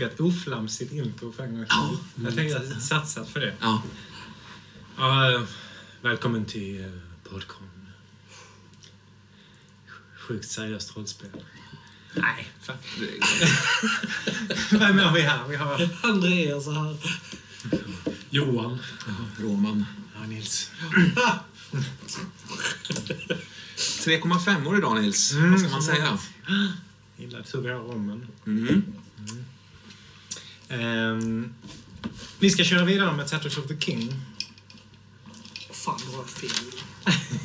Försöka ett oflamsigt intro för en gångs skull. Jag tänkte att satsat för det. Ja. Ja, välkommen till uh, Podcon. Sjukt seriöst rollspel. Nej, fan. Vem är vi här? Vi har Andreas här. Johan. Roman. Ja, Nils. 3,5 år idag, Nils. Mm, Vad ska man säga? Gillar tuggar om men. Mm. Ehm, vi ska köra vidare med Tatters of the King. Fan, det var fel.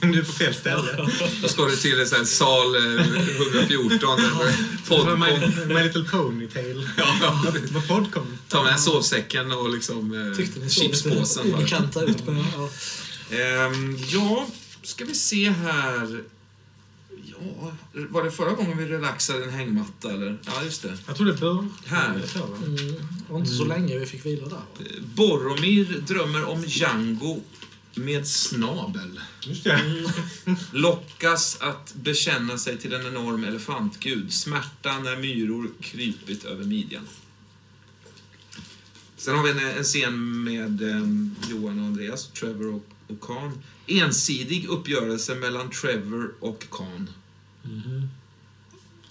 Du är på fel ställe. Då ska du till en sal eh, 114. Podcon. My, My Little Ponytail. Ja, Vad Podcon? ta med sovsäcken och liksom eh, Tyckte ni såg chipspåsen. ut. Men, ja. Ehm, ja, ska vi se här. Ja, var det förra gången vi relaxade en hängmatta eller? Ja, just det. Jag tror det bör... Här. Mm, det var inte så länge vi fick vila där. Eh, Boromir drömmer om Django med snabel. Just det. Lockas att bekänna sig till en enorm elefantgud. Smärta när myror krypit över midjan. Sen har vi en, en scen med eh, Johan och Andreas, Trevor och, och Khan. Ensidig uppgörelse mellan Trevor och Khan.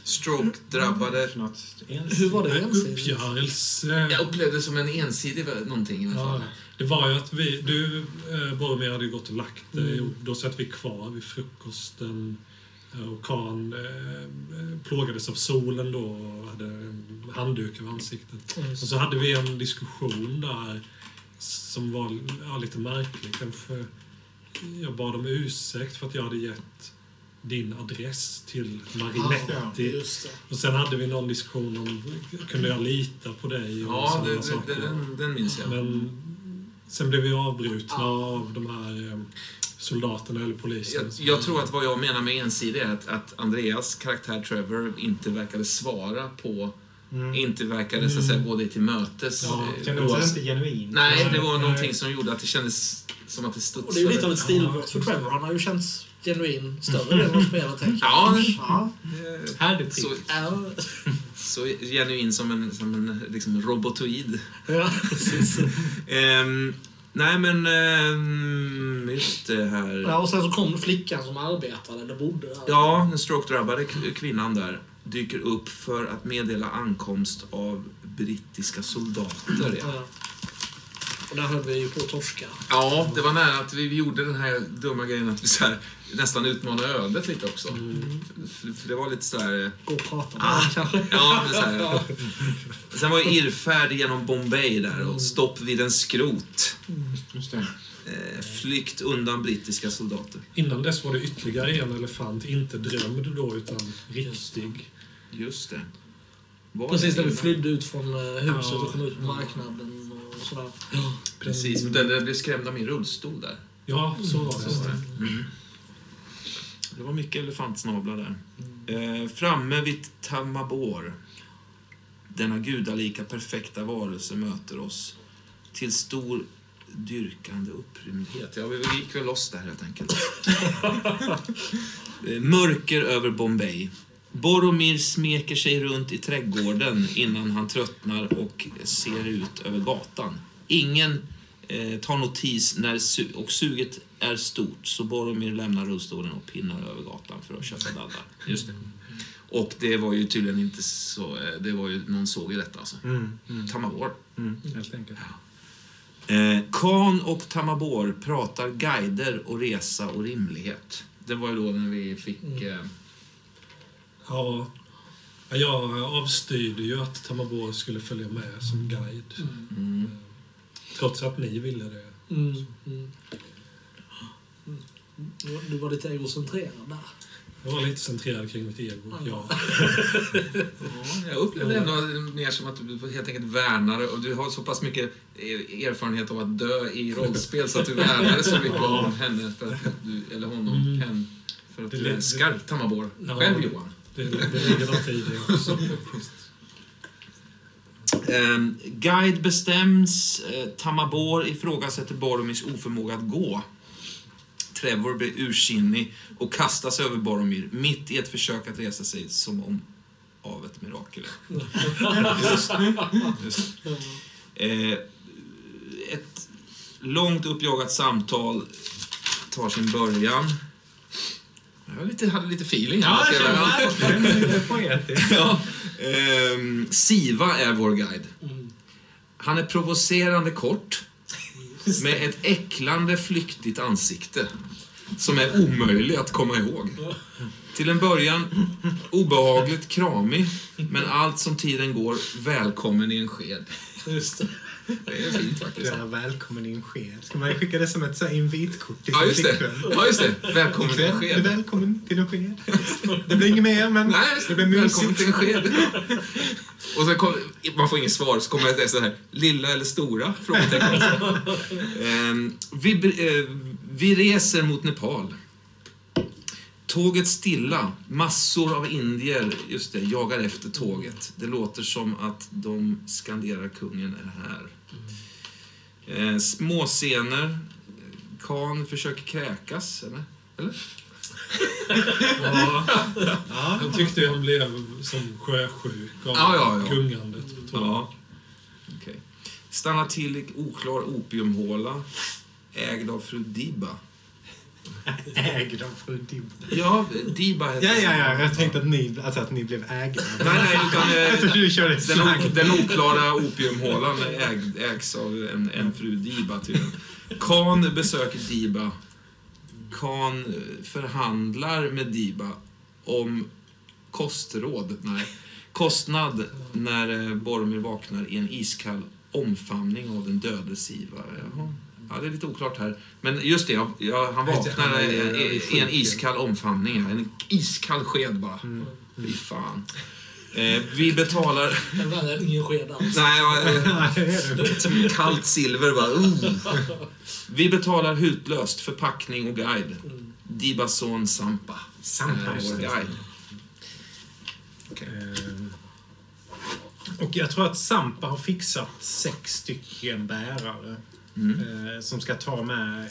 Stroke-drabbade. För något Hur var det ensidigt? Uppgörelse. Jag upplevde det som en ensidig någonting i alla fall. Ja, det var ju att vi, du, eh, Boromir hade gått och lagt dig Mm. och då satt vi kvar vid frukosten. Eh, Och Khan eh, plågades av solen då och hade en handduk över ansiktet. Mm. Och så hade vi en diskussion där som var ja, lite märklig kanske. Jag bad om ursäkt för att jag hade gett din adress till Marinetti. Det. Och sen hade vi någon diskussion om, kunde jag lita på dig? Och Ja, sådana det, det, saker. det, den, den minns jag. Men sen blev vi avbrutna av de här eh, soldaterna eller polisen. Jag, jag tror att vad jag menar med ensidig är att, att Andreas karaktär Trevor inte verkade svara på, inte verkade så att säga gå dig till mötes. Ja, eh, Kändes det oavs- inte genuint? Nej, det var någonting som gjorde att det kändes som att det studsade. Och det är ju lite av ett stilbrott för Trevor. Han har ju känts genuin större delen av spelet. tänker. Ja, ja. Härligt så, Ja. så genuin som en, som en liksom robotoid. Ja, precis. Ehm, nej, men ehm, just det här. Ja, och sen så kom flickan som arbetade, eller bodde där. Ja, den stroke-drabbade kvinnan där dyker upp för att meddela ankomst av brittiska soldater. Ja. Ja. Och där höll vi ju på att torska. ja, det var nära att vi vi gjorde den här dumma grejen att vi så här, nästan utmanade ödet lite också. För, för det var lite så här... Gå och prata med Ah. kanske. Ja, men så här. Sen var ju irrfärd genom Bombay där och stopp vid en skrot. Just det. Eh, flykt undan brittiska soldater. Innan dess var det ytterligare en elefant, inte drömd då utan riktig. Just det. Var Precis det när vi flydde ut från eh, huset Ja. och kom ut på marknaden och sådär. Precis, men den, den blev skrämd av min rullstol där. Ja, så var Så var det. det. Mm. Det var mycket elefantsnablar där. Eh, framme vid Tamabor. Denna gudalika perfekta varelse möter oss. Till stor dyrkande upprymdhet. Ja, vi vi gick väl loss där helt enkelt. Eh, Mörker över Bombay. Boromir smeker sig runt i trädgården innan han tröttnar och ser ut över gatan. Ingen eh, tar notis när su- och suget är stort så Boromir lämnar rullstolen och pinnar över gatan för att köpa daddar. Just det. Och det var ju tydligen inte så... eh, Det var ju, någon såg ju detta alltså. Mm. Mm. Tamabor. Mm. Helt enkelt. Eh, Khan och Tamabor pratar guider och resa och rimlighet. Det var ju då när vi fick... Eh, Ja, Ja, jag avstyrde ju att Tamabor skulle följa med som guide. mm, Trots att ni ville det. Mm. Mm. Du var lite egocentrerad där. Jag var lite centrerad kring mitt ego. Ja. Jag upplevde ändå mer som att du helt enkelt värnar och du har så pass mycket erfarenhet av att dö i rollspel så att du värnar så mycket om henne, för att du, eller honom, Mm. hen, för att Det du älskar Tamabor. Ja. Själv Johan. Det, det ligger något i det också. Ehm, guide bestäms. Eh, Tamabor ifrågasätter Boromirs oförmåga att gå. Trevor blir ursinnig och kastas över Boromir mitt i ett försök att resa sig som om av ett mirakel. Just, just. Eh, ett långt uppjagat samtal tar sin början. Jag lite, hade lite feeling här. Ja, jag känner verkligen poetiskt. Ja. Ehm, Siva är vår guide. Mm. Han är provocerande kort med ett äcklande flyktigt ansikte som är omöjlig att komma ihåg. Till en början obehagligt kramig, men allt som tiden går välkommen i en sked. Det. Det är fint faktiskt. är välkommen i en sked. Ska man skicka det som ett så här invitkort till Ja, just det. Ja, just det. Välkommen i en sked. välkommen till en sked. Det blir inget mer, men Nej, det blir välkommen mysigt. till en sked. Och så kom, man får inget svar, så kommer det så här, lilla eller stora? Frågetecken. Ehm, vi, eh, vi reser mot Nepal. Tåget stilla. Massor av indier, just det, jagar efter tåget. Det låter som att de skanderar kungen är här. Eh, små scener. Khan försöker kräkas, eller? eller? Ja, Ja. jag tyckte han blev som sjösjuk av Ja, ja, ja. gungandet på tåget. Ja. Okej. Stannar till i oklar opiumhåla ägd av fru Diba. Ägd av fru Dibb. Ja, Diba heter Ja, ja, ja. Jag tänkte att ni, alltså att ni blev ägda. Nej, nej, utan Jag eh, trodde du körde den, o- den oklara opiumhålan äg, ägs av en, en fru Diba tydligen. Khan besöker Diba. Khan eh, förhandlar med Diba om kostråd. Nej, kostnad när eh, Boromir vaknar i en iskall omfamning av den döde Siva. Jaha. Ja, det är lite oklart här. Men just det, ja, ja, han vaknar han är- i, i, en iskall omfamning. En iskall sked bara. Mm. Fy fan. Eh, vi betalar... Det än ingen sked alls. Nej, eh, kallt silver bara. Uh. Vi betalar hutlöst förpackning och guide. Mm. Dibas son Sampa. Sampa, är just vår guide. Ehm, Och jag tror att Sampa har fixat sex stycken bärare Mm. eh, som ska ta med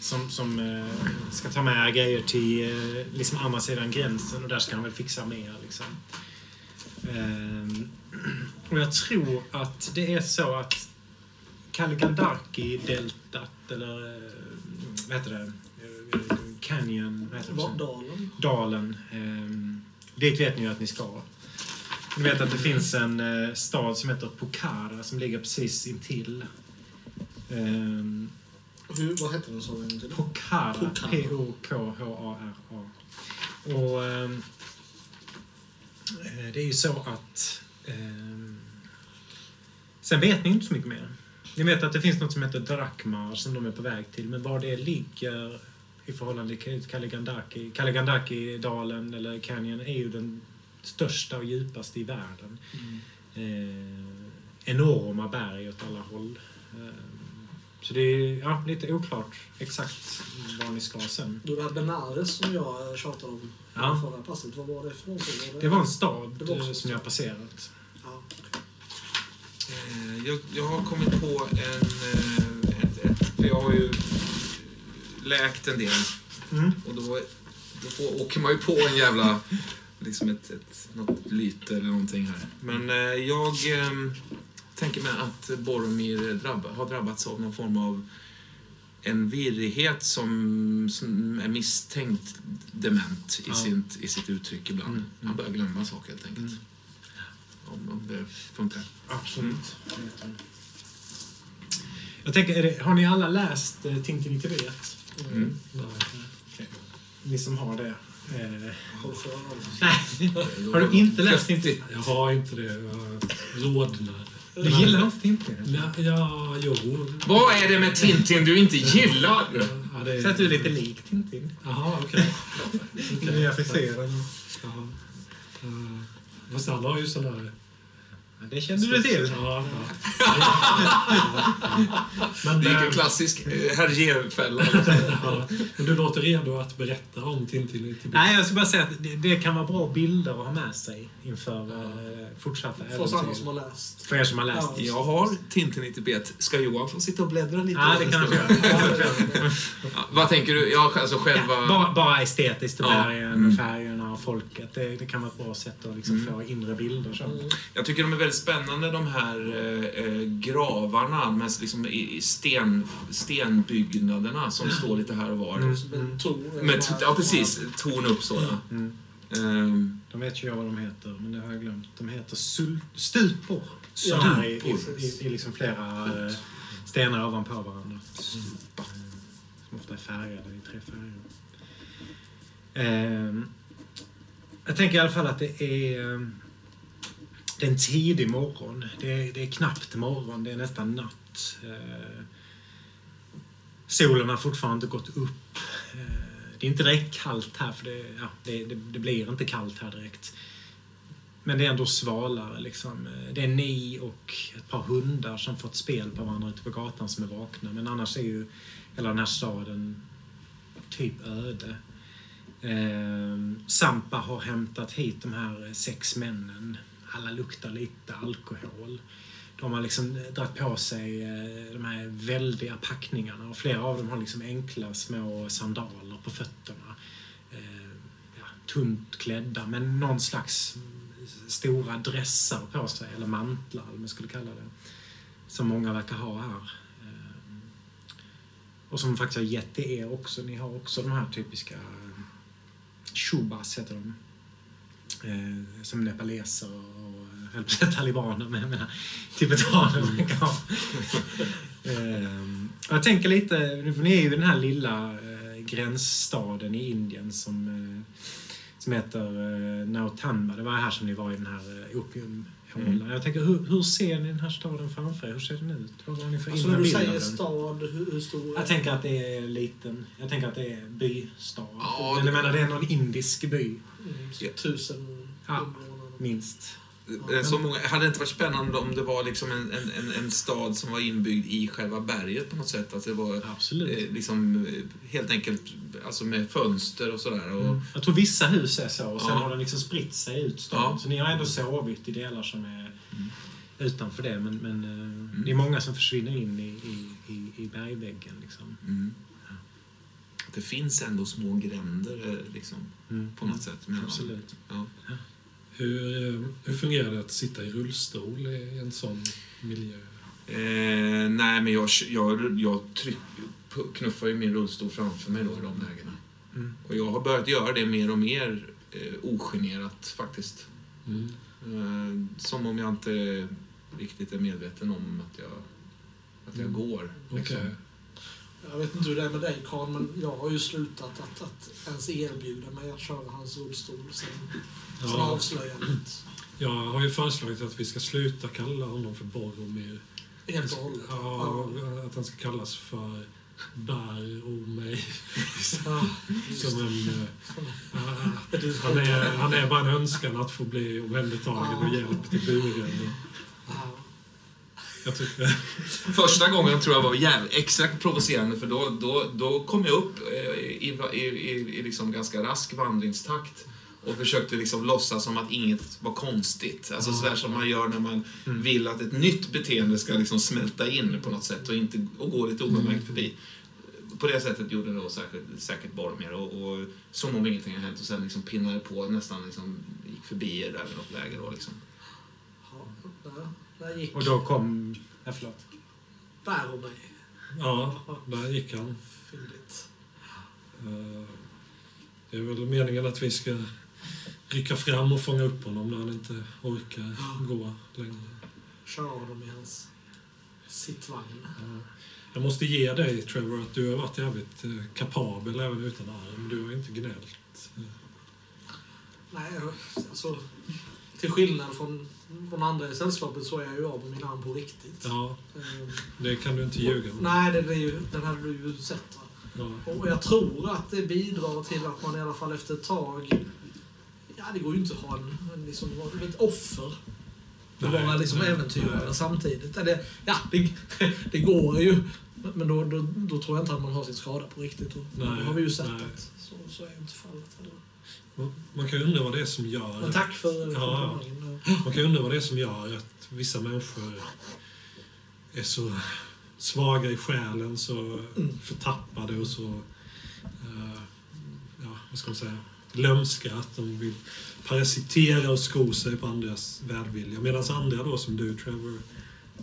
som, som eh, ska ta med grejer till eh, liksom andra sidan gränsen och där ska han väl fixa mer. Liksom. Ehm, och jag tror att det är så att Kaligandaki-deltat eller eh, vad heter det? Eh, Canyon, vad heter det? Dalen. dalen. Eh, dit vet ni ju att ni ska. Ni vet att det finns en eh, stad som heter Pokhara som ligger precis intill. Eh, Hur, vad hette den sa du? Pokhara. Pokhara. Och eh, det är ju så att... ehm, sen vet ni inte så mycket mer. Ni vet att det finns något som heter Drakmar som de är på väg till, men var det ligger i förhållande till Kaligandaki. Kaligandaki-dalen, eller canyon, är ju den största och djupaste i världen. Eh, enorma berg åt alla håll. Eh, så det är ja, lite oklart exakt var ni ska sen. Du, det här Benares som jag tjatade om Ja. förra passet, vad var det för någonting? Det var en stad Det var eh, som jag stad. passerat. Ja. Eh, Jag, jag har kommit på en... eh, Ett, ett, för jag har ju läkt en del. Mm. Och då, då får, åker man ju på en jävla... Liksom ett, ett, något lyte eller någonting här. Men jag eh, tänker mig att Boromir drabb, har drabbats av någon form av en virrighet som, som är misstänkt dement i, Ja. sitt, i sitt uttryck ibland. Mm, Han börjar glömma saker helt enkelt. Mm. Om, om det funkar. Absolut. Jag tänker, är det, har ni alla läst eh, Tintin i Tibet? Mm. Nej. Okej. Ni som har det. Eh. Har du inte läst Tintin? Jag har inte det. Jag rodnar. Du gillar inte Tintin? Ja, ja, jo. Vad är det med Tintin du inte gillar? Ja, det Så att du är lite lik Tintin. Jaha, okej. Den nya frisyren. Uh, fast han har ju sån där... Ja, det kände du till. Ja, ja. Men, Det är ju eh, en klassisk eh, Hergé-fälla. ja, men du låter redo att berätta om Tintin i Tibet. Nej, jag ska bara säga att det, det kan vara bra bilder att ha med sig inför eh, fortsatta För oss andra äventyr. som har läst. För er som har läst. Ja. Jag har Tintin i Tibet. Ska Johan få sitta och bläddra lite? Ja, det kan göra. Ja, vad tänker du? Ja, alltså själva... Ja, bara, bara estetiskt och Ja. bergen, Mm. färgerna och folket. Det, det kan vara ett bra sätt att liksom få inre bilder. Så. Mm. Jag tycker de är väldigt spännande de här eh, eh, gravarna med liksom i, i sten, stenbyggnaderna som står lite här och var. Mm. Torn. Med, t- ja, precis. Torn upp så. Ja. Mm. Ehm, De vet ju jag vad de heter, men det har jag glömt. De heter sul- stupor. Som Ja, är i, i, i, i liksom flera eh, stenar ovanpå varandra. Eh, Som ofta är färgade i tre färger. Ehm, jag tänker i alla fall att det är, eh, det är en tidig morgon. Det är, det är knappt morgon, det är nästan natt. Eh, solen har fortfarande inte gått upp. Eh, det är inte direkt kallt här, för det, ja, det, det, det blir inte kallt här direkt. Men det är ändå svalare. Liksom. Eh, det är ni och ett par hundar som fått spel på varandra ute på gatan som är vakna. Men annars är ju hela den här staden typ öde. Eh, Sampa har hämtat hit de här sex männen. Alla luktar lite alkohol. De har liksom dragit på sig eh, de här väldiga packningarna och flera av dem har liksom enkla små sandaler på fötterna. Eh, ja, tunt klädda, men någon slags stora dressar på sig, eller mantlar om man skulle kalla det. Som många verkar ha här. Eh, och som faktiskt har gett er också. Ni har också de här typiska shubas heter de. Som nepaleser och höll på att säga talibaner, men jag menar tibetaner verkar ha. Eh, och jag tänker lite, för ni är ju den här lilla eh, gränsstaden i Indien som, eh, som heter eh, Nautanba. Det var här som ni var i den här eh, opiumhålan. Jag tänker, hur, hur ser ni den här staden framför er? Hur ser den ut? Vad har ni för Alltså när du säger stad, hur, hur stor Jag tänker att det är liten. Jag tänker att det är bystad. Ja, Men jag det- menar, det är någon indisk by, Mm, tusen Ja. minst. Eh, Så många, hade det inte varit spännande om det var liksom en, en, en, stad som var inbyggd i själva berget på något sätt? Att det var Absolut. eh, liksom eh, helt enkelt alltså med fönster och sådär. Och, Mm. Jag tror vissa hus är så och sen Ja. har den liksom spritt sig ut. Ja. Så ni har ändå sovit i delar som är Mm. utanför det. Men, men eh, det är många som försvinner in i, i, i, i bergväggen. Liksom. mm. Att det finns ändå små gränder liksom, Mm. på något sätt. Absolut. Hur, eh, hur fungerar det att sitta i rullstol i en sån miljö? Eh, nej, men jag, jag, jag tryck, knuffar ju min rullstol framför mig då i de lägena. Mm. Och jag har börjat göra det mer och mer eh, ogenerat faktiskt. Mm. Eh, som om jag inte riktigt är medveten om att jag, att jag Mm. går. Okej. Liksom. Jag vet inte hur det är med dig Karl, men jag har ju slutat att, att ens erbjuda mig att köra hans rullstol sen, sen Ja, avslöjandet. jag har ju föreslagit att vi ska sluta kalla honom för Boromir. Helt och hållet. Ja, att han ska kallas för Bär och mig. Ja, Som en, eh, han, är, han är bara en önskan att få bli omhändertagen och hjälpt i buren. Ja. Jag Första gången tror jag var jävligt extra provocerande för då, då, då kom jag upp eh, i, i, i, i liksom ganska rask vandringstakt och försökte liksom låtsas som att inget var konstigt. Alltså sådär som man gör när man vill att ett nytt beteende ska liksom smälta in på något sätt och, inte, och gå lite obemärkt förbi. På det sättet gjorde då säkert, säkert Boromir och, och som om ingenting hade hänt och sen liksom pinnade på nästan liksom gick förbi er där vid något läge då liksom. Ja, där, där gick Och då kom... Ja, förlåt. Mig. ja, där gick han. Fyndigt. Eh, Det är väl meningen att vi ska rycka fram och fånga upp honom när han inte orkar gå längre. Köra dem i hans sittvagn. Jag måste ge dig, Trevor, att du har varit jävligt eh, kapabel även utan arm. Du har inte gnällt. Nej, alltså, till skillnad från från andra i sällskapet så är jag ju av med min arm på riktigt. Ja, Ehm, det kan du inte ljuga om. Nej, den, är ju, den hade du ju sett. Ja. Och jag tror att det bidrar till att man i alla fall efter ett tag... Ja, det går ju inte att ha en, en liksom, ett offer. Och vara liksom nej, äventyrare nej. samtidigt. Eller, ja, det, det går ju. Men då, då, då tror jag inte att man har sin skada på riktigt. Och Nej, det har vi ju sett nej. att så, så är inte fallet. Man- Man kan undra vad det är som gör... Men tack för Ja. Man kan undra vad det är som gör att vissa människor är så svaga i själen, så förtappade och så... eh, ja, vad ska man säga? Glömska, att de vill parasitera och sko sig på andras välvilja. Medan andra då, som du Trevor,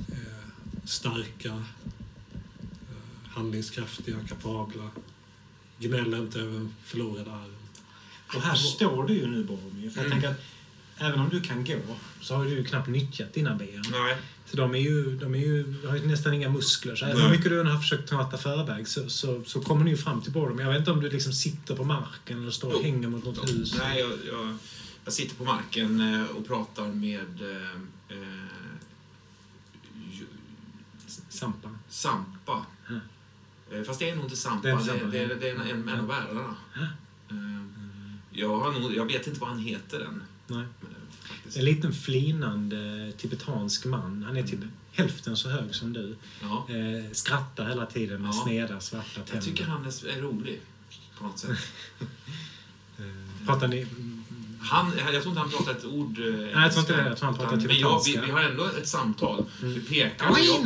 är starka, eh, handlingskraftiga, kapabla, gnäller inte över en förlorad arm. Och här står du ju nu Boromir. För jag Mm. tänker att även om du kan gå så har du ju knappt nyttjat dina ben. Nej. Så de är ju, de är ju, har ju nästan inga muskler. Så även hur mycket du än har försökt prata förväg så, så, så kommer ni ju fram till Boromir. Jag vet inte om du liksom sitter på marken eller står och Jo. hänger mot något hus. Nej, jag, jag, jag sitter på marken eh, och pratar med eh, eh, Sampa. Sampa. Mm. Fast det är nog inte Sampa, Det är det inte Sampa, det nej. det är en, en, en av bärarna. Eh, Jag, har nog, jag vet inte vad han heter än. Nej. Eh, faktiskt. En liten flinande tibetansk man. Han är typ hälften så hög som du. Ja, Eh, skrattar hela tiden med Ja. sneda svarta tänder. jag tycker han är, rolig på något sätt. Eh, Pratar ni... Han, jag tror inte han pratar ett ord eh, Nej, jag tror inte det. Jag tror han pratar Men jag, vi, tibetanska. vi har ändå ett samtal. Mm. Vi pekar. och jag-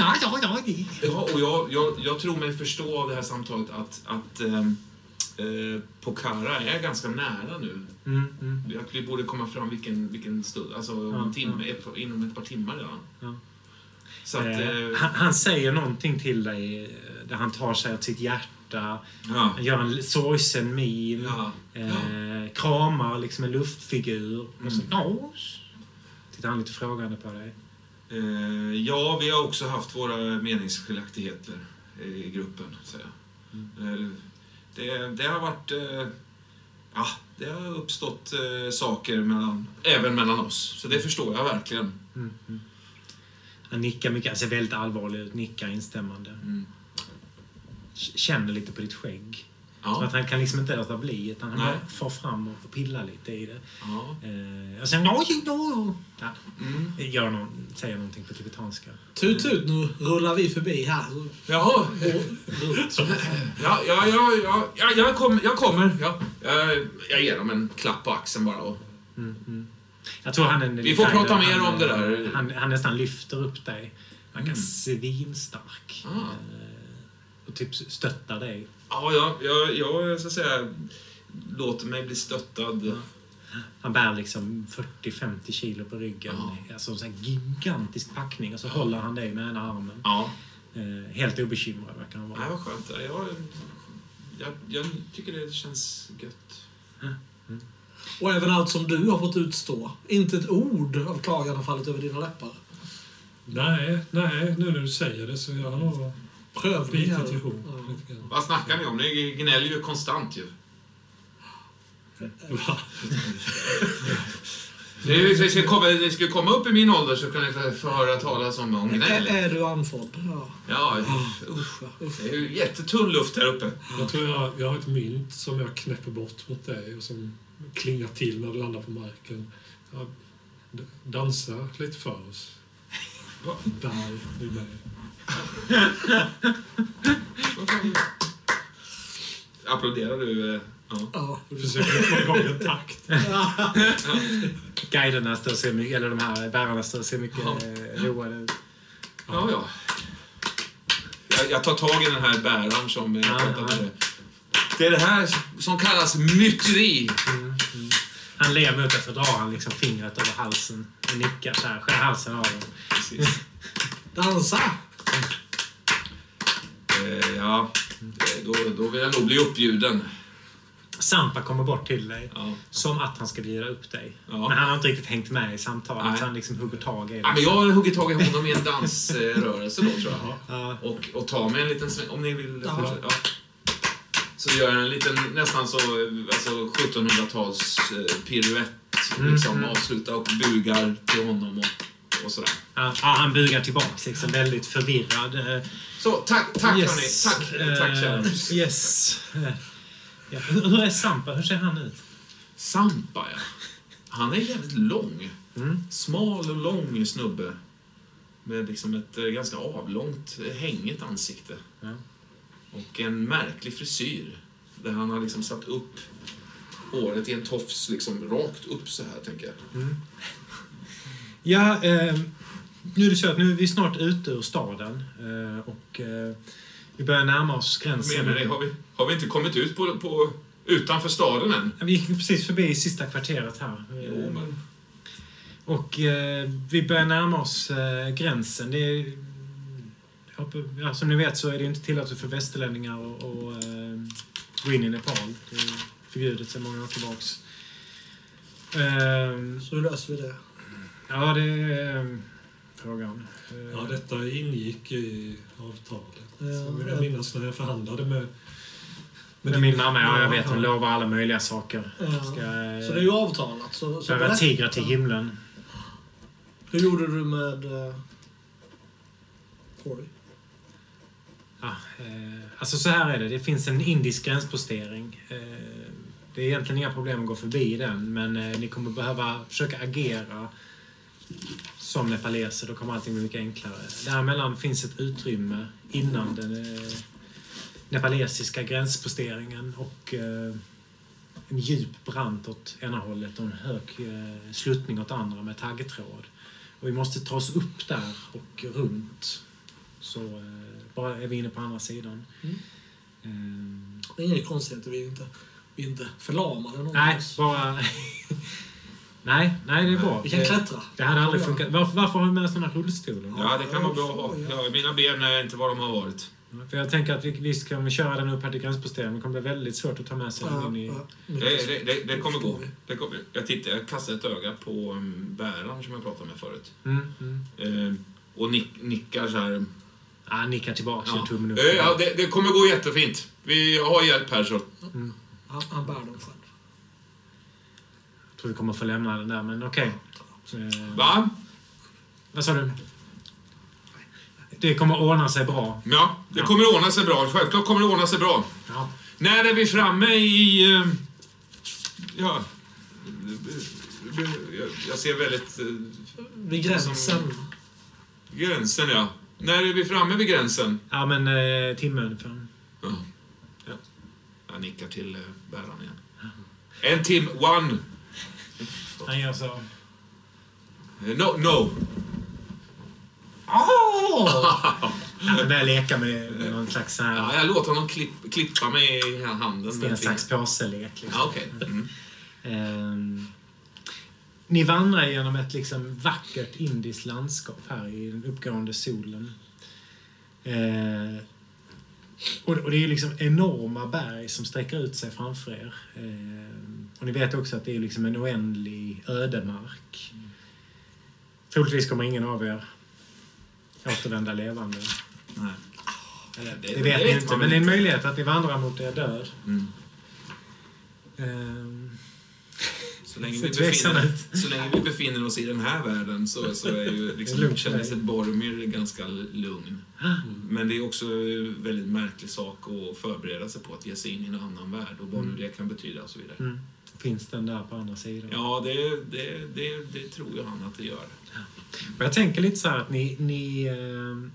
ja, och jag, jag, jag tror mig förstå av det här samtalet att, att ehm, eh, Pokhara är ganska nära nu. Mm, mm. Vi borde komma fram vilken, vilken stund, alltså Ja, en timme, ett, inom ett par timmar redan. Ja. Så att, Eh, eh, han, han säger någonting till dig eh, där han tar sig åt sitt hjärta. ja. Gör en sorgsen min. Ja. Eh, kramar liksom en luftfigur. Och så, Mm. ja. Tittar han lite frågande på dig. Eh, ja, vi har också haft våra meningsskiljaktigheter i gruppen, säger jag. Mm. Det, det har varit... Eh, ja, det har uppstått eh, saker mellan, även mellan oss. Så det förstår jag verkligen. Mm, mm. Han nickar mycket, han ser väldigt allvarlig ut, nickar instämmande. Mm. Känner lite på ditt skägg. Ja, att han kan liksom inte låta bli, utan han Nej. bara far fram och pillar lite i det. ja. Eh, och sen... Ja, ja, ja. Mm. Gör någon, säger någonting på tibetanska. Tut tut, nu rullar vi förbi här. Jaha. Ja, ja, ja, ja, ja jag, kom, jag kommer. Ja. Jag, jag ger dem en klapp på axeln bara. Och, Mm, mm. Jag tror han är Vi får prata mer han, om det där. Han, han nästan lyfter upp dig. Han kan Mm. svinstark. Ah. Eh, och typ stöttar dig. Ja, ja, jag, jag så att säga, låter mig bli stöttad. Ja. Han bär liksom 40-50 kilo på ryggen. Ja. Alltså en sån här gigantisk packning. Och så håller han dig med ena armen. Ja, Eh, helt obekymrad verkar han nej, vara. vad skönt. Jag, jag, jag tycker det känns gött. Och även allt som du har fått utstå. Inte ett ord av klagan har fallit över dina läppar. Nej, nej, nu när du säger det så jag har nog Prövningar. Ja. Vad snackar ni om? Ni gnäller ju konstant ju. Va? Det, ska komma, det ska komma upp i min ålder så kan ni få, få höra talas om, om Är, gnäll. är du andfådd? Ja. Ja, Usch, det är ju jättetunn luft här uppe. Jag tror jag, jag har ett mynt som jag knäpper bort mot dig och som klingar till när det landar på marken. Jag dansar lite för oss. Där, i mig. Applåderar du? eh, Ja. Ja. Försöker få igång en takt. Guiderna står och ser mycket, eller de här bärarna står och ser mycket Ja. eh, roade ut. Ja, ja. Jag, jag tar tag i den här bäraren som eh, Ja, pratade ja. med det. Det är det här som kallas myteri. Han ler mot dig så drar han liksom fingret över halsen och nickar så här, skär halsen av honom. Precis. Dansa! Eh, ja, eh, då, då vill jag nog bli uppbjuden. Sampa kommer bort till dig. Ja. Som att han ska bjuda upp dig. Ja. Men han har inte riktigt hängt med i samtalet Nej. så han liksom hugger tag i Ja, dig. men jag huggit tag i honom i en dansrörelse då, tror jag. Ja. Och, och tar mig en liten sväng, om ni vill Ja. Ja. Så gör jag en liten, nästan så, alltså 1700-tals eh, piruett. Mm, Liksom mm. avslutar och bugar till honom och och sådär. Ja, han bugar tillbaks liksom väldigt förvirrad. Eh, Så, tack, tack yes, hörni. Tack, eh, tack kära. Yes. Eh, Ja. Hur, är Sampa? Hur ser han ut? Sampa, ja. Han är jävligt lång. Mm. Smal och lång snubbe. Med liksom ett eh, ganska avlångt, eh, hängigt ansikte. Ja. Och en märklig frisyr. Där han har liksom satt upp håret i en tofs liksom rakt upp så här, tänker jag. Ja, eh, nu är det så att nu är vi snart ute ur staden eh, och eh, vi börjar närma oss gränsen. Menar ni, har vi, har vi inte kommit ut på, på, utanför staden än? Vi gick precis förbi sista kvarteret här. Jo, men... Och eh, vi börjar närma oss eh, gränsen. Det är, ja, som ni vet så är det inte tillåtet för västerlänningar att eh, gå in i Nepal. Det är förbjudet sedan många år tillbaks. Eh, Så hur löser vi det? Ja, det är eh, frågan. Eh, Ja, detta ingick i avtalet. Ja, vill jag minnas när jag förhandlade med... Men min mamma, ja, jag vet, hon lovar alla möjliga saker. Ja. Ska, Så det är ju avtalat. Så, så berätta. tigrar till himlen. Hur gjorde du med uh, Corey? Ja, eh, alltså så här är det. Det finns en indisk gränspostering. Eh, det är egentligen inga problem att gå förbi den, men eh, ni kommer behöva försöka agera som nepaleser. Då kommer allting bli mycket enklare. Däremellan finns ett utrymme innan den eh, nepalesiska gränsposteringen och eh, en djup brant åt ena hållet och en hög eh, sluttning åt andra med taggtråd. Och vi måste ta oss upp där och runt. Så bara är vi inne på andra sidan. Mm. Eh, Det är inget konstigheter. Vi är inte, vi är inte förlamade nej, bara... nej, nej, det är bra. Vi kan klättra. det hade aldrig funkat. Varför, varför har vi med oss den här rullstolen? Ja, det kan vara bra att ha. Ja, mina ben är inte vad de har varit. För jag tänker att vi, visst kan vi köra den upp här till gränsposteringen, men det kommer bli väldigt svårt att ta med sig den Ja, in i... ja, Det, det, det, det kommer gå. Det kommer, jag, tittar, jag kastar ett öga på um, bäraren som jag pratade med förut. Mm, mm. Eh, och nick, nickar så här. Ja, han nickar tillbaka Ja, tummen upp. Eh, ja det, det kommer gå jättefint. Vi har hjälp här så. Han, han bär dem själv. Tror vi kommer få lämna den där, men okej. Eh, Va? vad sa du? Det kommer ordna sig bra. Ja, det Ja. kommer ordna sig bra. Självklart kommer det ordna sig bra. Ja. När är vi framme i... eh, Ja... Jag, ser väldigt... eh, Vid gränsen. Som- Gränsen, ja. När är vi framme vid gränsen? Ja, men eh, timme ungefär. Ja. ja. Jag nickar till eh, bäraren igen. En tim, one. Han gör så. Eh, No, no. Han börjar leka med, någon slags så Ja, här jag låter honom klipp, klippa mig i handen. sten, sax, påse-lek. Liksom. Ja, okej. Mm. Ehm, ni vandrar genom ett liksom vackert indiskt landskap här i den uppgående solen. Ehm, och, det är liksom enorma berg som sträcker ut sig framför er. Ehm, och ni vet också att det är liksom en oändlig ödemark. Troligtvis kommer ingen av er återvända levande. Nej. Eller, Det- det, det vet ni inte, men det är en möjlighet att ni vandrar mot er död. Mm. Ehm, Så länge, vi befinner, så länge vi befinner oss i den här världen så, så är ju liksom, känner sig Boromir ganska lugn. Men det är också en väldigt märklig sak att förbereda sig på att ge sig in i en annan värld och vad nu det kan betyda och så vidare. Mm. Finns den där på andra sidan? Ja, det, det, det, det tror ju han att det gör. Och jag tänker lite så här att ni... ni eh,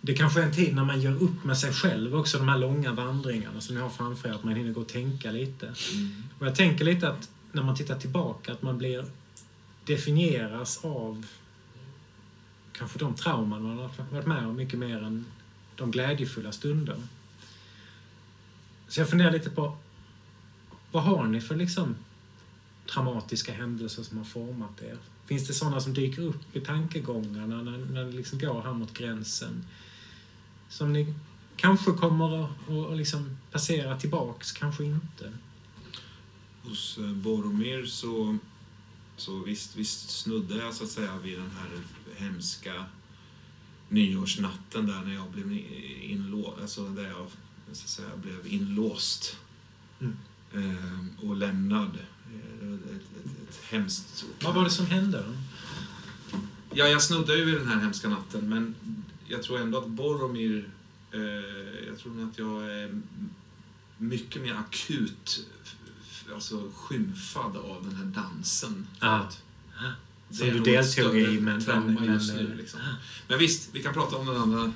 det kanske är en tid när man gör upp med sig själv också, de här långa vandringarna som ni har framför er, att man hinner gå och tänka lite. Och jag tänker lite att när man tittar tillbaka att man blir definieras av kanske de trauman man har varit med om mycket mer än de glädjefulla stunder. Så jag funderar lite på vad har ni för liksom traumatiska händelser som har format er? Finns det sådana som dyker upp i tankegångarna när, när ni liksom går här mot gränsen? Som ni kanske kommer att, att, att liksom passera tillbaks, kanske inte? Hos eh, Boromir så, så visst, visst snuddade jag så att säga vid den här hemska nyårsnatten där när jag blev inlåst, alltså där jag så att säga, blev inlåst Mm. Eh, och lämnad. Eh, ett, ett, ett hemskt... Vad var det som hände? Ja, jag snuddade ju vid den här hemska natten, men jag tror ändå att Boromir... Eh, jag tror att jag är mycket mer akut alltså, skymfad av den här dansen. Ah. Som du deltog i, men- men- just men- nu. Liksom. Men visst, vi kan prata om den andra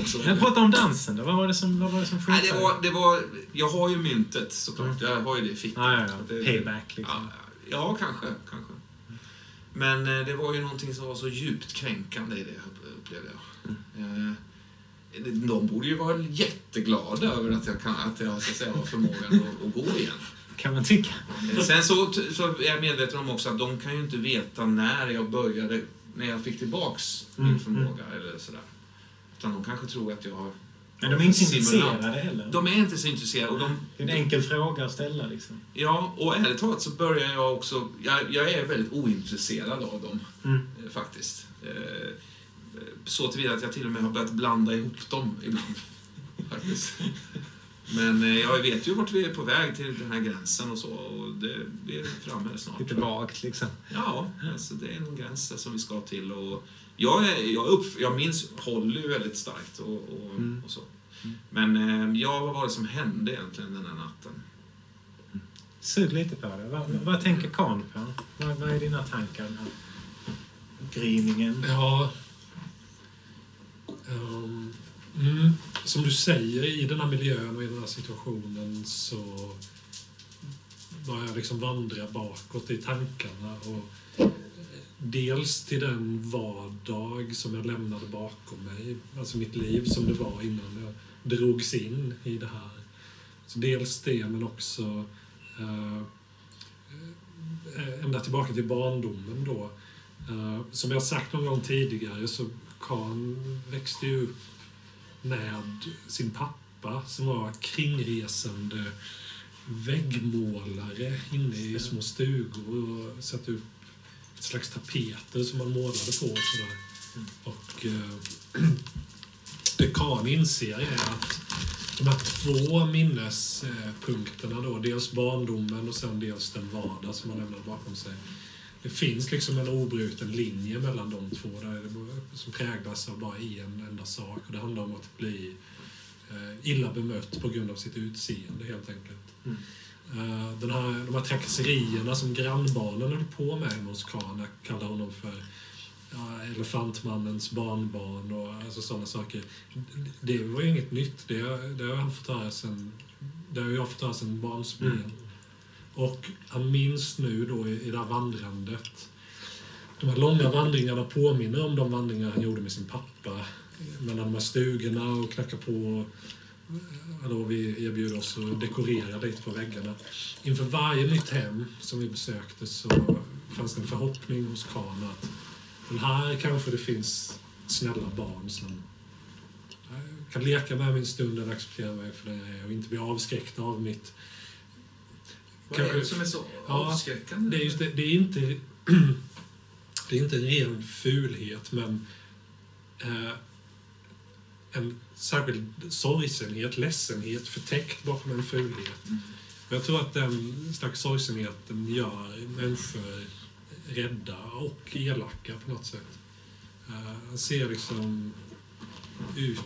också. Jag pratar om dansen då. Vad var det som, vad var det som Nej, det var, det var, jag har ju myntet såklart. Jag har ju det i fickan. Ah, ja, ja. Det- Payback liksom. Ja, ja, kanske. kanske. Men eh, det var ju någonting som var så djupt kränkande i det, upplevde jag. Eh, De borde ju vara jätteglada över att jag, kan, att jag så att säga, har förmågan att, att gå igen. Kan man tycka. Sen så, så är jag medveten om också att de kan ju inte veta när jag började, när jag fick tillbaks min Mm, förmåga eller sådär. Utan de kanske tror att jag har... Men de är inte Simulant. intresserade heller. De är inte så intresserade. Och de, Det är en enkel fråga att ställa liksom. Ja, och ärligt talat så börjar jag också... Jag, jag är väldigt ointresserad av dem, Mm. eh, faktiskt. Eh, så tillvida att jag till och med har börjat blanda ihop dem ibland. faktiskt. Men eh, jag vet ju vart vi är på väg till den här gränsen och så. Och det, vi är framme snart. Lite vagt liksom. Ja, alltså det är en gräns som vi ska till. Och jag, är, jag, upp, jag minns Holly väldigt starkt och, och, Mm. och så. Men eh, ja, vad var det som hände egentligen den här natten? Sug lite på det. Vad, vad tänker Kahn på? Vad, vad är dina tankar? Här gryningen? Ja. Ehm, mm, som du säger, i den här miljön och i den här situationen så börjar jag liksom vandra bakåt i tankarna. Och dels till den vardag som jag lämnade bakom mig, alltså mitt liv som det var innan jag drogs in i det här. Så dels det, men också eh, eh, ända tillbaka till barndomen då. Eh, som jag sagt någon gång tidigare så Kahn växte ju upp med sin pappa som var kringresande väggmålare inne i små stugor och satte upp ett slags tapeter som man målade på. Och, sådär. och eh, det Kahn inser är att de här två minnespunkterna då, dels barndomen och sen dels den vardag som man lämnade bakom sig. Det finns liksom en obruten linje mellan de två där, som präglas av bara en enda sak. Och det handlar om att bli eh, illa bemött på grund av sitt utseende helt enkelt. Mm. Eh, den här, de här trakasserierna som grannbarnen höll på med hemma hos Kahn, jag kallar honom för ja, elefantmannens barnbarn och alltså sådana saker. Det var ju inget nytt. Det, det har han fått höra sen, det har jag fått höra sen barnsben. Mm. Och han minns nu då i, i det här vandrandet. De här långa vandringarna påminner om de vandringar han gjorde med sin pappa. Mellan de här stugorna och knacka på. Eh, Hallå, vi erbjuder oss att dekorera lite på väggarna. Inför varje nytt hem som vi besökte så fanns det en förhoppning hos Kahn att men här kanske det finns snälla barn som eh, kan leka med mig en stund eller acceptera mig för det jag är och inte bli avskräckta av mitt är det Kanske- som är så Ja, avskräckande? det är, just det, det är inte det är inte en ren fulhet, men eh, en särskild sorgsenhet, ledsenhet förtäckt bakom en fulhet. Mm. Och Jag tror att den slags sorgsenheten gör människor rädda och elaka på något sätt. Eh, Han ser liksom ut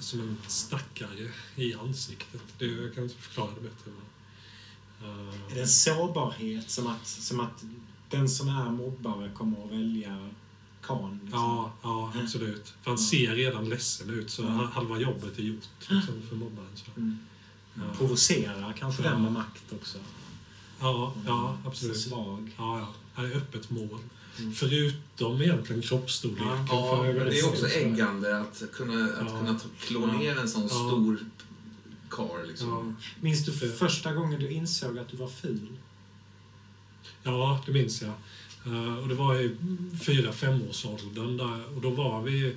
som en stackare i ansiktet. Det, jag kan inte förklara det bättre. Men, Är det en sårbarhet som att, som att den som är mobbare kommer att välja Kahn? Liksom? Ja, ja absolut. För han ser redan ledsen ut, så Ja. halva jobbet är gjort liksom, för mobbaren. Så. Mm. Ja. Provocerar kanske Ja. den med makt också. Ja, ja, Så absolut. svag. Ja, ja. Han är öppet mål. Mm. Förutom egentligen kroppstorleken. Ja, det är också så. äggande att kunna, att Ja. kunna klå Ja. ner en sån Ja. stor karl. Liksom. Ja. Minns du första gången du insåg att du var ful? ja, det minns jag. Eh, och det var i fyra femårsåldern där, och då var vi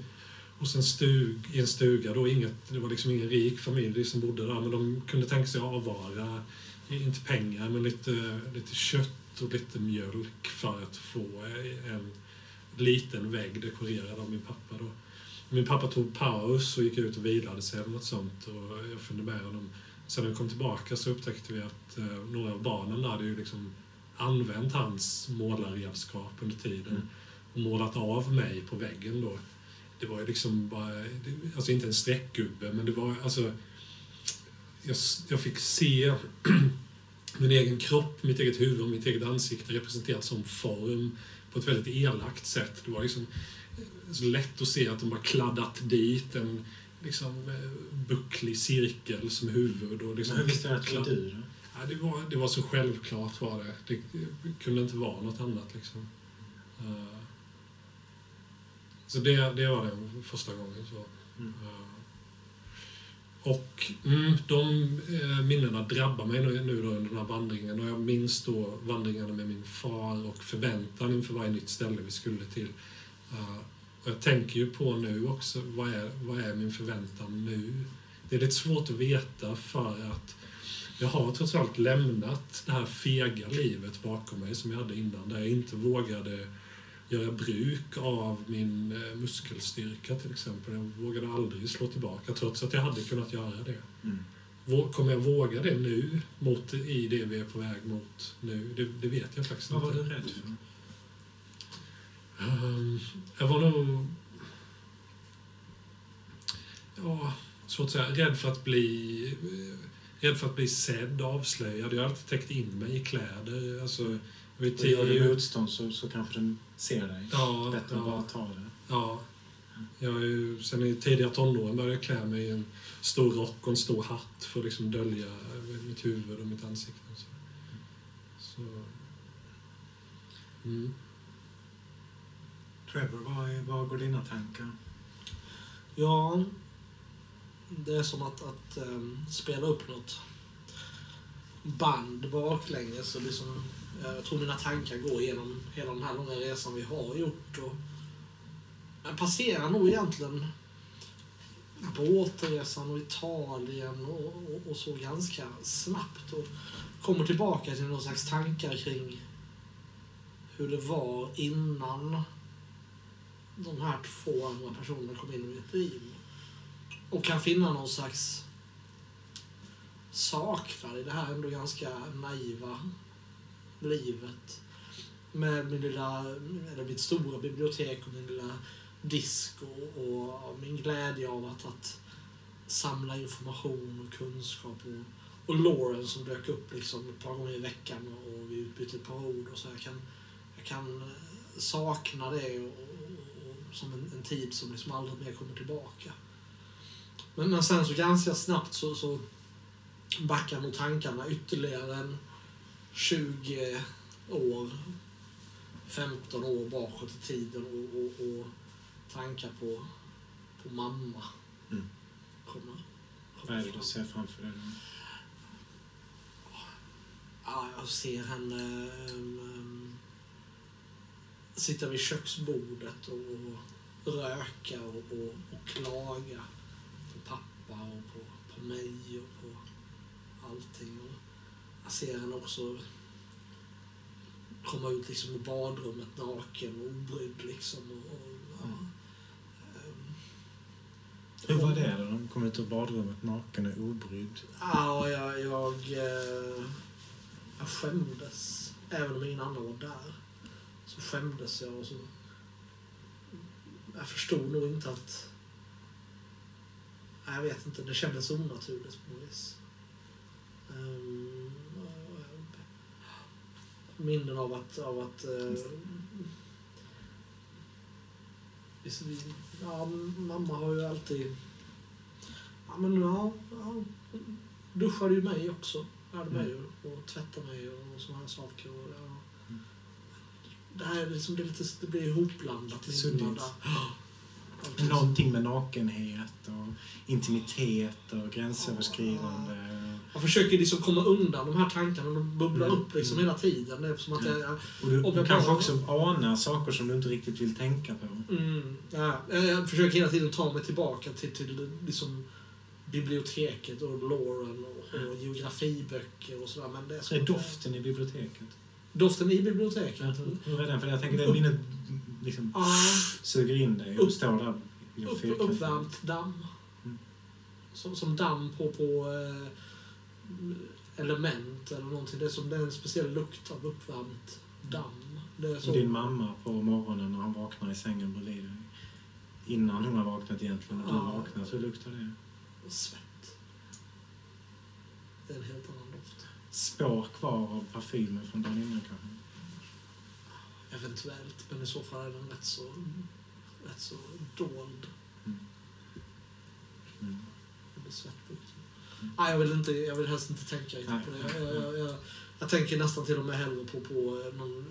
hos en stug, i en stuga. Då inget, det var liksom ingen rik familj som bodde där, men de kunde tänka sig att avvara, inte pengar, men lite, lite kött och lite mjölk för att få en liten vägg dekorerad av min pappa. Då. Min pappa tog paus och gick ut och vilade sig eller något sånt och jag följde med honom. Sen när vi kom tillbaka så upptäckte vi att eh, några av barnen där hade ju liksom använt hans målarredskap under tiden Mm. och målat av mig på väggen då. Det var ju liksom bara, det- alltså inte en streckgubbe, men det var alltså... Jag, jag fick se min egen kropp, mitt eget huvud och mitt eget ansikte representerat som form på ett väldigt elakt sätt. Det var liksom så lätt att se att de bara kladdat dit en liksom, eh, bucklig cirkel som huvud. Och liksom Men du att det var du? Ja, det, var, det var så självklart var det. Det kunde inte vara något annat. Liksom. Eh, så det, det var den första gången. Så. Mm. Eh, och mm, de eh, minnena drabbar mig nu, nu då under den här vandringen. Och jag minns då vandringarna med min far och förväntan inför varje nytt ställe vi skulle till. Och jag tänker ju på nu också, vad är, vad är min förväntan nu? Det är lite svårt att veta för att jag har trots allt lämnat det här fega livet bakom mig som jag hade innan, där jag inte vågade göra bruk av min eh, muskelstyrka till exempel. Jag vågade aldrig slå tillbaka trots att jag hade kunnat göra det. Mm. Kommer jag våga det nu, mot, i det vi är på väg mot nu? Det, det vet jag faktiskt Vad var inte. du rädd för? Jag var nog... Ja, svårt att säga. Rädd för att bli... Rädd för att bli sedd, avslöjad. Jag har alltid täckt in mig i kläder. Alltså, ju Och gör du motstånd så, så kanske den ser dig. Ja, Bättre att ja. bara ta det. Ja. Jag är ju, sen i tidiga tonåren började jag klä mig i en stor rock och en stor hatt för att liksom dölja mitt huvud och mitt ansikte. Och så. Så. Mm. Trevor, vad, är, vad går dina tankar? Ja, det är som att, att um, spela upp något band baklänges. Liksom, jag tror mina tankar går genom hela den här långa resan vi har gjort. Och jag passerar nog egentligen båtresan och Italien och, och, och så ganska snabbt. Och kommer tillbaka till någon slags tankar kring hur det var innan de här två andra personerna kom in i mitt liv. Och kan finna någon slags saknad i det här ändå ganska naiva livet. Med min lilla, eller mitt stora bibliotek och min lilla disco och, min glädje av att, att samla information och kunskap och, och Lauren som dök upp liksom ett par gånger i veckan och vi utbytte ett par ord och så. Jag kan, jag kan sakna det och, som en, en tid som liksom aldrig mer kommer tillbaka. Men, men sen så ganska snabbt så, så backar nog tankarna ytterligare en 20 år, 15 år bakåt i tiden och, och, och tankar på, på mamma Mm. kommer, Vad kommer är det du ser framför dig? Ja, jag ser henne um, sitta vid köksbordet och, röka och, och, och klaga på pappa och på, på mig och på allting. Och jag ser henne också komma ut liksom ur badrummet naken och obrydd liksom. Och, och, ja, Mm. ehm, Hur var det när de kom ut ur badrummet naken och obrydd? Ja, jag, jag, eh, jag skämdes. Även om ingen annan var där. Så skämdes jag. Och så, jag förstod nog inte att... Jag vet inte, det kändes onaturligt på något vis. Um, minnen av att... Av att visst, vi, ja, mamma har ju alltid... Ja, men ja, ja, duschade ju mig också. Hade mig och, och tvättade mig och såna här saker. Och, ja. Mm. Det här är liksom, det, är lite, det blir ihopblandat. Suddigt. som- Någonting med nakenhet och intimitet och gränsöverskridande. Jag försöker liksom komma undan de här tankarna. De bubblar Mm. upp liksom Mm. hela tiden. Det är som att jag, Och du, du kanske bara- också anar saker som du inte riktigt vill tänka på. Mm, ja, jag försöker hela tiden ta mig tillbaka till, till liksom biblioteket och Lauren och, och geografiböcker och sådär. Men det är, är doften i biblioteket. Doften i biblioteket? Hur är den? För jag tänker det minnet liksom Ja, suger in dig och står där upp, uppvärmt damm. Mm. Som, som damm på, på eh, element eller någonting. Det är som det är en speciell lukt av uppvärmt damm. Det är så. Din mamma på morgonen när hon vaknar i sängen bredvid dig. Innan hon har vaknat egentligen. När du Ja. vaknar så luktar det Svett. Det är en helt annan. Spår kvar av parfymen från dagen innan kanske. Eventuellt, men i så fall är den rätt så, rätt så dold. Mm. Mm. Det blir svettlukt. Nej, jag vill, inte, jag vill helst inte tänka riktigt på det. Jag, jag, jag, jag tänker nästan till och med hellre på, på någon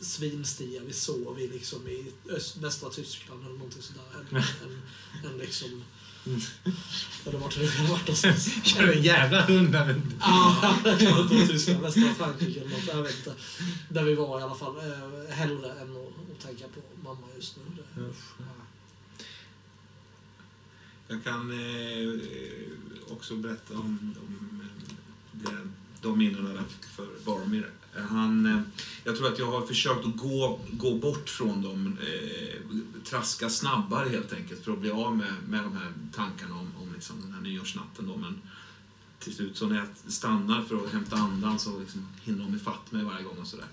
svinstia vi såg i, liksom, i öst, västra Tyskland eller någonting sådär. Än, än, än liksom... Eller vart har det varit någonstans? Kör en jävla runda runt. Ja, det Tyskland, västra Frankrike eller något. Jag vet inte. Där vi var i alla fall. Eh, hellre än att, att tänka på mamma just nu. Det, ja. Jag kan eh, också berätta om, om eh, det, de minnena för Boromir. Han, eh, jag tror att jag har försökt att gå, gå bort från dem, eh, traska snabbare helt enkelt för att bli av med, med de här tankarna om, om liksom den här nyårsnatten. Då. Men till slut så när jag stannar för att hämta andan så liksom hinner de ifatt mig varje gång och sådär.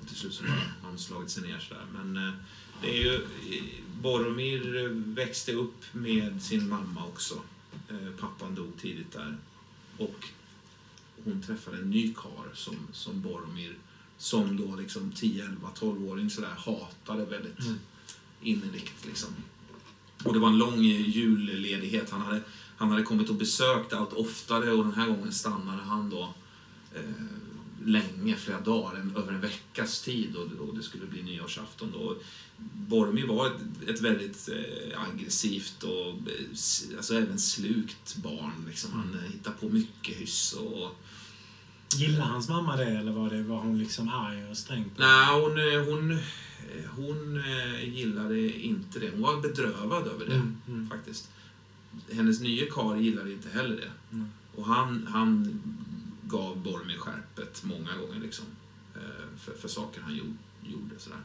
Och till slut så har de slagit sig ner sådär. Men eh, det är ju, eh, Boromir växte upp med sin mamma också. Eh, Pappan dog tidigt där. Och hon träffade en ny kar som, som Boromir, som då liksom 10, 11, 12-åring sådär hatade väldigt Mm. innerligt liksom. Och det var en lång julledighet. Han hade, han hade kommit och besökt allt oftare och den här gången stannade han då eh, länge, flera dagar, en, över en veckas tid och, och det skulle bli nyårsafton då. Boromir var ett, ett väldigt eh, aggressivt och eh, alltså även slukt barn. Liksom. Han eh, hittade på mycket hyss och Gillade hans mamma det eller var, det, var hon liksom arg och sträng? Nej, hon, eh, hon, eh, hon eh, gillade inte det. Hon var bedrövad över det, Mm, mm. faktiskt. Hennes nya karl gillade inte heller det. Mm. Och han, han gav Boromir skärpet många gånger liksom, för, för saker han gjorde. gjorde sådär.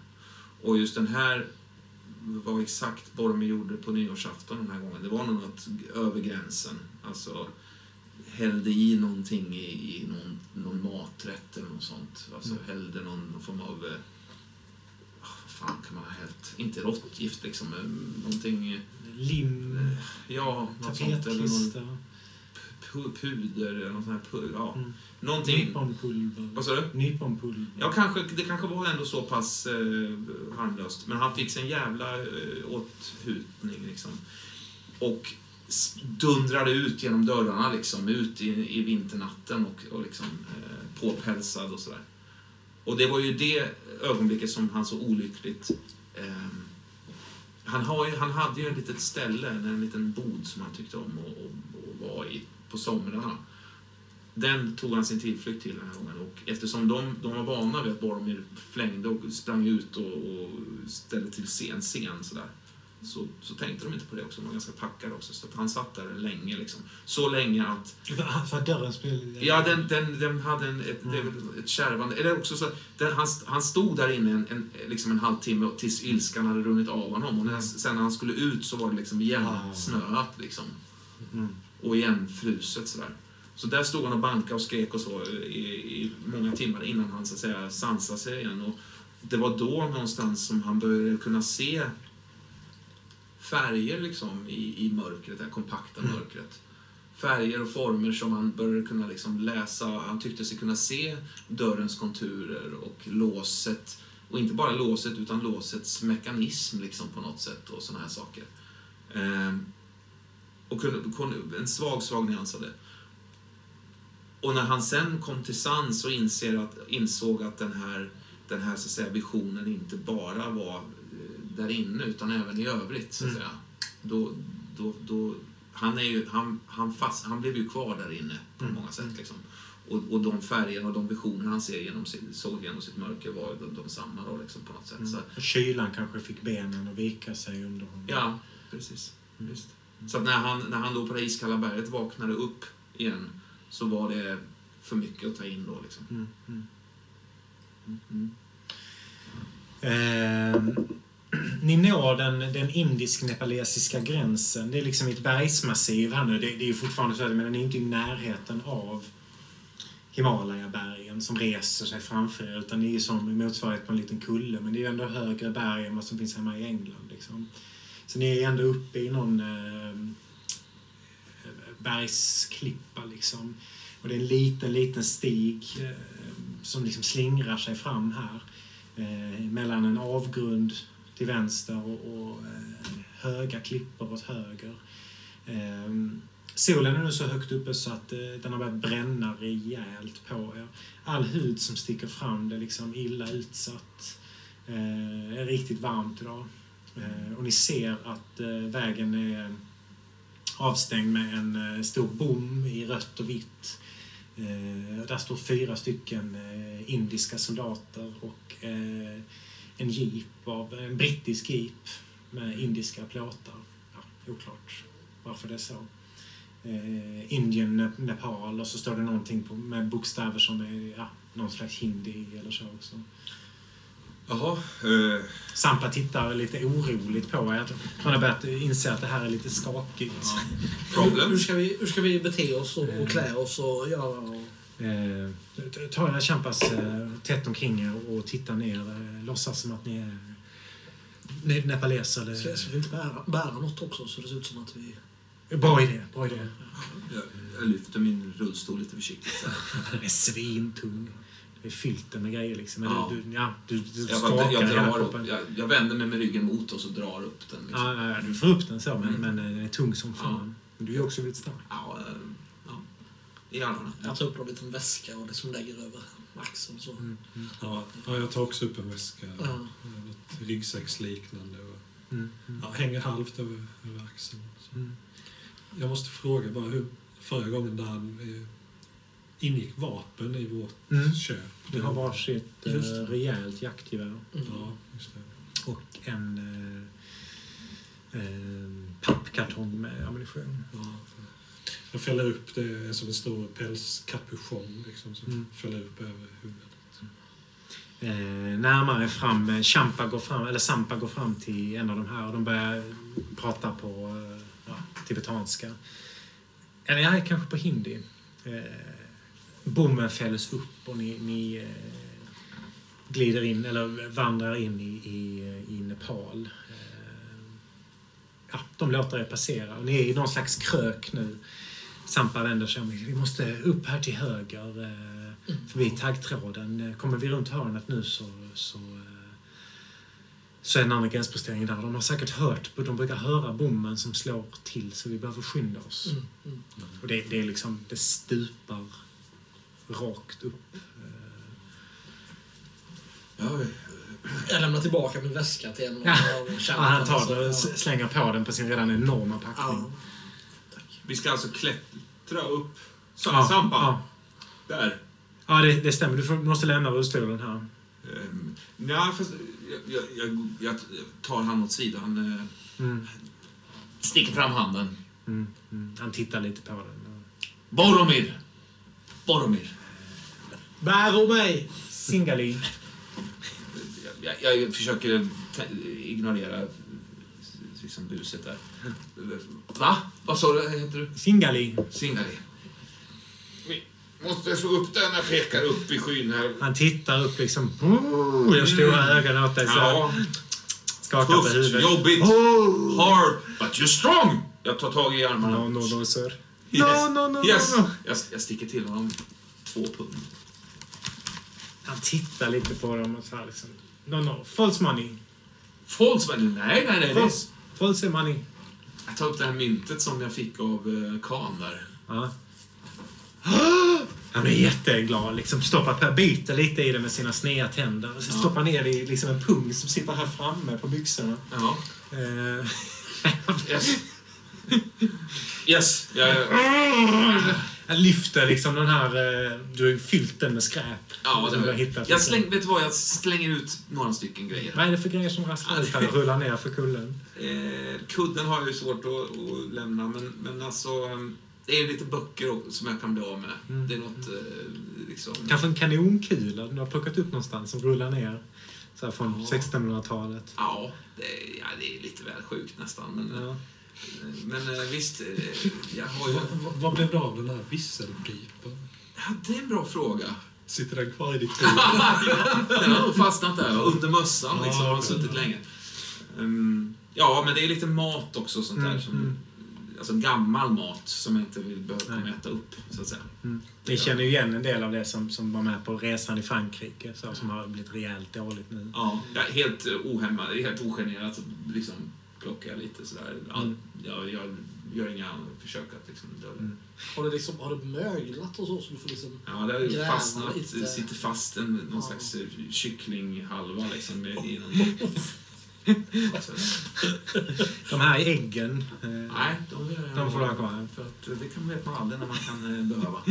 Och just den här, vad exakt Boromir gjorde på nyårsafton den här gången, det var nog något över gränsen. Alltså, hällde i någonting i, i någon, någon maträtt eller något sånt. Alltså Mm. hällde någon, någon form av... Eh, ah, vad fan kan man ha hällt? Inte råttgift liksom, men någonting... eh, Lim, Ja, något sånt. Eller någon pu- puder eller något sånt här pu- ja. Mm. Någonting... nyponpulver. Vad sa du? Nyponpulver. Ja, kanske, det kanske var ändå så pass eh, harmlöst. Men han fick sig en jävla eh, åthutning liksom. Och dundrade ut genom dörrarna liksom, ut i, i vinternatten och, och liksom eh, påpälsad och sådär. Och det var ju det ögonblicket som han så olyckligt... Eh, han, har ju, han hade ju ett litet ställe, en liten bod som han tyckte om att och, och vara i på somrarna. Den tog han sin tillflykt till den här gången. Och eftersom de, de var vana vid att Boromir flängde och sprang ut och, och ställde till scen, scen sådär. Så, så tänkte de inte på det också. De var ganska packade också. Så att han satt där länge liksom. Så länge att... För, att dörren skulle... Ja, den, den, den hade en, ett, väl ett kärvande... Eller också så... Den, han, han stod där inne en, en, liksom en halvtimme tills ilskan hade runnit av honom. Och när, sen när han skulle ut så var det liksom igensnöat liksom Mm. och igen fruset sådär. Så där stod han och bankade och skrek och så i, i många timmar innan han så att säga sansade sig igen. Och det var då någonstans som han började kunna se färger liksom i, i mörkret, det här kompakta Mm. mörkret. Färger och former som han började kunna liksom läsa. Han tyckte sig kunna se dörrens konturer och låset. Och inte bara låset utan låsets mekanism liksom på något sätt och såna här saker. Ehm, och kunde, kunde, en svag, svag nyans av det. Och när han sen kom till sans och inser att, insåg att den här, den här så att säga, visionen inte bara var där inne utan även i övrigt, så att Mm. säga. Då, då, då, han, är ju, han, han, fast, han blev ju kvar där inne på Mm. många sätt. Liksom. Och, och de färger och de visioner han ser genom sitt, såg genom sitt mörker var de, de samma då, liksom, på något sätt. Så, Mm. Och Kylan kanske fick benen att vika sig under honom. Ja, precis. Visst. Så att när han, när han då på det iskalla berget vaknade upp igen så var det för mycket att ta in då. Liksom. Mm. Mm. Mm. Ni når den, den indisk-nepalesiska gränsen. Det är liksom ett bergsmassiv här nu. Det, det är ju fortfarande så, men ni är inte i närheten av Himalaya-bergen som reser sig framför er. Utan det är som motsvarighet på en liten kulle. Men det är ju ändå högre berg än vad som finns hemma i England. Liksom. Så ni är ändå uppe i någon eh, bergsklippa liksom. Och det är en liten, liten stig eh, som liksom slingrar sig fram här. Eh, mellan en avgrund till vänster och, och eh, höga klippor åt höger. Ehm, solen är nu så högt uppe så att eh, den har börjat bränna rejält på er. All hud som sticker fram, det är liksom illa utsatt. Ehm, det är riktigt varmt idag. Ehm, och ni ser att eh, vägen är avstängd med en stor bom i rött och vitt. Där står fyra stycken indiska soldater och en jeep, av, en brittisk jeep med indiska plåtar. Ja, oklart varför det är så. Eh, Indien, Ne- Nepal och så står det någonting på, med bokstäver som är ja, någon slags hindi eller så också. Jaha. Eh, Sampa tittar lite oroligt på er. Han har börjat inse att det här är lite skakigt. Hur, problem? ska vi, hur ska vi bete oss och, och klä oss och göra? Och... Eh, ta era champas eh, tätt omkring er och titta ner. Eh, låtsas som att ni är ne- nepaleser. Ska, eller- ska vi inte bära, bära något också så det ser ut som att vi... Bra idé, bra idé. jag, jag lyfter min rullstol lite försiktigt. Den är svintung. Det är fyllt med grejer liksom. Men Ja. Du, ja, du, du Jag, skakar jag, hela drar upp, kroppen. jag, jag vänder mig med ryggen mot och så drar upp den. Liksom. Ja, ja, du får upp den så, men, Mm. men den är tung som fan. Men du är också väldigt stark. Ja, eh, ja. Jag tar upp en liten väska och liksom lägger över axeln så. Mm. Ja, ja, jag tar också upp en väska. Ja. Något ryggsäcksliknande. Och, Mm. Mm. ja, hänger halvt över, över axeln. Så. Mm. Jag måste fråga bara hur förra gången där eh, ingick vapen i vårt Mm. köp. Vi har varsitt eh, Just rejält jaktgevär. Mm. Ja, just det. Och en eh, eh, pappkartong med ammunition. Ja, jag fäller upp det som en stor pälskapuschong liksom, som Mm. fäller upp över huvudet. Eh, närmare fram, eh, Champa går fram, eller Sampa går fram till en av de här och de börjar prata på eh, ja, tibetanska. Eller ja, kanske på hindi. Eh, bommen fälls upp och ni, ni eh, glider in, eller vandrar in i, i, i Nepal. Eh, ja, de låter er passera. Och ni är i någon slags krök nu. Sampa vänder sig om. Vi måste upp här till höger. Eh, förbi taggtråden. Eh, Kommer vi runt hörnet nu så, så, eh, så är den andra gränsposteringen där. De har säkert hört, de brukar höra bommen som slår till så vi behöver skynda oss. Mm. Mm. Och det, det är liksom, det stupar rakt upp. Ja, Jag lämnar tillbaka min väska till en av Ja. han tar och slänger på den på sin redan enorma packning. Ja. Vi ska alltså klättra upp. Så, Ja, ja. där. Ja, det, det stämmer. Du måste lämna rullstolen här. Um, ja, fast jag, jag, jag, tar han åt sidan. eh, Mm, Sticker fram handen. mm, mm. Han tittar lite på den. Boromir! Boromir. Bär om mig! Singali. Jag, jag, jag försöker ignorera liksom buset där. Va? Vad sa du? Heter du? Singali. Singali. Vi måste få upp den. Jag pekar upp i skyn här. Han tittar upp liksom. Oh, jag stora ögon åt dig så. Ja, Skakar på tufft, huvudet. jobbigt, Oh! hard, but you're strong! Jag tar tag i armarna. No, no, no, sir. Yes. No, no, no, yes. no, no. Jag, jag sticker till honom två pund. Han tittar lite på dem och så här liksom. No, no. False money. False money? Nej, nej, nej. False, false money. Jag tar upp det här myntet som jag fick av eh, där. Ja. Han blir jätteglad. Liksom stoppar på, biter lite i det med sina sneda tänder. Och så Ja. stoppar ner det i liksom en pung som sitter här framme på byxorna. Ja. Eh, Yes. Yes. Jag, lyfter liksom den här... eh, Du har ju fyllt den med skräp. ja, Som du har hittat. jag släng, vet du vad? Jag slänger ut några stycken grejer. Vad är det för grejer som rasslar ut här och rullar ner för kullen? Eh, kudden har jag ju svårt att, att lämna, men, men alltså... eh, Det är lite böcker som jag kan bli av med. Mm. Det är något eh, liksom... Kanske en kanonkula du har plockat upp någonstans som rullar ner. Så från Ja. 1600-talet. Ja det, är, ja, det är lite väl sjukt nästan. Men, Ja. Men eh, visst, eh, jag har ju... Vad, vad blev det av den här visselpipan? Ja, det är en bra fråga. Sitter den kvar i ditt huvud? Den har nog fastnat där, under mössan Ja, liksom. Har okej. suttit länge. Ehm, ja, men det är lite mat också sånt där. Mm, Som, mm. Alltså gammal mat som jag inte vill behöva äta upp, så att säga. Mm. Vi känner ju igen en del av det som, som var med på resan i Frankrike, så, som har blivit rejält dåligt nu. Ja, helt ohämmad, helt ogenerat så liksom plockar jag lite sådär. Mm. jag, jag gör inga försök att liksom dölja. Mm. Har det, liksom, har det möglat och så? så du får liksom... Ja, det har fastnat, lite. sitter fast en, någon Ja. slags kycklinghalva liksom i i någon... De här äggen, eh, Nej, de, de får du ha kvar. För att det kan vet man aldrig när man kan eh, behöva.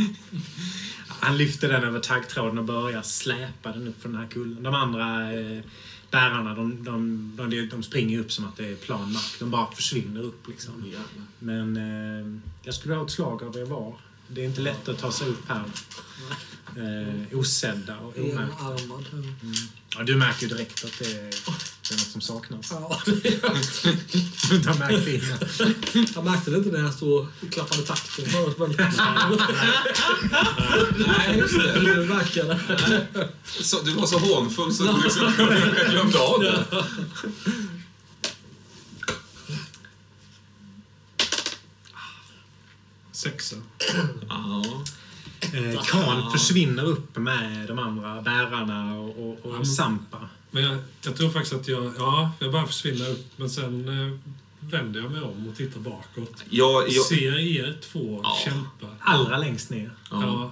Han lyfter den över taggtråden och börjar släpa den upp för den här kullen. De andra eh, bärarna, de, de, de, de springer upp som att det är plan mark. De bara försvinner upp liksom. Men eh, jag skulle ha ett slag av er var. Det är inte lätt att ta sig upp här. Eh, osedda och omärkta. Enarmad. Ja, du märker ju direkt att det är, det är något som saknas. Ja, Du inte har märkt det innan. jag märkte det inte när jag stod och klappade takten förut. Men... Nej, just det. det verkade. Så, du var så hånfull så du liksom glömde av det. Sexa. Ja. Eh, Khan försvinner upp med de andra bärarna och, och, och Ja, Sampa. Men jag, jag tror faktiskt att jag, ja, jag bara försvinna upp. Men sen eh, vänder jag mig om och tittar bakåt. Jag, jag, Ser er två Ja. kämpa. Allra längst ner. ja. Ja.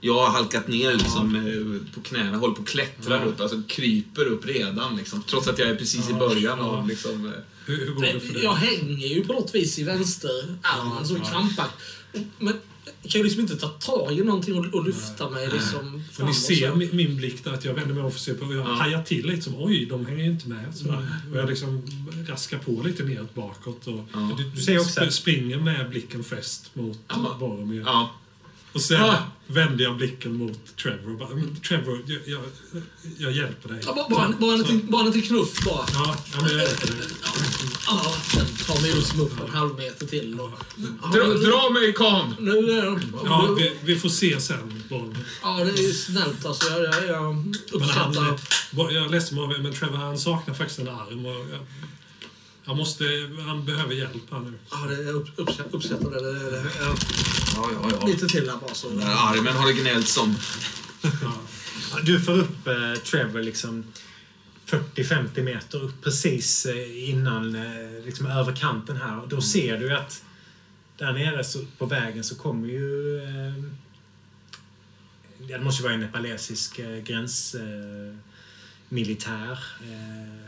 jag har halkat ner liksom, eh, på knäna, håller på att klättra Ja. upp, alltså kryper upp redan. Liksom, trots att jag är precis i början Ja. av liksom, eh, Hur, hur går det för dig? Jag hänger ju på något vis i vänsterarmen Ja, som ja. krampaktigt. Men jag kan ju liksom inte ta tag i någonting och, och lyfta mig liksom Men ni ser min, min blick där att jag vänder mig om och försöker och jag Ja. hajar till lite som oj, de hänger ju inte med. Så, Nej. och jag liksom raskar på lite neråt bakåt och Ja. Du, du också sp- att springer med blicken fäst mot Ja. Boromir. ja. Och sen Ja. vänder jag blicken mot Trevor och bara, "Men Trevor, jag, jag, jag hjälper dig. Ja, bara, bara, bara, en liten, bara en liten knuff bara. Ja, ja, men jag hjälper dig. Ja, sen tar mig liksom upp en halv meter till. Och, Dra, dra mig Khan! Nu är. Ja, vi, vi får se sen, Boromir. Ja, det är ju snällt alltså. Jag, jag, jag Men uppskattar... han, Bo- jag är ledsen, men Trevor han saknar faktiskt en arm. Och jag, jag måste, han behöver hjälp här nu. Ja, det, jag upp, uppskattar det. det, det, ja, Ja, ja, ja. lite till där bara så. Den här armen har det gnällt som. Ja. du får upp eh, Trevor liksom 40-50 meter upp precis eh, innan eh, liksom över kanten här. Och då ser du att där nere så, på vägen så kommer ju eh, det måste ju vara en nepalesisk eh, gränsmilitär. Eh, militär. eh,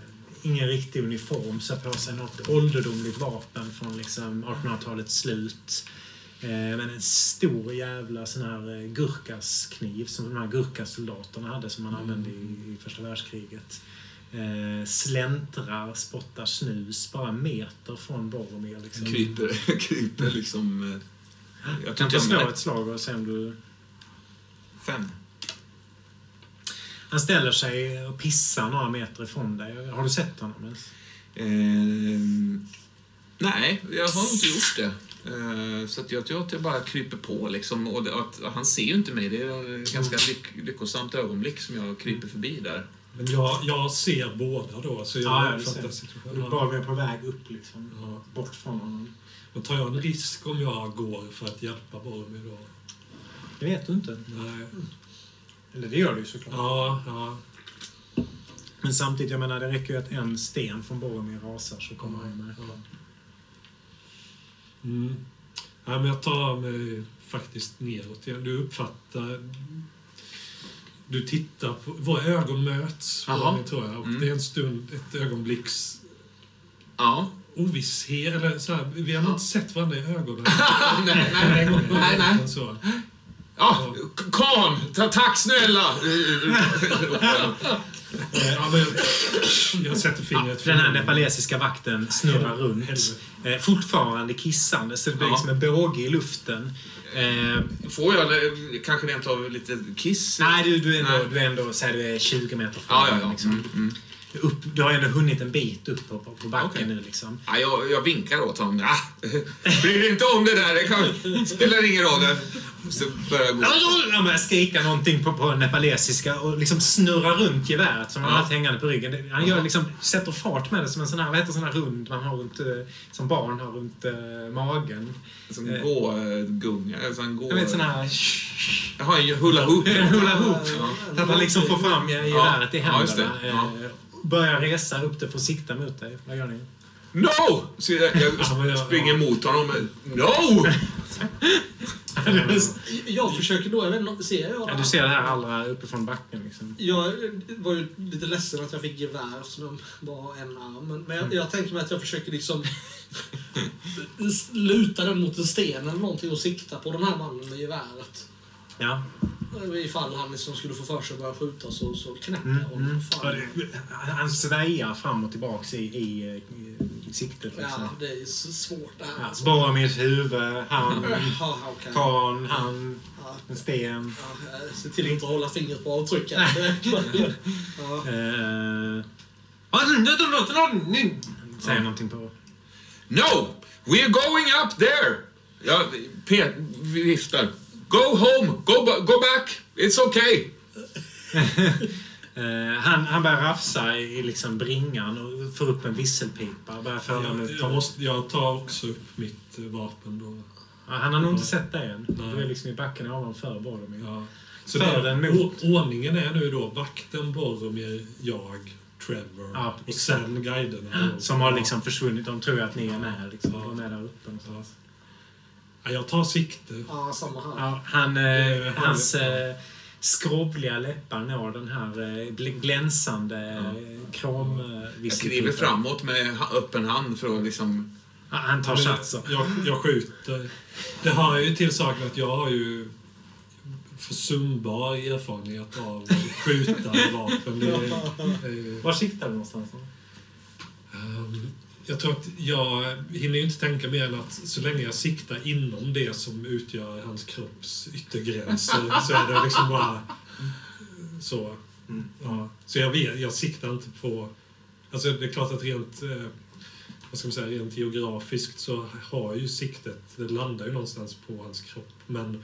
ingen riktig uniform, så på sig något ålderdomligt vapen från liksom 1800-talets slut. Eh, men en stor jävla sån här eh, gurkaskniv som de här gurkasoldaterna hade som man använde i, första världskriget. Eh, släntrar, spottar snus bara meter från Boromir. Liksom. Kryper, kryper liksom... Jag Kan du slå ett slag och se om du... Fem. Han ställer sig och pissar några meter ifrån dig. Har du sett honom ens? Ehm, nej, jag har inte gjort det. Ehm, så att jag tror att jag bara kryper på liksom. Och det, att, han ser ju inte mig. Det är ett ganska lyck, lyckosamt ögonblick som jag kryper förbi där. Men jag, jag ser båda då, så jag Ja, ser. situationen. Du bara är på väg upp liksom. Ja. Bort från honom. Men tar jag en risk om jag går för att hjälpa Boromir då? Det vet du inte. Nej. Eller det gör du ju såklart. Ja, ja. Men samtidigt, jag menar, det räcker ju att en sten från Boromir rasar så kommer han med. ja. Mm. Nej, men jag tar mig faktiskt neråt igen. Du uppfattar... Du tittar på... Våra ögon möts, Jaha. Boromir, tror jag. Och Mm. Det är en stund, ett ögonblicks Ja. ovisshet. Eller så här, vi har nog inte sett varandra i ögonen. nej, nej, nej, nej, nej. Så. Ja, Khan! Ta, tack snälla! Ja, men jag, sätter fingret Den här nepalesiska vakten snurrar runt. Helvete. Eh, fortfarande kissande, så det blir Ja. liksom en båge i luften. Eh, Får jag kanske rent av lite kiss? nej, du, du är ändå, Nej. du är ändå säg, du är 20 meter från Ja, ja, ja. liksom. Mm, mm. Upp, du har ändå hunnit en bit upp på, på backen Okej. nu liksom. Ja, jag, jag vinkar åt honom. Ah, bryr dig inte om det där. Det kan, spelar ingen roll. Så börjar jag gå. Han börjar skrika någonting på, på nepalesiska och liksom snurrar runt geväret som han Ja. har haft hängande på ryggen. Han gör liksom, sätter fart med det som en sån här, vad heter sån här rund man har runt, eh, som barn har runt eh, magen. Som Eh. gågunga. Alltså en gå... Jag vet sån här... Jaha, en hula hoop. En hula hoop. Ja. Så att han liksom får fram geväret i Ja, händerna. det. Ja. Börjar resa upp det för att sikta mot dig. Vad gör ni? No! Så jag, jag springer mot honom. No! Jag försöker då, jag vet inte, ser jag Ja, du ser det här allra uppifrån backen. Liksom. Jag var ju lite ledsen att jag fick gevär bara har en arm. Men, men jag, jag tänker mig att jag försöker liksom luta den mot en sten eller någonting och sikta på den här mannen med geväret. Ja. Ifall han liksom skulle få för sig att börja skjuta så, så knäpper Mm, honom. mm. Fan. Han sväjar fram och tillbaks i, i, i siktet. Liksom. Ja, det är så svårt det här. Ja, alltså. Boromirs huvud, okej. kan, hand, Ja, en sten. ja, se till att inte hålla fingret på avtryckaren. ja. Eh, Säger någonting på... No! We're going up there! Jag viftar. Go home! Go, go back! It's okay! Eh, han, han börjar rafsa i liksom bringan och får upp en visselpipa. Börjar föra Jag, mot jag, måste, jag tar också upp mitt eh, vapen då. Ja, han har nog inte sett dig än. Nej. Du är liksom i backen ovanför Boromir. Ja. Så För det, den mot- ordningen är nu då vakten, Boromir, jag, Trevor Ja, och sen guiderna. Som har Ja. liksom försvunnit. De tror att ni är med. Liksom. De är där uppe någonstans. Ja, jag tar sikte. ja, samma här. Ja, han, Eh, han- hans eh, skrovliga läppar når den här eh, glänsande Ja. eh, krom... Jag skriver framåt med ha- öppen hand för att liksom... Ja, Han tar Men sats. jag, jag skjuter. Det hör ju till saken att jag har ju försumbar erfarenhet av vapen. Det, är, eh, Var siktar du någonstans? Ehm, Jag tror att jag hinner ju inte tänka mer än att så länge jag siktar inom det som utgör hans kropps yttergräns så, så är det liksom bara så. Mm. Ja. Så jag vet, jag siktar inte på... Alltså det är klart att rent, eh, vad ska man säga, rent geografiskt så har ju siktet, det landar ju någonstans på hans kropp. Men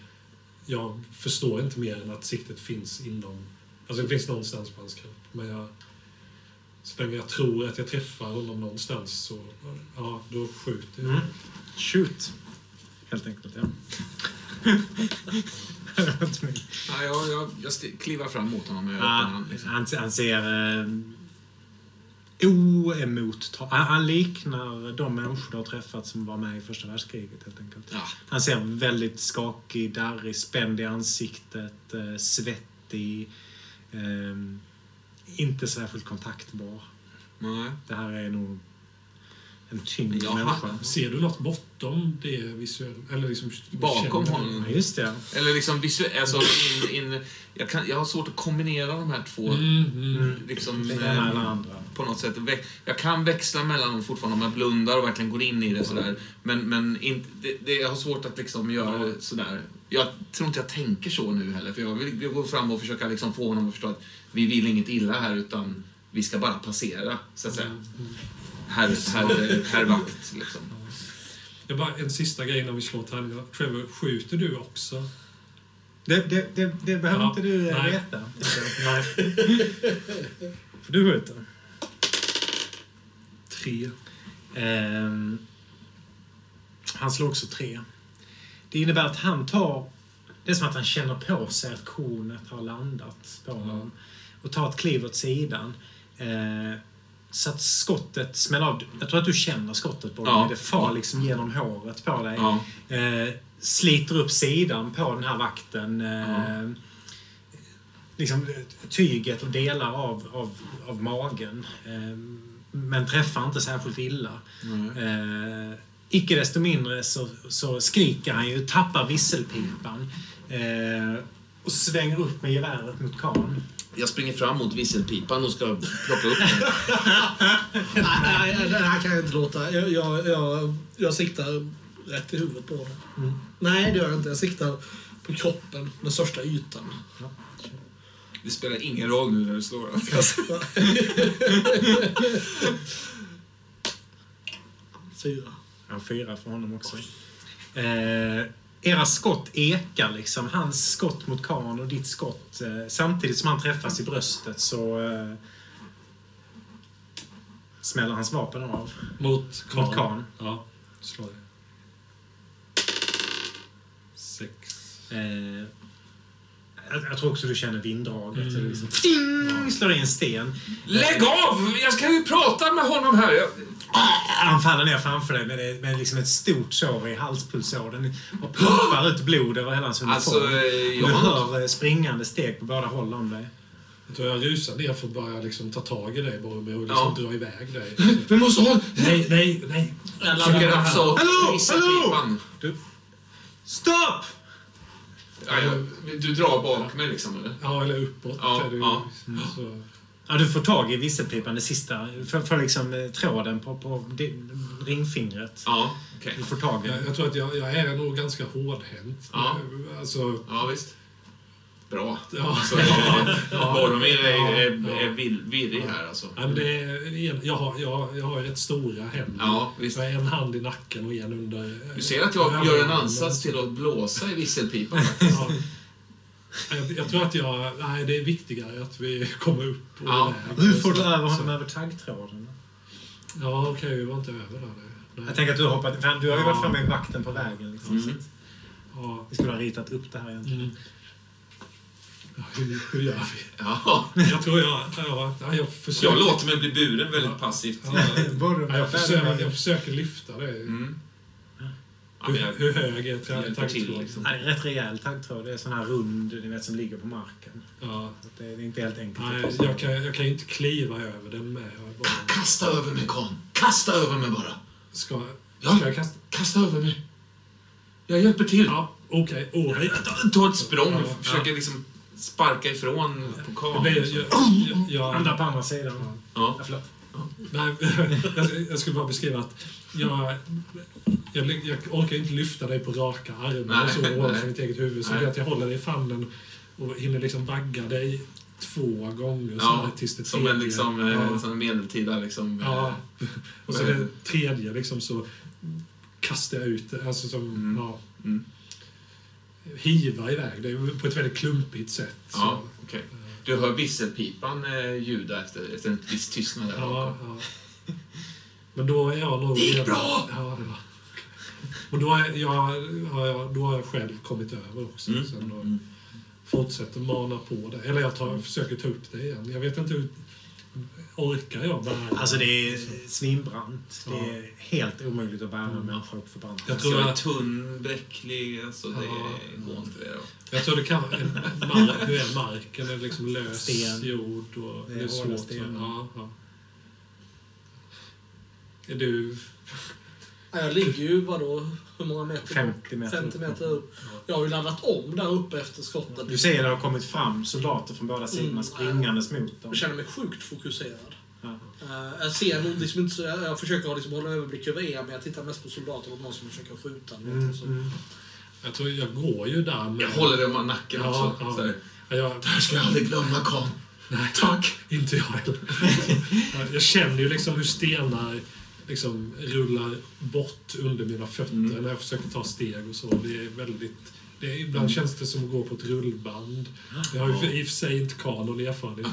jag förstår inte mer än att siktet finns inom, alltså det finns någonstans på hans kropp. Men jag, så länge jag tror att jag träffar honom någonstans så, ja, då skjuter jag. Mm. Shoot. Helt enkelt, ja. Ja, jag, jag, jag klivar fram mot honom med öppen Ja, hand. Liksom. han, han ser eh, oemottag... Han, han liknar de människor du har träffat som var med i första världskriget. helt enkelt. Ja. Han ser väldigt skakig, darrig, spänd i ansiktet, eh, svettig. Eh, inte särskilt kontaktbar. Nej. Det här är nog en tyngre Jaha. människa. Ser du något bortom det visuella? Eller liksom, Bakom honom. Ja, just det. Eller liksom visuellt, alltså in, in, jag, kan, jag har svårt att kombinera de här två. Mm, mm. Liksom, Det eh, ena eller andra. på något sätt. Jag kan växla mellan dem fortfarande om jag blundar och verkligen går in i det sådär. Men, men inte, det, det, jag har svårt att liksom göra det sådär. Jag tror inte jag tänker så nu heller. För jag vill gå fram och försöka liksom få honom att förstå att vi vill inget illa här utan vi ska bara passera, så att säga. Herr, herr, herr vakt, liksom. Det är bara en sista grej innan vi slår tärningarna. Trevor, skjuter du också? Det, det, det, det behöver Ja, inte du eh, nej. veta. Nej. För du skjuter. Tre. Ehm, han slår också tre. Det innebär att han tar... Det är som att han känner på sig att kornet har landat på honom. Och tar ett kliv åt sidan. Eh, så att skottet smäller av. Jag tror att du känner skottet på dig. Ja. Det far liksom genom håret på dig. Ja. Eh, sliter upp sidan på den här vakten. Eh, liksom eh, tyget och delar av, av, av magen. Eh, men träffar inte särskilt illa. Eh, icke desto mindre så, så skriker han ju, tappar visselpipan. Eh, och svänger upp med geväret mot karln. Jag springer fram mot visselpipan och ska plocka upp den. nej, nej, det här kan jag inte låta. Jag, jag, jag, jag siktar rätt i huvudet på honom. Mm. Nej, det gör jag inte. Jag siktar på kroppen, den största ytan. Det spelar ingen roll nu när du slår. Fyra. Ja, fyra för honom också. Eh, era skott ekar liksom. Hans skott mot Khan och ditt skott. Eh, samtidigt som han träffas i bröstet så eh, smäller hans vapen av. Mot Khan. Mot Khan. Ja, slår det. Sex. Eh, jag, jag tror också du känner vinddraget. Mm. Så det liksom, ting, slår in sten. Lägg av! Jag ska ju prata med honom här. Jag... Han faller ner framför dig med, det- med liksom ett stort sår i halspulsådern och pumpar ut blod över hela hans uniform. Alltså, eh, du jag... hör eh, springande steg på båda håll om dig. Jag tror jag rusar ner för att börja liksom ta tag i dig Boromir och liksom Ja. dra iväg dig. Vi måste ha... nej, nej, nej. Rafsa åt Hallå, visselpipan. Stopp! Du drar bak mig liksom, eller? Ja, eller uppåt. Ja, är du, ja. Så, Ja, du får tag i visselpipan, det sista. För, för liksom eh, tråden på, på ringfingret. Ja, okej. Du får tag i jag, jag tror att jag, jag är nog ganska hårdhänt. Ja. Alltså, Ja, visst. Bra. ja. Alltså, ja, Ja. Boromir är, är, Ja. är vill- virrig här alltså. Nej, men det är, jag, har, jag, jag har rätt stora händer. Ja, visst. Jag har en hand i nacken och en under... Du ser att jag gör en ansats till att blåsa i visselpipan. Ja. Jag, jag tror att jag... Nej, det är viktigare att vi kommer upp och Ja. Hur får du över Så- honom över taggtråden? Ja, okej, vi var inte över där nu. Nej. Jag tänker att du har hoppat... Du har ju Ja. varit framme i vakten på vägen. Liksom, Mm. så att Ja. vi skulle ha ritat upp det här egentligen. Mm. Ja, hur, hur gör vi? Ja. Jag tror jag... Ja, ja, jag försöker... Jag låter mig bli buren väldigt passivt. Ja, Borde ja, jag, försöker, jag försöker lyfta dig. Mm. Hur, jag hur hög är taggtråden? liksom. Ja, det är en rätt rejäl taggtråd. Det är sån här rund, ni vet, som ligger på marken. Ja. Det är inte helt enkelt. Nej, jag kan, jag kan inte kliva över den med. Jag bara, Kasta över mig, Khan. Kasta över mig bara. ska, Ja. ska jag kasta? Kasta över mig. Jag hjälper till. Ja, okej. Okay. Ta- Ta ett språng Ja, och försöker liksom sparka ifrån Det Khan. blir, jag, jag, jag, Andra på andra sidan. Ja. Ja, förlåt. nej, jag, jag skulle bara beskriva att jag, jag, jag orkar inte lyfta dig på raka armar och så ovanför mitt eget huvud. Så det att jag håller dig i famnen och hinner liksom vagga dig två gånger så Ja, tills det Som en liksom, eh, ja. som en medeltida liksom... Ja. eh, Och så det tredje liksom så kastar jag ut det. Alltså som, Mm. ja. Mm. Hiva iväg det på ett väldigt klumpigt sätt. Ja, okej. Du hör visselpipan eh, ljuda efter, efter en viss tystnad där ja, ja. Men då är jag nog... Det gick bra! Ja, var. Men då, är jag, ja, ja, då har jag själv kommit över också. Mm. Sen då Mm. fortsätter mana på det. Eller jag tar, försöker ta upp det igen. Jag vet inte hur... Orkar jag bära Alltså det är svinbrant. Det Ja. är helt omöjligt att bära en människa upp för brant. Jag Alltså, tror jag är att- tunn, bräcklig, alltså det Ja. går inte det då. Jag tror det kan vara... hur är marken? Är det liksom lös Sten. jord? Och Det är hårda svårt. sten. Ja, ja. Är du... Ja, jag ligger ju vadå, hur många meter? bort? 50 meter 50 upp. meter upp. Jag har ju laddat om där uppe efter skottet. Du ser det har kommit fram soldater från båda sidorna Mm. springandes mot dem. Jag känner mig sjukt fokuserad. Ja. Eh, jag ser nog liksom inte så, jag jag försöker ha liksom hålla överblick över er, men jag tittar mest på soldater och någon som försöker skjuta. Mm, mm. Jag tror jag går ju där med... Jag håller dig om nacken Ja, också. ja. Så Ja, Jag, Det här ska jag aldrig glömma, Khan. nej, tack! Inte jag heller. Jag- jag känner ju liksom hur stenar liksom rullar bort under mina fötter Mm. när jag försöker ta steg och så. Det är väldigt... Det är, ibland känns det som att gå på ett rullband. Jag har ju för- i och för sig inte kanon erfarenhet.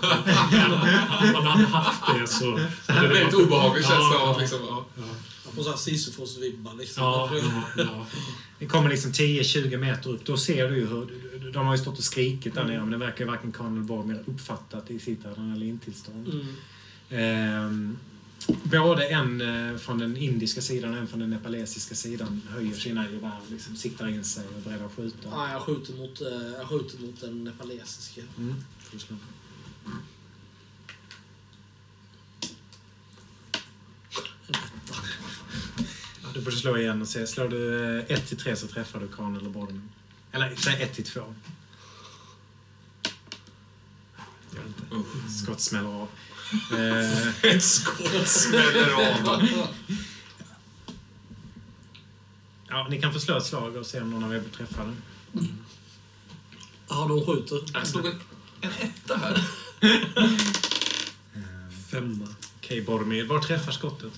Men Om man hade haft det så... Det är väldigt obehagligt känns det. Ja, att Liksom, ja. Ja, Jag får såhär Sisyfos-vibbar liksom. ja, ja, ja. Det kommer liksom 10-20 meter upp. Då ser du ju hur... De har ju stått och skrikit där nere men det verkar ju varken Karl eller Boromir uppfattat i sitt adrenalintillstånd. Mm. Ehm, både en eh, från den indiska sidan och en från den nepalesiska sidan höjer sina gevär, liksom siktar in sig och att skjuta. Ja, jag skjuter mot, eh, jag skjuter mot den nepalesiska. Mm. Ja, Du får slå igen och se. Slår du 1 till 3 så träffar du Khan eller Boromir. Eller säg 1 till 2. Gör inte. Skott smäller av. Eh, Ett skott smäller av. ja, ni kan få slå ett slag och se om någon av er blir träffade. Ja, de skjuter. Jag slog ett en etta här. Femma. Okej, Boromir. Var träffar skottet?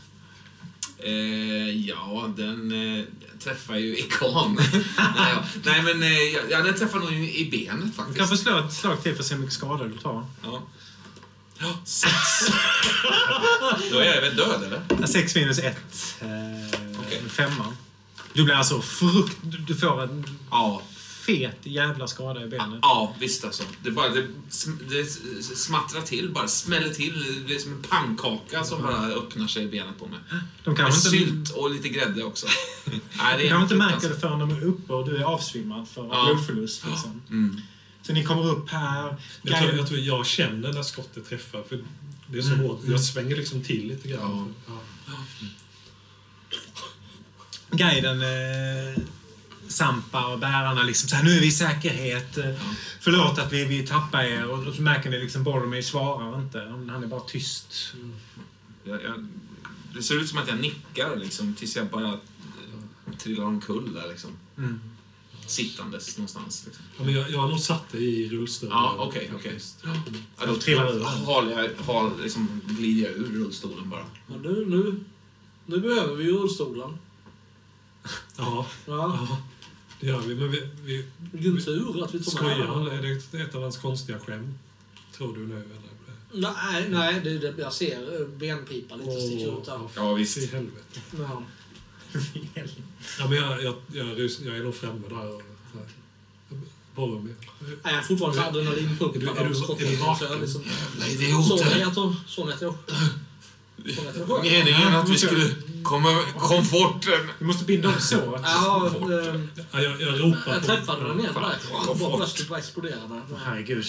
Eh, ja, den eh, träffar ju Ikan. nej, ja. nej, men eh, ja, den träffar nog i, benet Du faktiskt. kan få slå ett slag till för att se hur mycket skada du tar. Ja. Sex. Då är jag väl död, eller? 6 minus 1. Eh, Okej. Femman. Du blir alltså frukt... Du, du får en Ja. fet jävla skada i benet. Ja, visst alltså. Det, bara, det, sm- det smattrar till, bara smäller till. Det är som en pannkaka som bara öppnar sig i benet på mig. De Med kanske inte, sylt och lite grädde också. Nej, de det är kanske inte märker fruktansvärt. det förrän de är uppe och du är avsvimmad för Ja. blodförlust. Liksom. Mm. Så ni kommer upp här. Jag tror, jag tror jag känner när skottet träffar. För det är så Mm. hårt. Jag svänger liksom till lite grann. Ja. guiden eh, Sampa och bärarna liksom så här, nu är vi i säkerhet. Eh, Förlåt att vi, vi tappar er. Och, och så märker ni liksom Boromir svarar inte. Han är bara tyst. Jag, jag, det ser ut som att jag nickar liksom, tills jag bara trillar omkull där. Liksom. Mm. Sittandes någonstans. Liksom. Ja, men jag, jag har nog satt dig i rullstolen. Ja, okej, okej. faktiskt. Ja, då trillar ur. har jag, har, liksom, glider jag ur rullstolen bara. Men nu, nu, nu behöver vi rullstolen. Ja, Ja. ja, det gör vi. Men vi, vi Vilken tur att vi tog med den. Är det ett av hans konstiga skämt? Tror du nu? Eller? Nej, nej det, det, jag ser eh, benpipa lite sticker ut där. Ja, visst. I helvete. Ja. Ja, men jag, jag, jag, rus, jag är nog framme där. Och, så här. Boromir. Nej, jag är fortfarande så adrenalinpumpad Är du- är du- är du Så vaken? jag liksom- jag. Son heter jag. Meningen att vi skulle komma komforten. Du måste binda om såret. Ja, Ja, jag, jag ropar jag på- träffade den igen där. Bara. Bröstet bara exploderade. Herregud.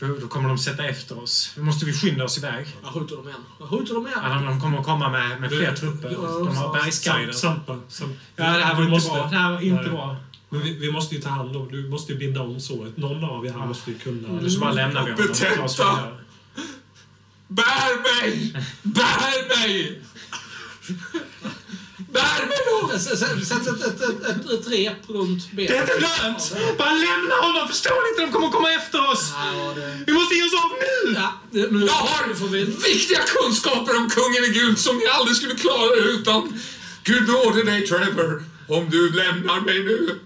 För Då kommer de sätta efter oss. Nu måste vi skynda oss iväg. Jag skjuter dem igen. Jag skjuter dem igen. Ja, de, kommer att komma med, med fler trupper. De har bergsguider. Sampa. Sam, Ja, det här var inte måste- bra. Det här var inte Nej. bra. Men vi, vi måste ju ta hand om... Du måste ju binda om såret. Någon av er här måste ju kunna... Nu så bara lämnar vi honom. Betenta! Bär mig! Bär mig! Bär mig då! Sätt ett, ett, ett, ett, ett rep runt benet. Det är inte lönt! Bara lämna honom! Förstår ni inte? De kommer komma efter oss! Ja, det... Vi måste ge oss av nu! Ja, det, nu Jag har får vi... viktiga kunskaper om kungen i Gud som ni aldrig skulle klara utan. Gud nåde dig, Trevor, om du lämnar mig nu.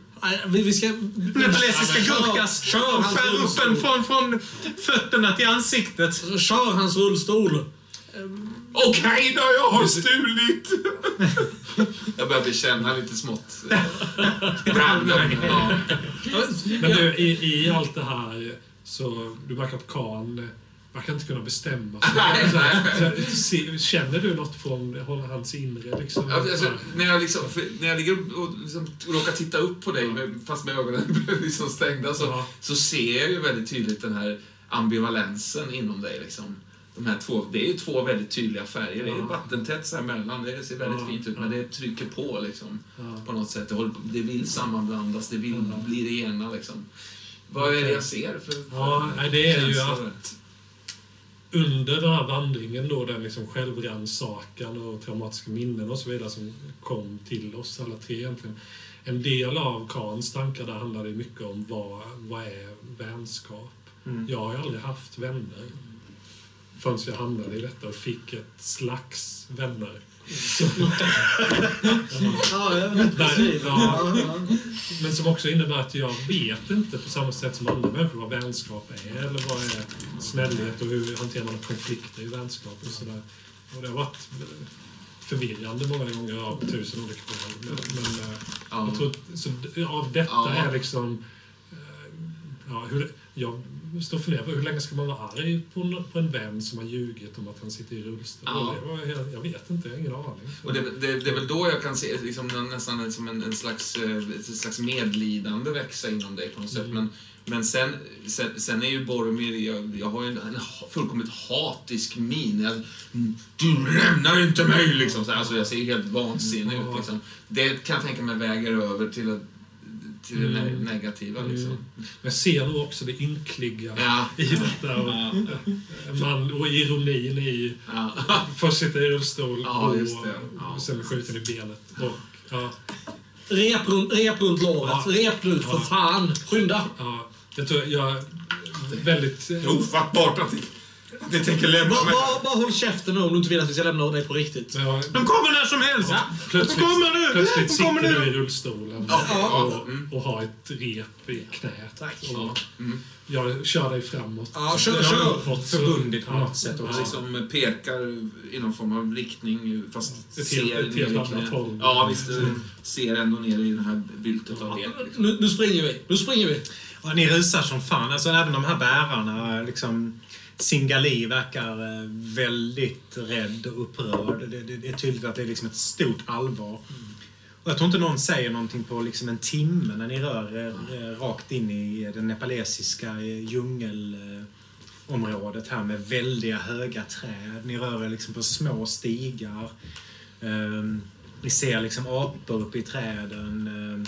Vi, vi ska... Nepalesiska gurkas Kör och hans skär upp en från, från fötterna till ansiktet. Kör hans rullstol. Okej då, jag har stulit. jag börjar bekänna lite smått. eh, Random. Ja. Men du, i, i allt det här så... Du märker att Khan verkar inte kunna bestämma sig. Nej, nej. Så, se- Känner du något från hans inre? Liksom, Alltså, när, jag liksom, när jag ligger och liksom råkar titta upp på dig, med, fast med ögonen liksom stängda, så, Ja. så ser jag ju väldigt tydligt den här ambivalensen inom dig. Liksom. De här två, det är ju två väldigt tydliga färger. Det är Ja. vattentätt så här mellan. Det ser väldigt Ja, fint ut, ja. men det trycker på liksom, Ja. på något sätt. Det, håller, det vill sammanblandas, det vill bli det ena. Liksom. Vad är det jag ser? För, för Ja, det är ju att under den här vandringen då, den liksom självrannsakan och traumatiska minnen och så vidare som kom till oss alla tre egentligen. En del av Kans tankar där handlade mycket om vad, vad är vänskap? Mm. Jag har aldrig haft vänner förrän jag hamnade i detta och fick ett slags vänner. Men som också innebär att jag vet inte på samma sätt som andra människor vad vänskap är eller vad är snällhet och hur hanterar man konflikter i vänskap och sådär. Och det har varit förvirrande många gånger av tusen olika skäl. Men, men eh, Ja. jag tror att, så av detta Ja. är liksom... Ja, hur, jag står och funderar på hur länge ska man vara arg på en, på en vän som har ljugit om att han sitter i rullstol? Ja. Jag, jag vet inte, jag har ingen aning. Och det, det, det är väl då jag kan se liksom, nästan som en, en, slags, eh, ett slags medlidande växa inom dig på något sätt. Mm. Men, men sen, sen, sen är ju Boromir, jag, jag har ju en, en fullkomligt hatisk min. Jag, "Mm, du lämnar inte mig! Liksom. Så, alltså, jag ser helt vansinnig ut. Liksom. Det kan jag tänka mig väger över till, det- till det Mm. ne- negativa. Liksom. Mm. Men jag ser nog också det ynkliga Ja. i detta. Och, man, och ironin i Ja. först sitta i rullstol Ja, och, just det. Ja. och sen skjuten i benet. Och, ja, Rep runt, rep runt låret. Ja. Rep nu, för Ja. fan. Skynda. ja, jag tror jag... väldigt... Ofattbart att ni tänker lämna Bara, mig. bara, bara håll käften nu om du inte vill att vi ska lämna dig på riktigt. Ja, De kommer när som helst! plötsligt, De kommer nu! plötsligt De sitter kommer nu! du i rullstolen ja, och, mm. och har ett rep i knät. Tack. Och Mm. jag kör dig framåt. Ja, kör, Jag kör. uppåt, så- Förbundit på Ja. något sätt Och också. liksom pekar i någon form av riktning fast Ett ser helt- ett ner helt i annat knät. håll. Ja, visst. Du ser ändå ner i den här byltet av. Liksom. Nu, nu springer vi. Nu springer vi. Ja, ni rusar som fan. Alltså även de här bärarna, liksom... Singali verkar eh, väldigt rädd och upprörd. Det, det, det är tydligt att det är liksom ett stort allvar. Och jag tror inte någon säger någonting på liksom en timme när ni rör er eh, rakt in i eh, det nepalesiska djungelområdet här med väldiga höga träd. Ni rör er liksom på små stigar. Ehm, ni ser liksom apor uppe i träden. Ehm,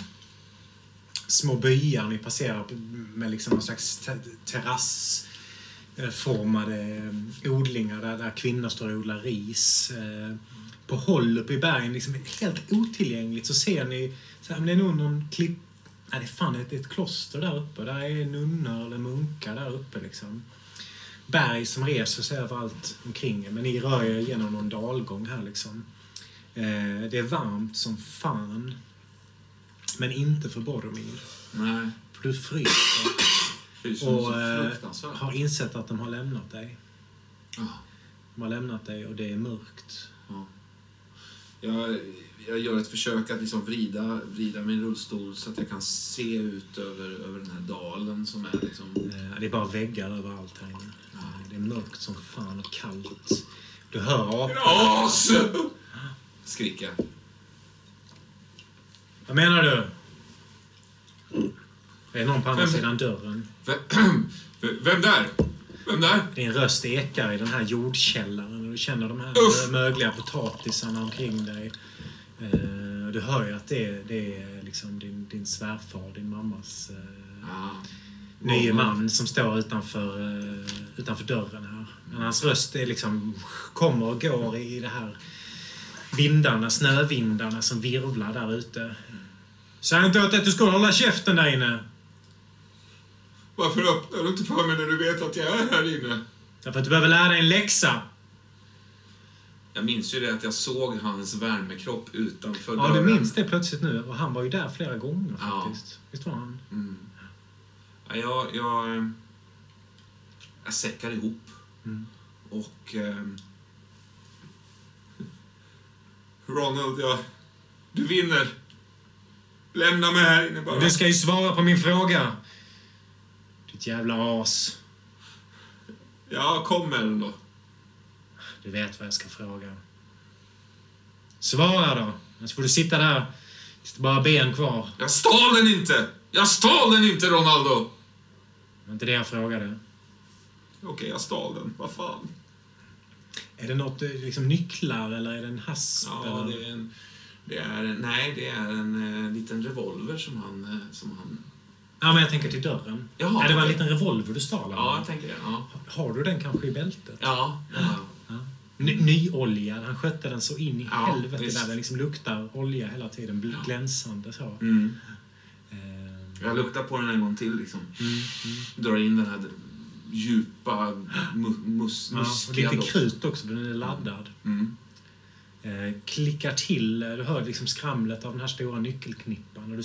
små byar ni passerar med liksom någon slags terrass terrassformade eh, odlingar där, där kvinnor står och odlar ris. Eh, På håll uppe i bergen, liksom helt otillgängligt, så ser ni så här, men det är nog någon klipp... Nej, det är fan ett, ett kloster där uppe. Där är nunnor eller munkar där uppe liksom. Berg som reser sig överallt omkring er, men ni rör er genom någon dalgång här liksom. Eh, det är varmt som fan. Men inte för Boromir. Nej. För du fryser och så eh, har insett att de har lämnat dig. Ja. De har lämnat dig och det är mörkt. Jag, jag gör ett försök att liksom vrida, vrida min rullstol så att jag kan se ut över, över den här dalen som är liksom... Eh, Det är bara väggar överallt här inne. Eh, Det är mörkt som fan och kallt. Du hör apor. As! Skriker jag. Vad menar du? Det är någon på andra Vem- sidan dörren. Vem, vem där? Vem där? Din röst ekar i den här jordkällaren och du känner de här Uff. mögliga potatisarna omkring dig. Eh, Du hör ju att det är, det är liksom din, din svärfar, din mammas eh, Ja. nye man som står utanför, eh, utanför dörren här. Men hans röst är liksom, kommer och går i det här vindarna, snövindarna som virvlar där ute. Säg inte åt att du ska hålla käften där inne. Varför öppnar du inte för mig när du vet att jag är här inne? Därför att du behöver lära dig en läxa. Jag minns ju det att jag såg hans värmekropp utanför Ja, dörren. du minns det plötsligt nu. Och han var ju där flera gånger Ja. faktiskt. Visst var han? Mm. Ja, jag, jag, jag säckar ihop. Mm. Och... Eh, Ronald, jag, du vinner. Lämna mig här inne bara. Du ska ju svara på min fråga. Ditt jävla as. Ja, kom med den då. Du vet vad jag ska fråga. Svara då. Annars får du sitta där det bara ben kvar. Jag stal den inte! Jag stal den inte, Ronaldo! Det var inte det jag frågade. Okej, jag stal den. Vad fan. Är det något, eh, liksom nycklar eller är det en hasp? Ja, eller? det är en... Det är, nej, det är en eh, liten revolver som han... eh, Som han Ja, men jag tänker till dörren. Jaha, Nej, det var en liten revolver du stal ja, jag tänker det. Ja. Har du den kanske i bältet? Ja, ja. Ny, nyoljad. Han skötte den så in i Ja, helvete visst. där. Den liksom luktar olja hela tiden. Glänsande så. Mm. Eh, Jag luktar på den en gång till. Liksom. mm, mm. Drar in den här djupa, mu- mus, Ja, och muskliga lite krut också, den är laddad. Mm. Eh, klickar till. Du hör liksom skramlet av den här stora nyckelknippan och du,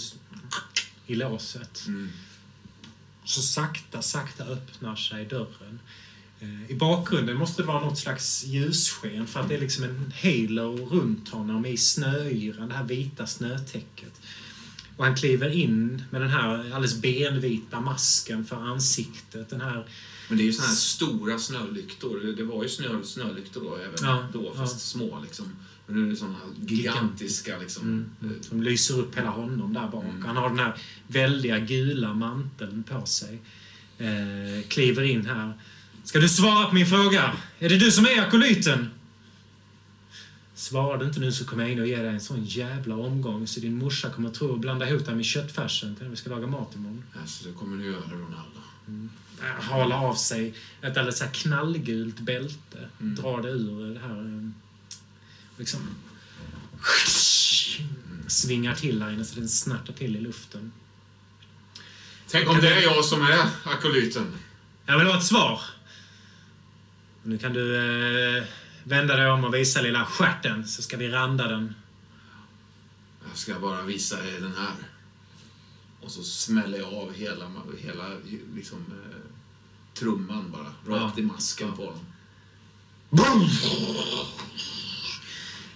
i låset. Mm. Så sakta, sakta öppnar sig dörren. Eh, I bakgrunden måste det vara något slags ljussken för att det är liksom en halo runt honom i snöyran, det här vita snötäcket. Och han kliver in med den här alldeles benvita masken för ansiktet. Den här Men det är ju såna här stora snölyktor. Det- Det var ju snö, snölyktor då, även Ja, då, fast ja. små. Liksom. Men nu är det här gigantiska. Liksom. Mm, som lyser upp hela honom där bak. Mm. Han har den här väldiga gula manteln på sig. Eh, kliver in här. Ska du svara på min fråga? Är det du som är akolyten? Svarar du inte nu så kommer jag in och ger dig en sån jävla omgång så din morsa kommer att tro och blanda ihop dig med köttfärsen till när vi ska laga mat imorgon. Alltså, det kommer du göra, Ronaldo. Eh, Halar av sig ett alldeles knallgult bälte. Mm. Drar det ur det här... Liksom... Svingar till inne så den snärtar till i luften. Tänk om det är jag som är akolyten. Jag vill ha ett svar. Nu kan du eh, vända dig om och visa lilla stjärten så ska vi randa den. Jag ska bara visa er den här. Och så smäller jag av hela, hela liksom, eh, trumman bara. Rakt Ja. i masken på dem.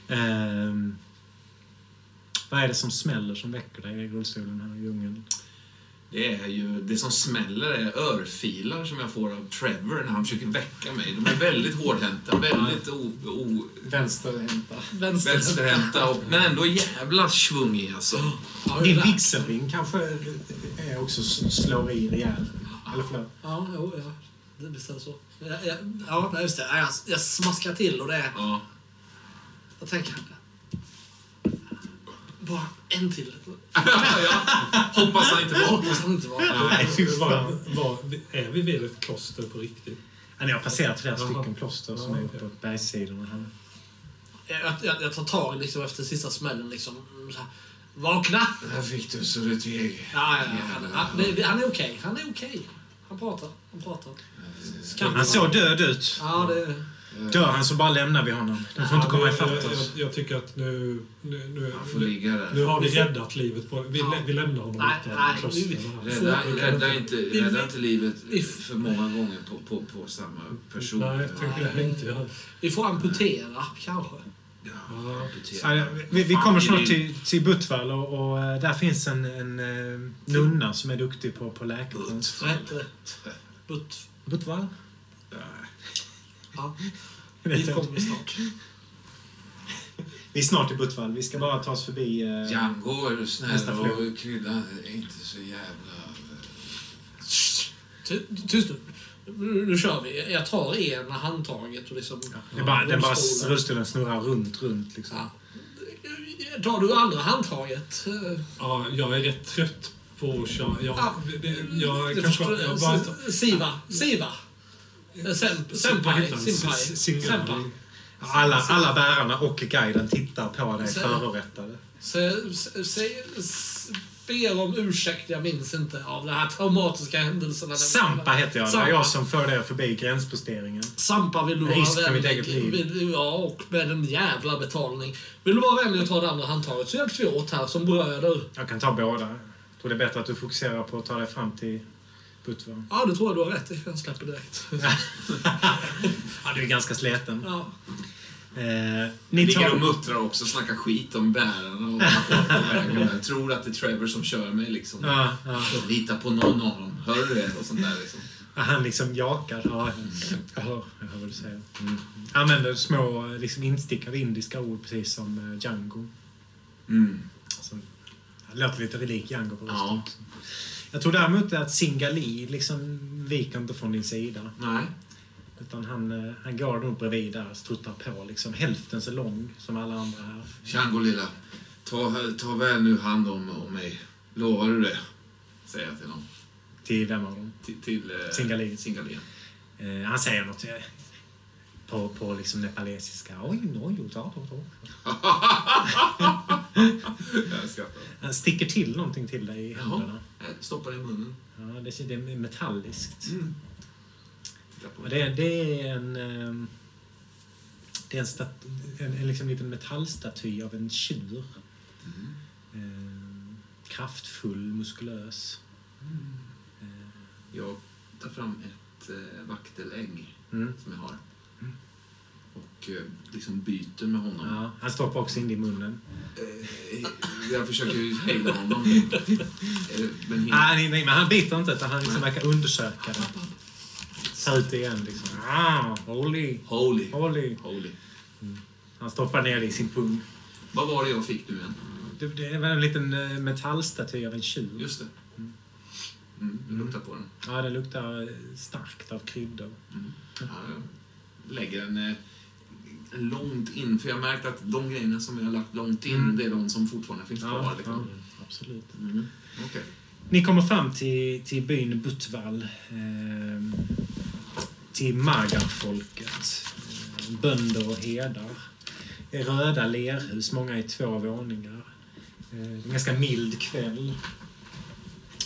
Ehm, vad är det som smäller som väcker dig i rullstolen här i djungeln? Det är ju, det som smäller är örfilar som jag får av Trevor när han försöker väcka mig. De är väldigt hårdhänta, väldigt o, o, Vänsterhänta. Vänster. vänsterhänta, och, men ändå jävla svung i alltså. Din det. vigselring kanske är också slår i rejält. Eller förlåt. Ja, jo, ja. Det det så. Ja, ja, ja just det. Ja, Jag, jag smaskar till och det. Ja. Jag tänker... Bara en till. Hoppas han inte var. Hoppas han inte var. Nej, fy Var, fan. var, är vi vid ett kloster på riktigt? Ja, Ni har passerat flera Jaha. stycken kloster som Ja, är uppåt bergssidorna här. Jag, jag, jag tar tag liksom efter sista smällen liksom. Så här, Vakna! Där fick du så du teg. Ja, ja, ja. Han, han, han är okej. Han är okej. Han pratar. Han pratar. Skam. Han såg död ut. Ja, det... Dör han så bara lämnar vi honom. De får inte komma jag, ifatt jag, oss. jag tycker att nu, nu, nu, Han får ligga nu har vi räddat livet på... Vi, Ja. vi lämnar honom Nej, ute nej, vi-. Rädda, rädda, inte, Vi- rädda inte livet vi- för många gånger på, på, på samma person. Nej, jag tänker det inte göra. Vi får amputera, kanske. Ja, vi, vi kommer snart till, till Buttvall och, och eh, där finns en, en eh, nunna som är duktig på, på. But, Buttvall? Ja. Jag Vi kommer snart. Vi är snart i Buttvall. Vi ska bara ta oss förbi... eh, Django, är du snäll och krydda är inte så jävla... Ty- Tyst nu. Nu, kör vi. Jag tar ena handtaget och liksom... det är bara, den bara, rullstolen. snurrar runt, runt liksom. Ja. Tar du andra handtaget? eh, Ja, jag är rätt trött på att köra. Jag, Ja. det, jag det kanske... förstår- Jag bara, S- Siva. Siva. Eh, Senpai. Alla, alla bärarna och guiden tittar på dig förorättade. Ber om ursäkt, jag minns inte, av de här traumatiska händelserna. Sampa heter jag. Det är Sampa. jag som för dig förbi gränsposteringen. Sampa vill du Risk vara för mitt eget liv. Vill, ja, och med en jävla betalning. Vill du vara vänlig och ta det andra handtaget så hjälps vi åt här som bröder. Jag kan ta båda. Jag tror det är bättre att du fokuserar på att ta dig fram till Buttvall. Ja, det tror jag du har rätt i. Jag släpper direkt. Ja, du är ganska sleten. Ja. Eh, ni Ligger och tar... muttrar också, snackar skit om bärarna och vägen. Jag tror att det är Trevor som kör mig liksom. Ja, ja. Lita på någon av dem. Hör du det? Och sånt där liksom. Han liksom jakar. Ja, jag hör, jag hör vad du säger. Mm. Använder små liksom instickade indiska ord precis som eh, Django. Mm. Det låter lite lik Django på rösten. Ja. Jag tror däremot att Singali liksom viker inte från din sida. Nej. Utan han, eh, han går nog bredvid där och struttar på. Liksom, hälften så lång som alla andra här. Django lilla, ta, ta väl nu hand om, om mig. Lovar du det? Säger jag till honom. Till vem av dem? Till, till eh, Singali. Singali. Eh, han säger något eh, på, på liksom nepalesiska. Oj, oj, oj, ta. Jag skrattar. Han sticker till någonting till dig i händerna. Jag stoppar i munnen. Ja, det, det är metalliskt. Mm. Och det, det är en... ehm, Det är en, stat, en, en liksom liten metallstaty av en tjur. Mm. Ehm, kraftfull, muskulös. Ehm, Jag tar fram ett eh, vaktelägg Mm. som jag har. Och eh, liksom byter med honom. Ja, han stoppar också in det i munnen. Eh, jag försöker ju hejda honom. Eh, men hin- Ah, nej, nej, men han biter inte utan han liksom verkar undersöka det. Tar ut det igen liksom. Ah, holy, Holy. holy. Holy. Han stoppar ner det i sin pung. Vad var det jag fick nu igen? Det, det väl en liten eh, metallstaty av en tjur. Just det. Mm, du luktar på den. Ja, det luktar eh, starkt av kryddor. Ja, jag lägger den eh, långt in, för jag har märkt att de grejerna som jag har lagt långt in, Mm. det är de som fortfarande finns Ja, kvar. ja, Liksom. absolut. Mm. Okej. Ni kommer fram till, till byn Buttvall. Eh, till Magarfolket. Eh, bönder och herdar. Röda lerhus, många i två våningar. Eh, en ganska mild kväll.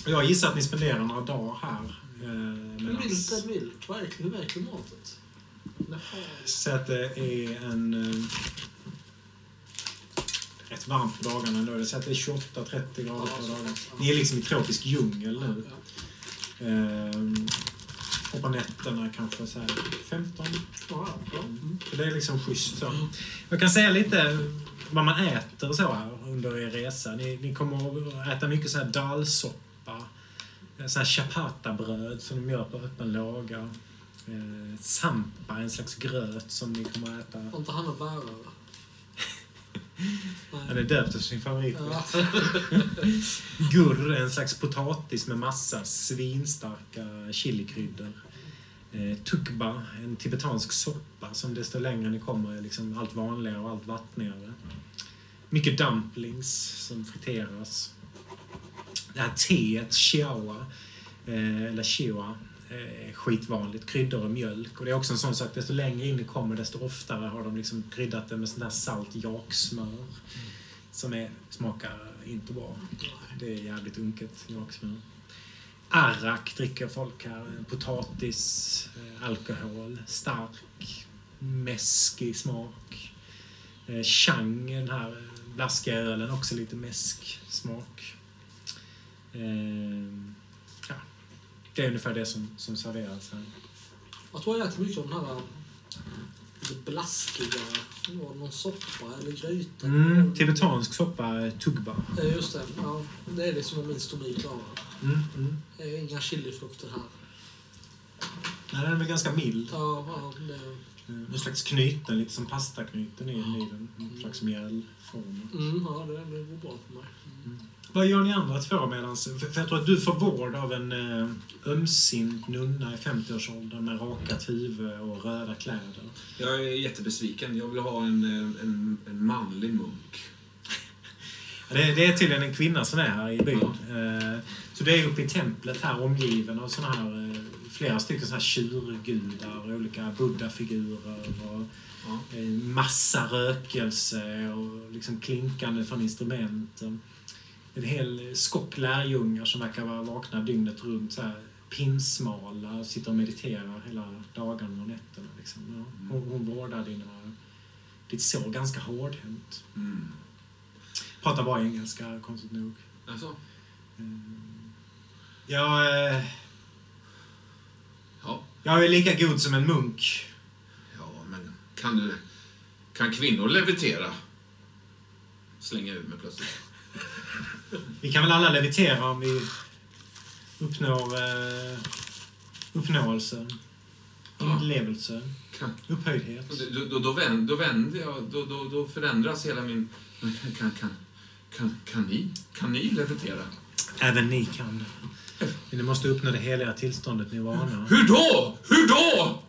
Jag gissar att ni spenderar några dagar här. Eh, medans- milt är milt? Verkligen, klimatet? Jaha. Så att det är en... Eh, rätt varmt på dagarna ändå. Så att det är 28-30 grader på dagarna. Ni är liksom i tropisk djungel nu. Eh, och på nätterna kanske så här 15. Mm. Det är liksom schysst så. Jag kan säga lite vad man äter så här under er resa. Ni, ni kommer att äta mycket så här dalsoppa. Så här chapatabröd som de gör på öppen låga. Eh, sampa, en slags gröt som ni kommer att äta. Har inte han en bärare? Han är döpt efter sin favorit. Ja. Gurr, en slags potatis med massa svinstarka chilikryddor. Eh, tukba, en tibetansk soppa som desto längre ni kommer är liksom allt vanligare och allt vattnigare. Mycket dumplings som friteras. Det här teet, chiawa, eh, eller chiwa, eh, skitvanligt. Kryddor och mjölk. Och det är också en sån sak, desto längre in ni kommer desto oftare har de liksom kryddat det med sånt här salt jaksmör. Som är, smakar inte bra. Det är jävligt unket jaksmör. Arrak dricker folk här. Potatis, eh, alkohol, stark, mäskig smak. Eh, Chang, den här eh, blaskiga ölen, också lite mäsk smak. Eh. Det är ungefär det som, som serveras här. Jag tror jag äter mycket av den här lite blaskiga, det någon soppa eller gryta? Mm, tibetansk soppa, eh, tugba. Ja, just det. Ja, det är liksom vad min stomi klarar. Mm, mm. Det är inga chilifrukter här. Nej, den är väl ganska mild. Ja, ja, det, Eh, Någon slags knyten, lite som pastaknyten i, den. Någon slags mjölform. mm, ja, det, det går bra för mig. Vad gör ni andra två medans... För, för jag tror att du får vård av en eh, ömsint nunna i 50-årsåldern med rakat huvud och röda kläder. Jag är jättebesviken. Jag vill ha en, eh, en, en manlig munk. Det, det är tydligen en kvinna som är här i byn. Eh, så det är uppe i templet här omgiven av såna här, flera stycken såna här tjurgudar och olika buddha-figurer och Ja. massa rökelse och liksom klinkande från instrument. En hel skock lärjungar som verkar vara vakna dygnet runt. Så här, pinsmala, sitter och mediterar hela dagarna och nätterna. Liksom. Ja, hon, hon vårdar dina, ditt sår ganska hårdhänt. Mm. Pratar bara engelska, konstigt nog. Alltså, Jag, eh, ja. jag är lika god som en munk. ja, men kan du... Kan kvinnor levitera? Slänger jag ur mig plötsligt. Vi kan väl alla levitera om vi uppnår eh, uppnåelse, inlevelse, upphöjdhet. då, då, då, vänder, då vänder jag, då, då, då förändras hela min... Kan, kan, kan, kan, ni, kan ni levitera? Även ni kan. Men ni måste uppnå det heliga tillståndet nirvana. Hur då? Hur då?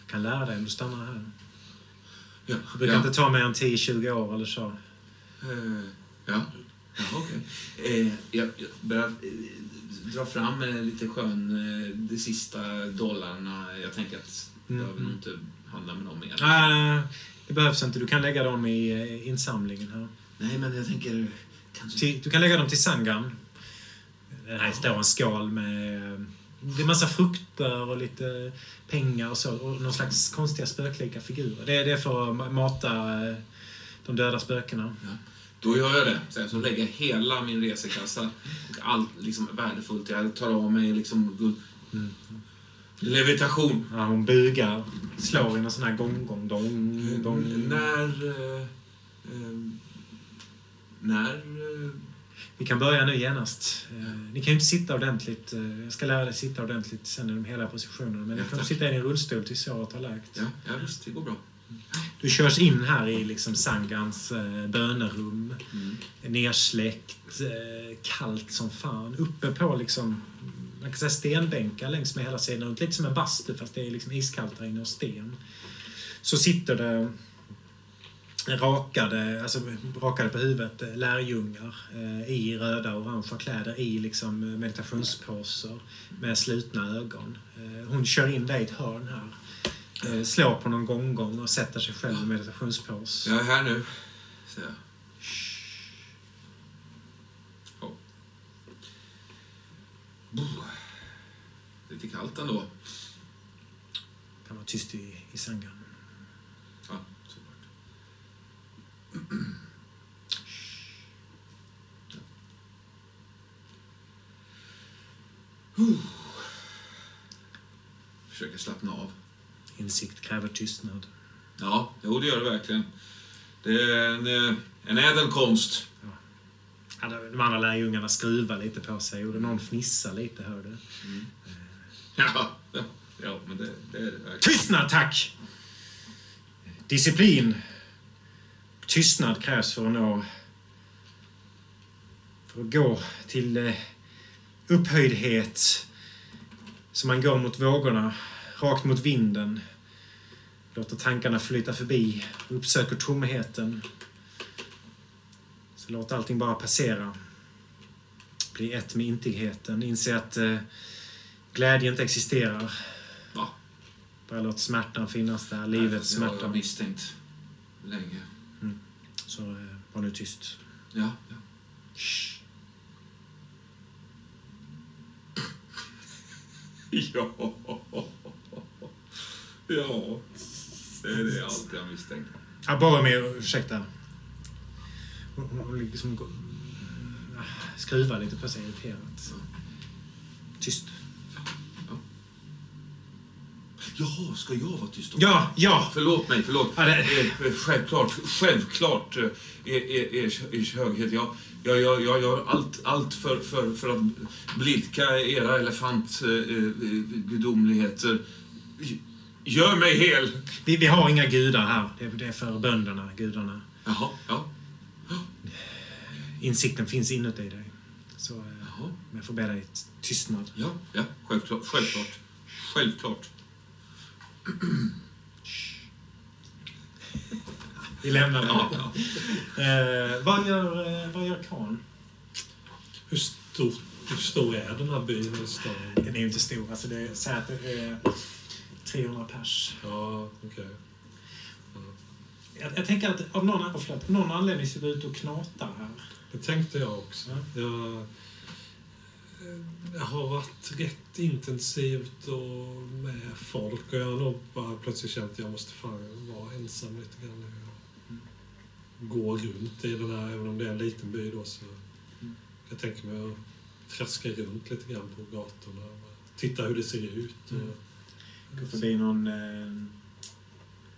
Jag kan lära dig om du stannar här. Ja, Det brukar ja. inte ta mer än 10-20 år eller så. Eh, ja, ja okej. Eh, jag, jag börjar eh, dra fram eh, lite skön, de sista dollarna. Jag tänker att det Mm, behöver nog inte handla med någon mer. Nej, det behövs inte. Du kan lägga dem i insamlingen här. Nej, men jag tänker... Kanske... Till, du kan lägga dem till Sangam. Det här står en skål med... Det är massa frukter och lite pengar och så. Och någon slags konstiga spöklika figurer. Det är, det är för att ma- mata de döda spökena. Då gör jag det. Så, här, så lägger jag hela min resekassa och allt liksom värdefullt. Jag tar av mig liksom guld. Mm. Levitation. Ja, hon bugar. Slår i någon sån här gong, gong, dong, dong. När... Eh, eh, när... Eh, Vi kan börja nu genast. Eh, Ni kan ju inte sitta ordentligt. eh, Jag ska lära dig sitta ordentligt sen i de hela positionerna. Men Ja, du kan tack. sitta i din rullstol tills såret har läkt. ja, ja, visst. Det går bra. Du körs in här i liksom Sangans eh, bönerum. Mm. Nersläckt, eh, kallt som fan. Uppe på liksom, man kan säga stenbänkar längs med hela sidan runt. Lite som en bastu fast det är liksom iskallt här inne och sten. Så sitter det rakade, alltså rakade på huvudet eh, lärjungar eh, i röda och orangea kläder i liksom eh, meditationsposer med slutna ögon. Eh, hon kör in dig i ett hörn här. Eh, slår på någon gonggong och sätter sig själv i meditationspose. Jag är här nu, säger jag. Ja. lite kallt ändå. kan vara tyst i, i sängen. Ja, såklart. Försöker slappna av. Insikt kräver tystnad. Ja, jo, det gör det verkligen. Det är en, eh, en ädel konst. Ja, de andra lärjungarna skruvar lite på sig och någon fnissar lite, hör du. Ja, ja, ja men det, det är det verkligen. Tystnad, tack! Disciplin. Tystnad krävs för att nå... För att gå till eh, upphöjdhet. Så man går mot vågorna, rakt mot vinden. Låter tankarna flyta förbi, uppsöker tomheten. Så låt allting bara passera. Bli ett med intigheten, inse att eh, glädje inte existerar. Ja. Bara låt smärtan finnas där, livets det har smärta. jag misstänkt länge. Så eh, var nu tyst. Ja, ja. Ja. Ja. Det är det allt jag misstänkt. Ja, Boromir, ursäkta. Hon, liksom går- skruvar lite på sig irriterat. Tyst. Jaha, ska jag vara tyst då? Ja, ja! Förlåt mig, förlåt. Ja, det- Eh, Självklart, självklart, eh, er, er, er, ers höghet. Jag, jag, jag, jag gör allt, allt för, för, för att blidka era elefantgudomligheter. Gör mig hel! Vi, vi har inga gudar här. Det, är- det är för bönderna, gudarna. Jaha, ja. Insikten finns inuti dig. Så eh, Jaha. jag får be dig tystnad. Ja, ja, självklart. Självklart. Självklart. Vi lämnar det. Ja, ja. Eh, vad, gör, eh, vad gör Khan? Hur, stort, hur stor är den här byn? Den är ju inte stor. Alltså det, säg att är 300 pers. Ja, okej. Jag, jag tänker att av någon, oh, förlåt, någon anledning så är vi ute och knatar här. Det tänkte jag också. Jag, eh, det har varit rätt intensivt och med folk och jag har nog bara plötsligt känt att jag måste fan vara ensam lite grann nu. Och gå runt i den här, även om det är en liten by då så jag tänker mig att traska runt lite grann på gatorna och titta hur det ser ut. Och, Mm. Gå förbi någon eh,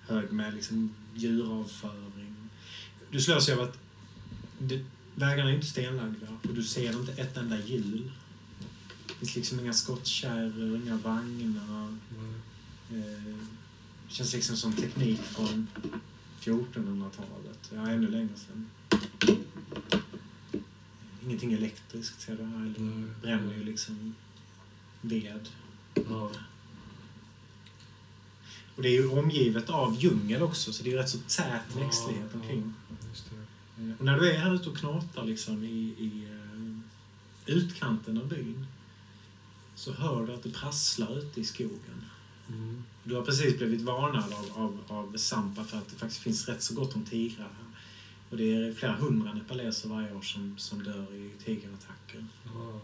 hög med liksom djuravföring. Du slås ju av att det, vägarna är inte stenlagda och du ser inte ett enda hjul. Det finns liksom inga skottkärror, inga vagnar. Eh, det känns liksom som teknik från 1400-talet. Ja, ännu längre sedan. Ingenting elektriskt ser du här. Nej. bränner ju liksom ved. ja. Och det är ju omgivet av djungel också, så det är rätt så tät växtlighet Ja, omkring. ja. Eh, Och när du är här ute och knatar liksom i, i eh, utkanten av byn så hör du att det prasslar ute i skogen. Mm. Du har precis blivit varnad av, av, av Sampa för att det faktiskt finns rätt så gott om tigrar här. Och det är flera hundra nepaleser varje år som, som dör i tigerattacker. Ja.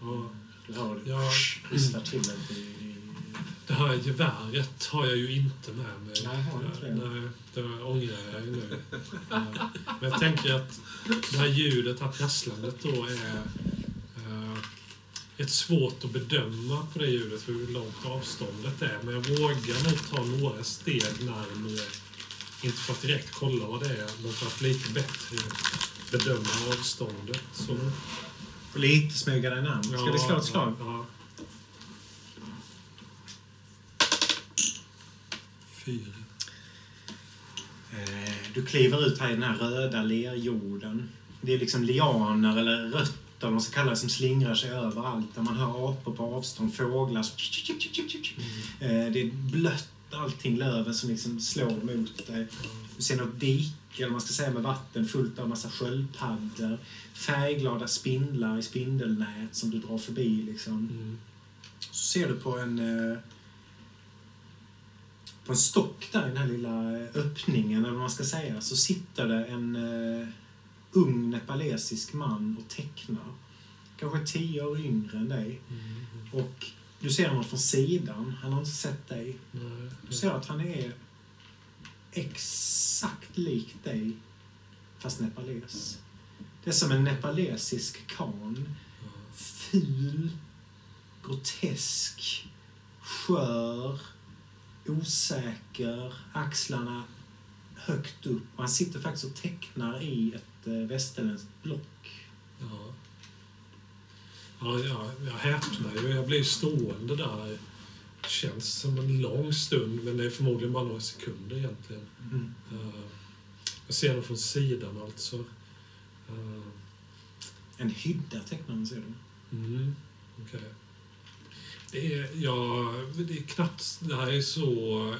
Ja. Du hör det Ja. prisslar till lite i, här geväret har jag ju inte med mig. Nej, har inte det? Nej, det ångrar jag ju nu. Eh, Men jag tänker att det här ljudet, det här prasslandet då är eh, ett svårt att bedöma på det ljudet hur långt avståndet är. Men jag vågar nog ta några steg närmare. Inte för att direkt kolla vad det är, men för att lite bättre bedöma avståndet. Så, och lite smyga dig närmare. Ska vi slå ett slag? Ja. Fyra. Eh, Du kliver ut här i den här röda lerjorden. Det är liksom lianer eller rötter, vad man ska kalla det, som slingrar sig överallt. Där man hör apor på avstånd, fåglar som... Eh, Det är blött allting, löven som liksom slår mot dig. Du ser något dike, eller man ska säga, med vatten fullt av massa sköldpaddor. Färgglada spindlar i spindelnät som du drar förbi liksom. Mm. Så ser du på en eh, på en stock där i den här lilla eh, öppningen, eller vad man ska säga, så sitter det en eh, ung nepalesisk man och tecknar. Kanske tio år yngre än dig. Mm. Och Du ser honom från sidan. Han har inte sett dig. Nej. Du ser att han är exakt lik dig, fast nepales. Det är som en nepalesisk kan. Ful, grotesk, skör, osäker, axlarna högt upp. Och han sitter faktiskt och tecknar i ett eh, västerländskt block. Ja. Ja, jag, jag häpnar ju. Jag blir stående där. Det känns som en lång stund, men det är förmodligen bara några sekunder egentligen. Mm. Eh, jag ser den från sidan alltså. Eh, En hydda tecknar han, ser du. Mm, okej. Det är, ja, det är knappt, det här är så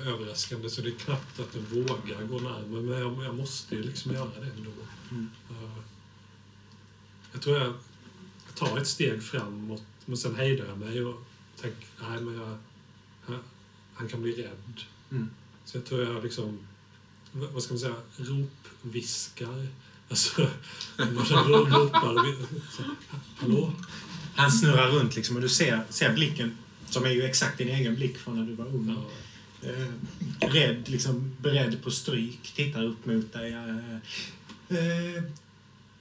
överraskande så det är knappt att jag vågar gå närmare men jag, jag måste ju liksom göra det ändå. Mm. Eh, jag tror jag tar ett steg framåt men sen hejdar jag mig och tänker nej men jag, han, han kan bli rädd. Mm. Så jag tror jag liksom, vad ska man säga, ropviskar. Alltså, man ropar hallå? Han snurrar runt liksom och du ser, ser blicken, som är ju exakt din egen blick från när du var ung. Ja. Eh, rädd, liksom beredd på stryk, tittar upp mot dig. Eh, eh,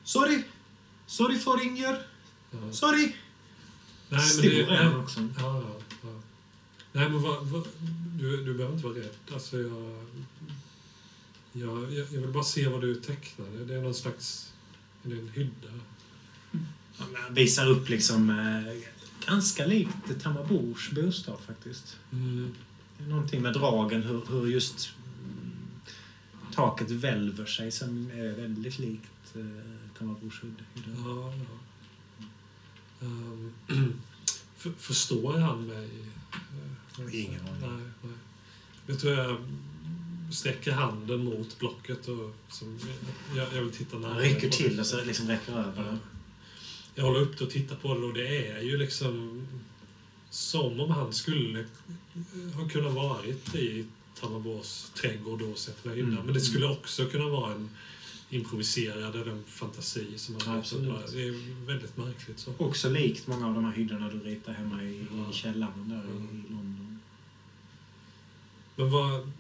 sorry! Sorry för Inger! Ja. Sorry! Nej, men Stor det, är också. Ja, ja, ja. Nej, men vad, vad, du, du behöver inte vara rädd. Alltså, jag, jag, jag vill bara se vad du tecknade. Det är någon slags... Är det en hydda? Han visar upp liksom eh, ganska likt Tamabors bostad faktiskt. Mm. Det är någonting med dragen, hur, hur just taket välver sig som är väldigt likt eh, Tamabors hydda. Ja, ja. Ehm, för, förstår han mig? Ingen aning. Nej, nej. Jag tror jag sträcker handen mot blocket och som, jag, jag vill titta Han närmare. rycker på till och så liksom räcker över det. Jag håller upp det och tittar på det och det är ju liksom som om han skulle ha kunnat varit i Tamarbås trädgård och sett hyddan. Mm. Men det skulle också kunna vara en improviserad eller en fantasi som han Absolut. Det är väldigt märkligt. Så. Också likt många av de här hyddorna du ritar hemma i, Ja. i källaren där Ja. i London. Men vad...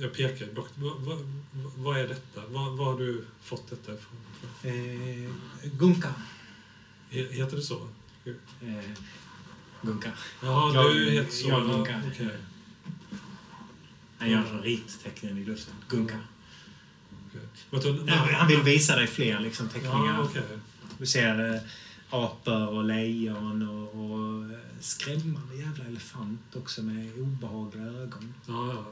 Jag pekar blocket. Vad, vad, vad är detta? Vad, vad har du fått detta ifrån? Eh, Gunka. He- Heter det så? Eh, Gunka. Jaha, Jag- du heter så. jag Ja, Gunka. okej. Han gör ritteckningen i luften. Gunka. tror- Eh, Han vill visa dig fler liksom, teckningar. Ja, okej. Du ser eh, apor och lejon och, och eh, skrämmande jävla elefant också med obehagliga ögon. Ja, ja.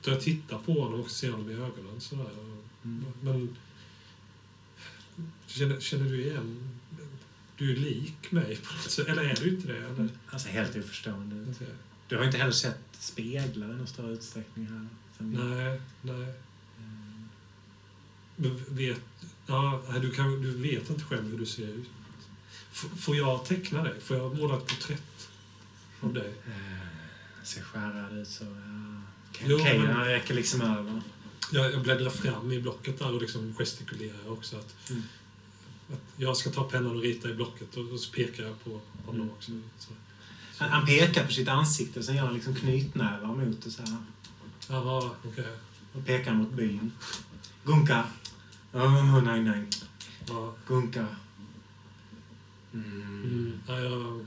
Så jag tittar på honom och ser honom i ögonen sådär. Mm. Men... Känner, känner du igen... Du är lik mig på något sätt. Eller är du inte det? Eller? Alltså helt oförstående. Inte. Du har inte heller sett speglar i någon större utsträckning här. Nej, nej. Men vet... Ja, du, kan, du vet inte själv hur du ser ut. F- får jag teckna dig? Får jag måla ett porträtt av dig? eh, ser skärrad ut så... Ja. Han räcker liksom över. Jag, jag bläddrar fram i blocket där och liksom gestikulerar också. Att, Mm. Att jag ska ta pennan och rita i blocket och, och så pekar jag på honom Mm. också. Så. Han, han pekar på sitt ansikte, sen gör han liksom knytnävar mot det så här. Jaha, okej. Och pekar mot byn. Gunka. Åh, nej, nej. Ja. Gunka. Mm. Mm. Ja, jag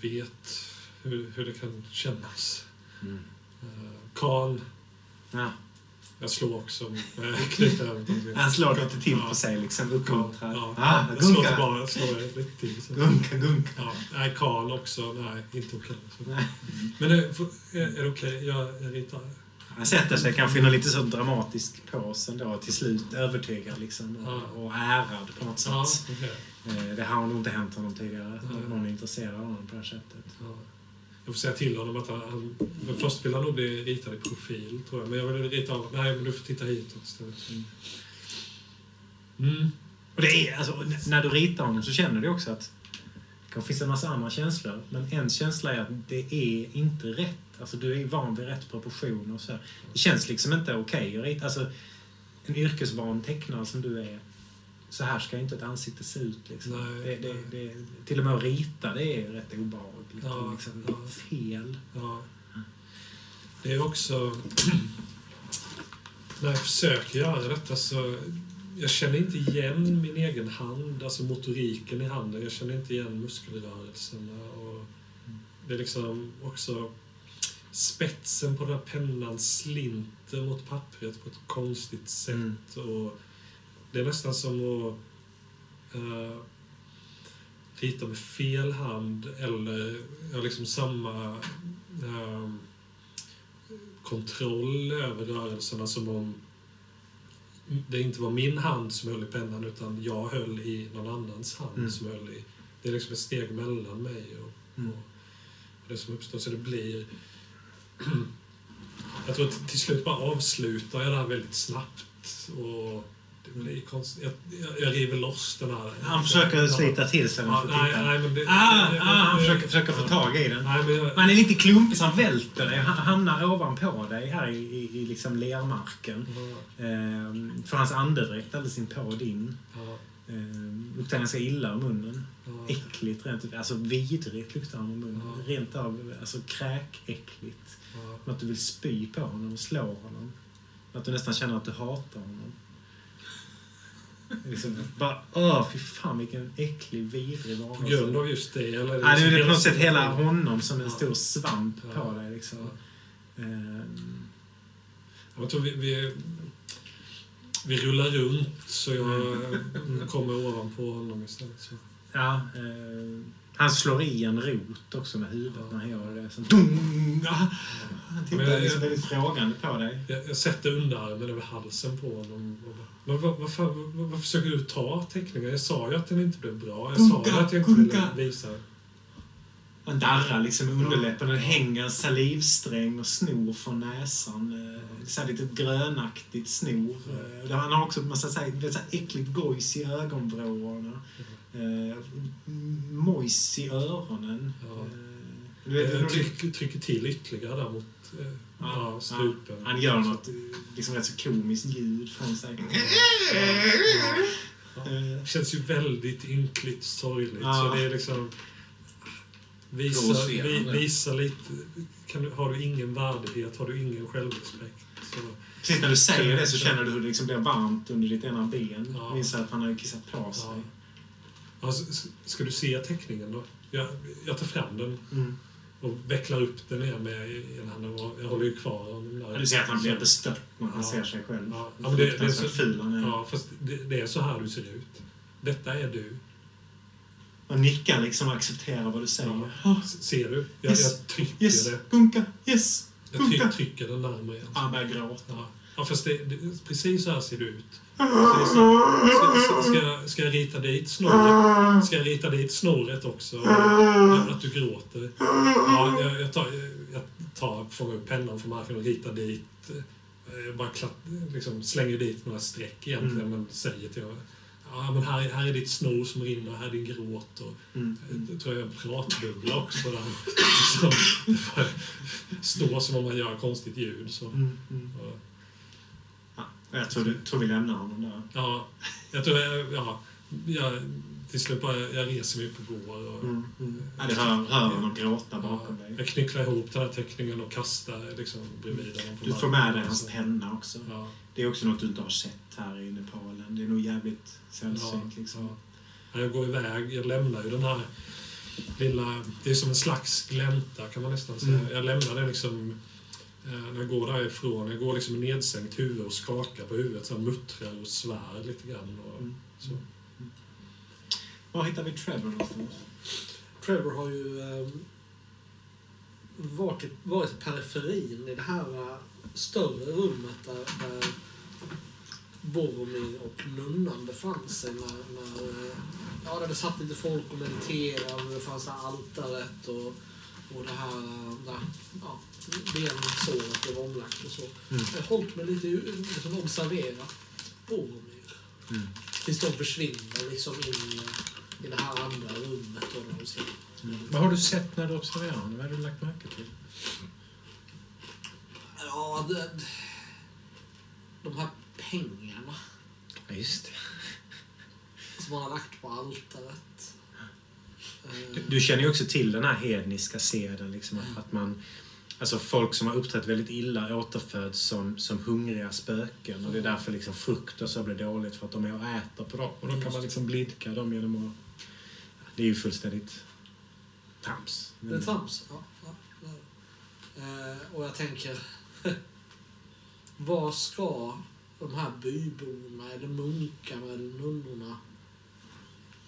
vet hur, hur det kan kännas. Mm. Uh, Karl, Ja. Jag slår också med knytnäven. Han slår lite till Ja. på sig, liksom Ja, uppmuntrar. ja. Ah, jag slår gunka. tillbaka, jag slår lite till. Så. Gunka, gunka. Ja, nej, Karl också. Nej, inte okej. Nej. Men är, får- är, det okej? Jag, jag ritar. Han sätter sig kanske i någon lite så dramatisk pose ändå, till slut övertygad liksom. Ja. Och, ärad på något sätt. Ja, okej. Eh, Det har nog inte hänt honom tidigare. Ja. Någon är intresserad av honom på det här sättet. Ja. Jag får säga till honom att han... han men först vill han nog bli ritad i profil, tror jag. Men jag vill rita av... Nej, men du får titta hitåt istället. Mm. Mm. Och det är, alltså, när du ritar honom så känner du också att det kan finnas en massa andra känslor. Men en känsla är att det är inte rätt. Alltså du är van vid rätt proportioner och så. Det känns liksom inte okej att rita. Alltså, en yrkesvan tecknare som du är så här ska inte ett ansikte se ut. Liksom. Nej, det, det, det, till och med att rita det är rätt obehagligt. Ja, och liksom ja. Fel. Ja. Det är också... när jag försöker göra detta så... Jag känner inte igen min egen hand, alltså motoriken i handen. Jag känner inte igen muskelrörelserna. Och det är liksom också... Spetsen på den här pennan slinter mot pappret på ett konstigt sätt. Mm. Och det är nästan som att eh, rita med fel hand eller ja, liksom samma eh, kontroll över rörelserna som om det inte var min hand som höll i pennan utan jag höll i någon annans hand Mm. som höll i. Det är liksom ett steg mellan mig och, Mm. och det som uppstår. Så det blir... jag tror att till slut bara avslutar jag det här väldigt snabbt. Och det blir konstigt. Jag, jag, jag river loss den här... Han försöker slita till sig. Ja, Ja, nej, nej, men det, ah, det- ah, han försöker, försöker få tag i den. Nej, men jag, Han är lite klumpig så han välter dig. Han hamnar ovanpå dig här i, i, i liksom lermarken. ja, Ehm, för hans andedräkt alldeles inpå din. ja, Ehm, luktar ganska illa i munnen. ja. Äckligt rent. Alltså vidrigt luktar han i munnen. Ja. Rent av alltså, kräkäckligt. ja. Att du vill spy på honom och slå honom. Att du nästan känner att du hatar honom. Liksom, bara, åh, fy fan vilken äcklig, vidrig På varelse. grund av just det? Eller Ja, det är på något sätt hela Ja. honom som en Ja. stor svamp Ja. på dig. Liksom. Ehm, Jag tror vi, vi, vi rullar runt så jag Mm. kommer ovanpå honom istället. Så. ja, ehm, han slår i en rot också med huvudet Ja. när han gör det. Så, dum, ja. Han tittar jag- liksom väldigt frågande på dig. Jag, jag sätter underarmen över halsen på honom. Och bara, Men vad, vad, fan, vad, vad försöker du ta teckningen? Jag sa ju att den inte blev bra. Jag sa ju att jag inte gunga. ville visa. Han darrar liksom i underläppen och det hänger en salivsträng och snor från näsan. Eh, Så här lite grönaktigt snor. Eh, Han har också en massa så här, så här äckligt gojs i ögonvrårna. Eh, mojs i öronen. Ja. Du vet, Jag du- trycker, till ytterligare där mot ja, strupen. Han gör något liksom rätt så komiskt ljud från sig. Ja. Det känns ju väldigt ynkligt sorgligt. Ja. Så det är liksom... Visa, vi, visa lite... Kan du, har du ingen värdighet? Har du ingen självrespekt? Så, Precis när du säger det så känner du hur det liksom blir varmt under ditt ena ben. Ja. Inser att han har kissat på sig. ja. Alltså, ska du se teckningen då? Jag, jag tar fram den Mm. Och vecklar upp den igen med en hand. Och jag håller ju kvar honom där. Ja, Du ser att han blir bestört när han Ja. ser sig själv. Ja. Ja, men det- det är så- ful han är. Ja, fast det, det är så här du ser ut. Detta är du. Han nickar liksom och accepterar vad du säger. Ja. Ser du? Jag, Yes. jag trycker Yes, det. gunka, yes, Jag gunka. tryck, trycker den närmare igen. Han börjar gråta. Ja, fast det, det, precis så här ser det ut. Det är så, ska, ska, ska, jag- ska jag rita dit snoret? Ska jag rita dit snoret också? Att du gråter? Ja, jag, jag, tar, jag tar, fångar upp pennan från marken och ritar dit. eh, Bara klatt, liksom slänger dit några streck egentligen, Mm. men säger till honom Ja, men här, här är ditt snor som rinner, här är din gråt. Och, Mm. jag tror jag är en pratbubbla också. Där. Liksom, det får stå som om man gör konstigt ljud. Så. Mm, mm. Ja. Ja, jag tror, du, tror vi lämnar honom där. Ja, jag tror jag, ja, jag, till slut bara, jag reser mig upp och går. Och, Mm, mm. Ja, du hör, hör honom gråta bakom ja, dig. jag knycklar ihop den här teckningen och kastar liksom bredvid honom. Du får med dig hans penna också. Ja, Det är också något du inte har sett här i Nepalen. Det är nog jävligt ja, sällsynt liksom. ja. Jag går iväg, jag lämnar ju den här lilla, det är som en slags glänta kan man nästan säga. Mm. Jag lämnar den liksom när jag går därifrån, jag går liksom med nedsänkt huvud och skakar på huvudet, så här muttrar och svär lite grann. Och, Mm. så. Var hittar vi Trevor någonstans? Trevor har ju eh, varit, varit i periferin i det här eh, större rummet där, där Boromir och nunnan befann sig när, när eh, ja, där det satt lite folk och mediterade och det fanns det altaret och, och det här eh, där ja, bensåret blev omlagt och så. Mm. Jag har hållit mig lite liksom observerat Boromir. Mm. Tills de försvinner liksom in i det här andra rummet. De ska Vad har du sett när du observerar honom? Vad har du lagt märke till? Ja, det, de här pengarna. Ja, just det. som man har lagt på altaret. Du, du känner ju också till den här hedniska seden. Liksom, att, att man, alltså folk som har uppträtt väldigt illa återföds som, som hungriga spöken. Och det är därför liksom frukt och så blir dåligt för att de är och äter på dem. Och då kan man liksom blidka dem genom att... Det är ju fullständigt trams. Det är trams. Ja, ja. Eh, och jag tänker, vad ska de här byborna, eller munkarna, eller nunnorna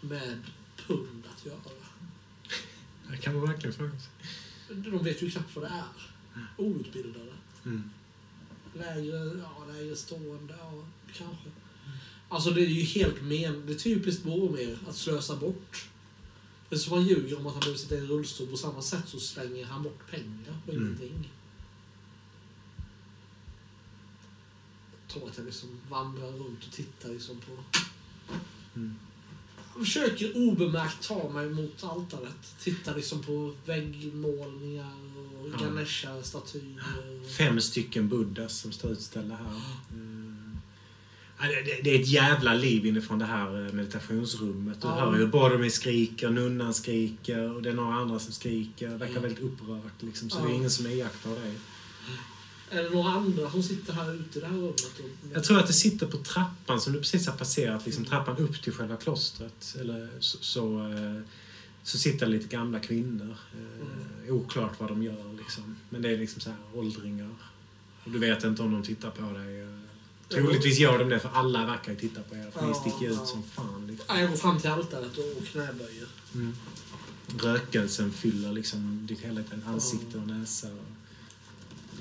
med pund att göra? Det kan man verkligen fråga sig. De vet ju knappt vad det är. Outbildade. Mm. Lägre, ja, lägre stående, ja, kanske. Alltså det är ju helt men... Det är typiskt Boromir att slösa bort. Det är som han ljuger om att han behöver sitta i en rullstol. På samma sätt så slänger han bort pengar på Mm. ingenting. Jag tror att jag liksom vandrar runt och tittar liksom på... Mm. Försöker obemärkt ta mig mot altaret. Titta liksom på väggmålningar och Ja. Ganesha-statyer. och- Fem stycken buddhas som står utställda här. Mm. Ja, det- Det det är ett jävla liv inifrån det här eh, meditationsrummet. Du Ja. hör ju Boromir skriker, nunnan skriker och det är några andra som skriker. Det verkar Mm. väldigt upprört. Liksom, så Ja. det är ingen som iakttar det. Är det några andra som sitter här ute i det här rummet? Jag tror att det sitter på trappan som du precis har passerat, liksom trappan upp till själva klostret. Eller så, så, eh, så sitter lite gamla kvinnor. Eh, oklart vad de gör liksom. Men det är liksom så här åldringar. Och du vet inte om de tittar på dig. Troligtvis gör de det för alla verkar ju titta på er. För ni Ja, sticker ut ja. som fan. Liksom. Ja, Jag går fram till altaret och knäböjer. Mm. Rökelsen fyller liksom ditt hela ansikte och näsa. Och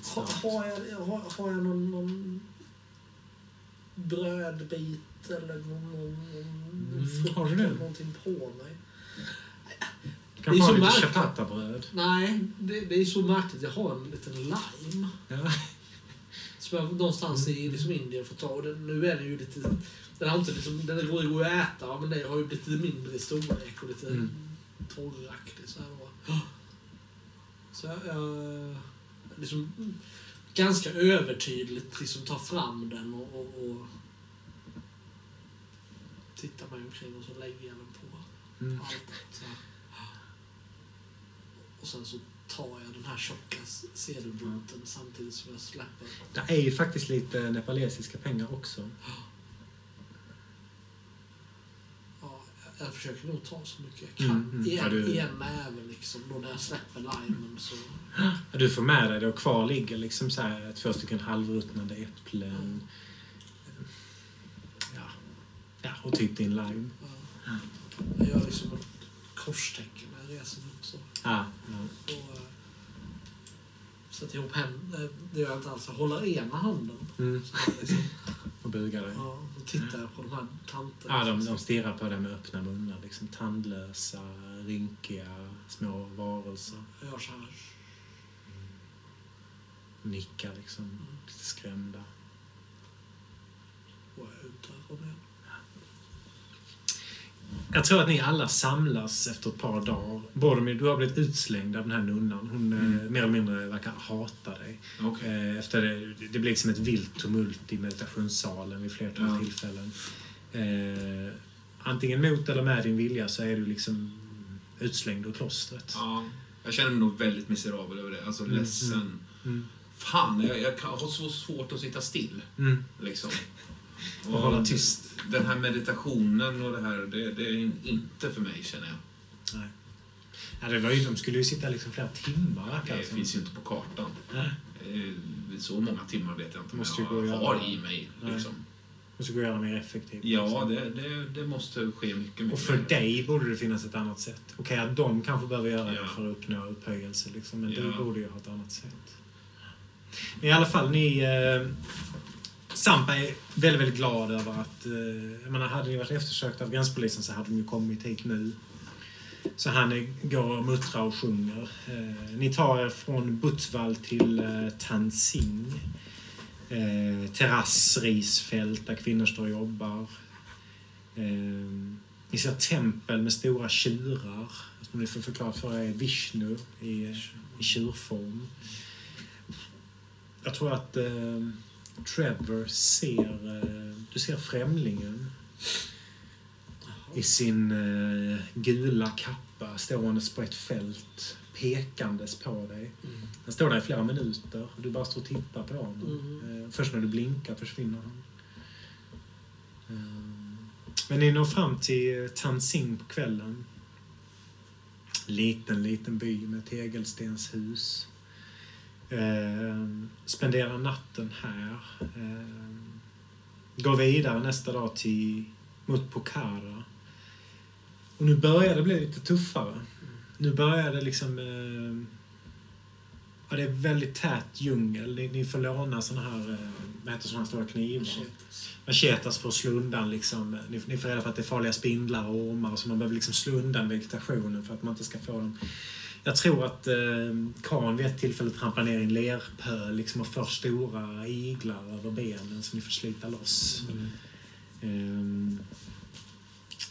lite Ha, starkt. har, jag, har, har jag någon, någon brödbit eller någon, någon, Mm, frukt har du eller någonting på mig? Kan det är ha så lite ciabattabröd. Nej, det, det är så märkligt. Jag har en liten lime. Ja. Som jag någonstans i liksom Indien får ta. Och den, nu är den ju lite... Den, har inte liksom, den går ju att äta, men den har ju blivit lite mindre i storlek och lite Mm. torraktig. Så, här, så jag, jag liksom ganska övertydligt liksom tar fram den och, och, och tittar mig omkring och så lägger jag den på Mm. här. Och sen så tar jag den här tjocka sedelbunten samtidigt som jag släpper. Det är ju faktiskt lite nepalesiska pengar också. Ja, jag, försöker nog ta så mycket jag kan. Mm, mm. Ja, du- I en näve liksom. Då när jag släpper limen så... Ja, Du får med dig det och kvar ligger liksom så här två stycken halvruttnande äpplen. Ja. ja, och typ din lime. Ja. Jag gör liksom ett korstecken när jag reser mig upp så. Ja, ja. Och, eh, sätter ihop händerna. Det gör jag inte alls. Jag håller ena handen. Mm. Så här, liksom. Och bugar dig. ja, tittar på de här tanterna. Ja, de, de stirrar på dig med öppna munnar. Liksom tandlösa, rynkiga, små varelser. Jag gör så här. Nickar liksom, lite skrämda. Och jag är ute därifrån igen. Jag tror att ni alla samlas efter ett par dagar. Boromir, du har blivit utslängd av den här nunnan. Hon eh, Mm. mer eller mindre verkar hata dig. Okej. Eh, Efter det, det blir liksom ett vilt tumult i meditationssalen vid flertal Ja. tillfällen. Eh, antingen mot eller med din vilja så är du liksom utslängd ur klostret. Ja, jag känner mig nog väldigt miserabel över det. Alltså Mm, ledsen. Mm. Fan, jag, jag har så svårt att sitta still. Mm. Liksom. Och hålla tyst. Den här meditationen och det här, det, det är inte för mig känner jag. Nej. Ja, det var ju, de skulle ju sitta liksom flera timmar Det det finns ju inte på kartan. Nej. Eh, Så många timmar vet jag inte om Måste ju jag gå och har i mig. Liksom. Och så går göra mer effektivt. Ja, liksom. det, det, det måste ske mycket, mycket Och för mer. dig borde det finnas ett annat sätt. Okej, att de kanske behöver göra det Ja. för att uppnå upphöjelse, liksom, men du Ja. borde ju ha ett annat sätt. Men I alla fall, ni... Sampa är väldigt, väldigt glad över att... Eh, jag menar, hade ni varit eftersökta av gränspolisen så hade de ju kommit hit nu. Så han är, går och muttrar och sjunger. Eh, ni tar er från Butsvall till eh, Tansing. Eh, terrass, risfält där kvinnor står och jobbar. Eh, ni ser tempel med stora tjurar. Som ni får förklarat för er Vishnu i, i tjurform. Jag tror att eh, Trevor ser... Eh, du ser främlingen. i sin eh, gula kappa ståendes på ett fält pekandes på dig. Mm. Han står där i flera minuter och du bara står och tittar på honom. Mm. Eh, först när du blinkar försvinner han. Men ni når fram till Tanzing på kvällen. Liten, liten by med tegelstenshus. Eh, spenderar natten här. Eh, går vidare nästa dag till, mot Pokhara. Och nu börjar det bli lite tuffare. Nu börjar det liksom... Eh, ja, det är väldigt tät djungel. Ni, ni får låna såna här, eh, vad heter såna här stora knivar? Machetas för att slå undan liksom. Ni, ni får reda på att det är farliga spindlar och ormar så man behöver liksom slå undan vegetationen för att man inte ska få dem. Jag tror att eh, Khan vid ett tillfälle trampar ner i en lerpöl liksom, och får stora iglar över benen som ni får slita loss. Ehm,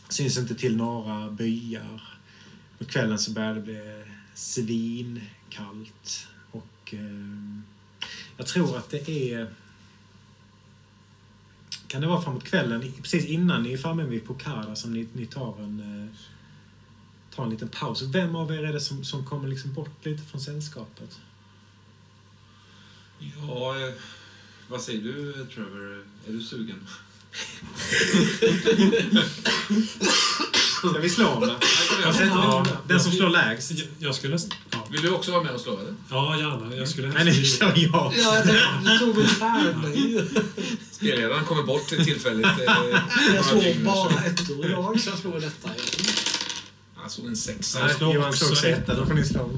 syns inte till några byar. På kvällen så börjar det bli svinkallt. Och ehm, jag tror att det är... Kan det vara framåt kvällen, precis innan ni är framme vid Pokhara som ni, ni tar en... tar en liten paus. Vem av er är det som, som kommer liksom bort lite från sällskapet? Ja, vad säger du Trevor? Är du sugen? Ska vi slå om det? Ja, Den, som slår lägst. Jag, jag skulle... Ja, Vill du också vara med och slå eller? ja gärna. Jag skulle Nej, ni helst kör jag. Ja, du tog en tärning. Spelledaren kommer bort tillfälligt. Eh, Jag slår bara ettor idag, så jag slår detta igen. Han slog en sexa. Jag också slog också etta, då får ni slå.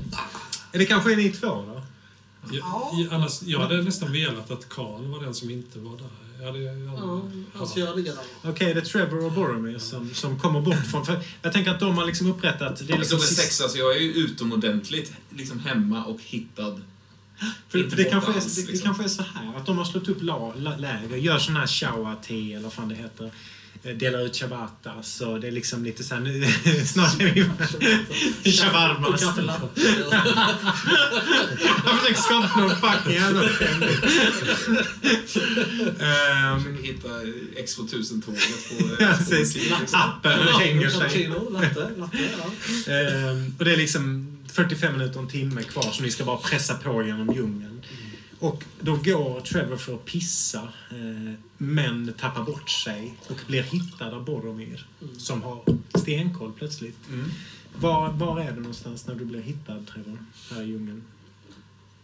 Är det kanske är ni två då? Jag, i- annars, jag hade nästan velat att Karl var den som inte var där. Jag hade, jag hade, Ja, alltså jag ligger där. Okej, det är Trevor och Boromir som, som kommer bort från... För jag tänker att de har liksom upprättat... Det är Jag liksom en sexa så jag är ju utomordentligt liksom, hemma och hittad. För, för det, kanske är, alls, det, det liksom. kanske är så här att de har slått upp la, la, läger, gör sån här shawa-te eller vad fan det heter. Eh, Delar ut shabatas och det är liksom lite så här, snart är vi... Shawarmas. Och. Jag försöker skapa någon fucking jävla. Jag försöker hitta X2000-tåget på... Appen hänger sig. Latte, latte, ja. Ehm, och det är liksom 45 minuter, en timme kvar så ni ska bara pressa på genom djungeln. Och då går Trevor för att pissa, eh, men tappar bort sig och blir hittad av Boromir, som har stenkoll plötsligt. Mm. Var, var är du någonstans när du blir hittad, Trevor, här i djungeln?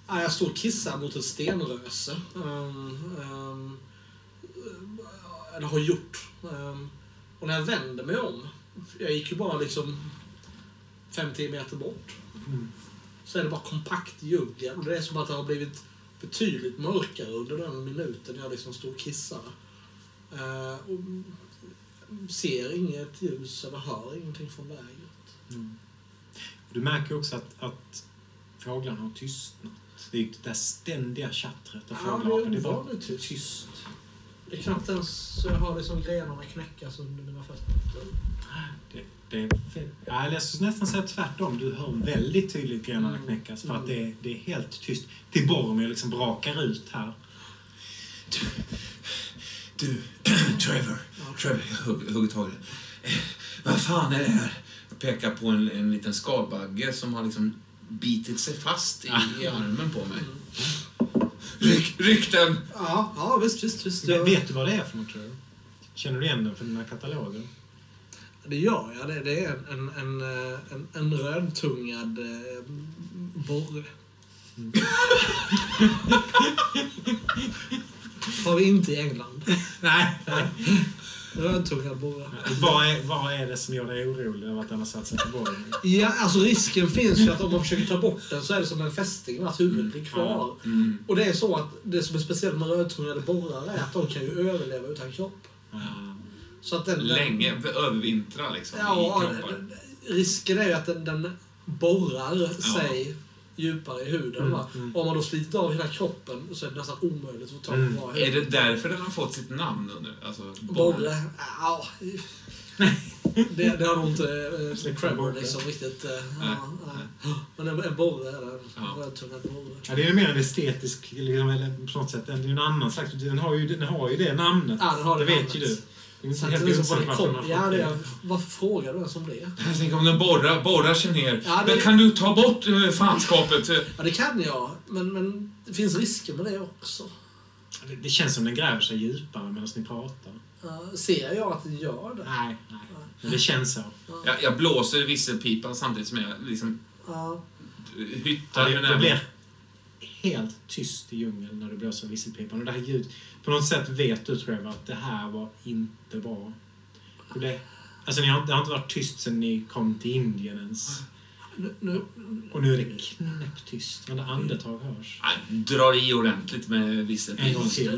Ja, jag står och kissar mot ett stenröse. Um, um, eller har gjort. Um, och när jag vänder mig om, jag gick ju bara liksom 5-10 meter bort, Mm. så är det bara kompakt djungel. Och det är som att det har blivit betydligt mörkare under den minuten jag liksom stod och kissade. Uh, och ser inget ljus eller hör ingenting från lägret. Mm. Du märker också att, att fåglarna har tystnat. Det är ju det där ständiga tjattret av Ja, fåglar. det är ovanligt tyst. Det är knappt ens så jag hör liksom grenarna knäckas under mina fötter. Det, det är, ja, jag skulle nästan säga tvärtom. Du hör väldigt tydligt grenarna Mm. knäckas för att Mm. det, är- det är helt tyst. Till Boromir liksom brakar ut här. Du, Trevor. Trevor, jag hugg- hugger tag i. Eh, Vad fan är det här? Jag pekar på en, en liten skalbagge som har liksom bitit sig fast i, i armen på mig. Ryck, ryck den! Ja, ja visst, visst, visst. Jag, Vet du vad det är för något tror du? Känner du igen den från den här katalogen? det gör jag. Det, det är en, en, en, eh, en, en rödtungad eh, borre. Har vi inte i England. Nej. nej. Rödtungad borre. vad, är, vad är det som gör dig orolig över att den har satt sig på Boromir? Ja, alltså risken finns ju att om man försöker ta bort den så är det som en fästing, att huvudet blir kvar. Mm. Och det är så att det som är speciellt med rödtungade borrar är att de kan ju överleva utan kropp. Ah. Så att den, den, Länge, övervintra liksom Ja, i kroppar. risken är ju att den, den borrar sig djupare i huden. Mm, va? mm. Om man då sliter av hela kroppen så är det nästan omöjligt att få tag Mm. på bra Är hud. det därför den har fått sitt namn nu? Alltså, Borre? Ja. Det, det har nog inte eh, det. liksom riktigt... eh, ja, nej. Men en, en borre är det. En Ja. rödtungad borre. Ja, det är ju mer en estetisk, liksom, eller på något sätt, en, en annan slags... Den har, ju, den har ju det namnet. Ja, den har det det vet ju du. Det är inte Så att helt det liksom det varför kom, ja, det, är- varför frågar du ens om det? Jag tänker om den borrar, borrar sig ner. Ja, det- Men kan du ta bort eh, fanskapet? Ja, det kan jag. Men, men det finns risker med det också. det. Det känns som den gräver sig djupare medan ni pratar. Ja, ser jag att det gör det? Nej, nej. Men det känns så. Jag, jag blåser visselpipan samtidigt som jag liksom Ja. hyttar Det, med det näven. blir helt tyst i djungeln när du blåser visselpipan. Och det här ljud, på något sätt vet du Trevor att det här var inte bra. Och det, alltså ni har, det har inte varit tyst sedan ni kom till Indien ens. Nu, nu, Och nu är det knäpptyst. Varenda andetag hörs. Drar i ordentligt med visselpipan.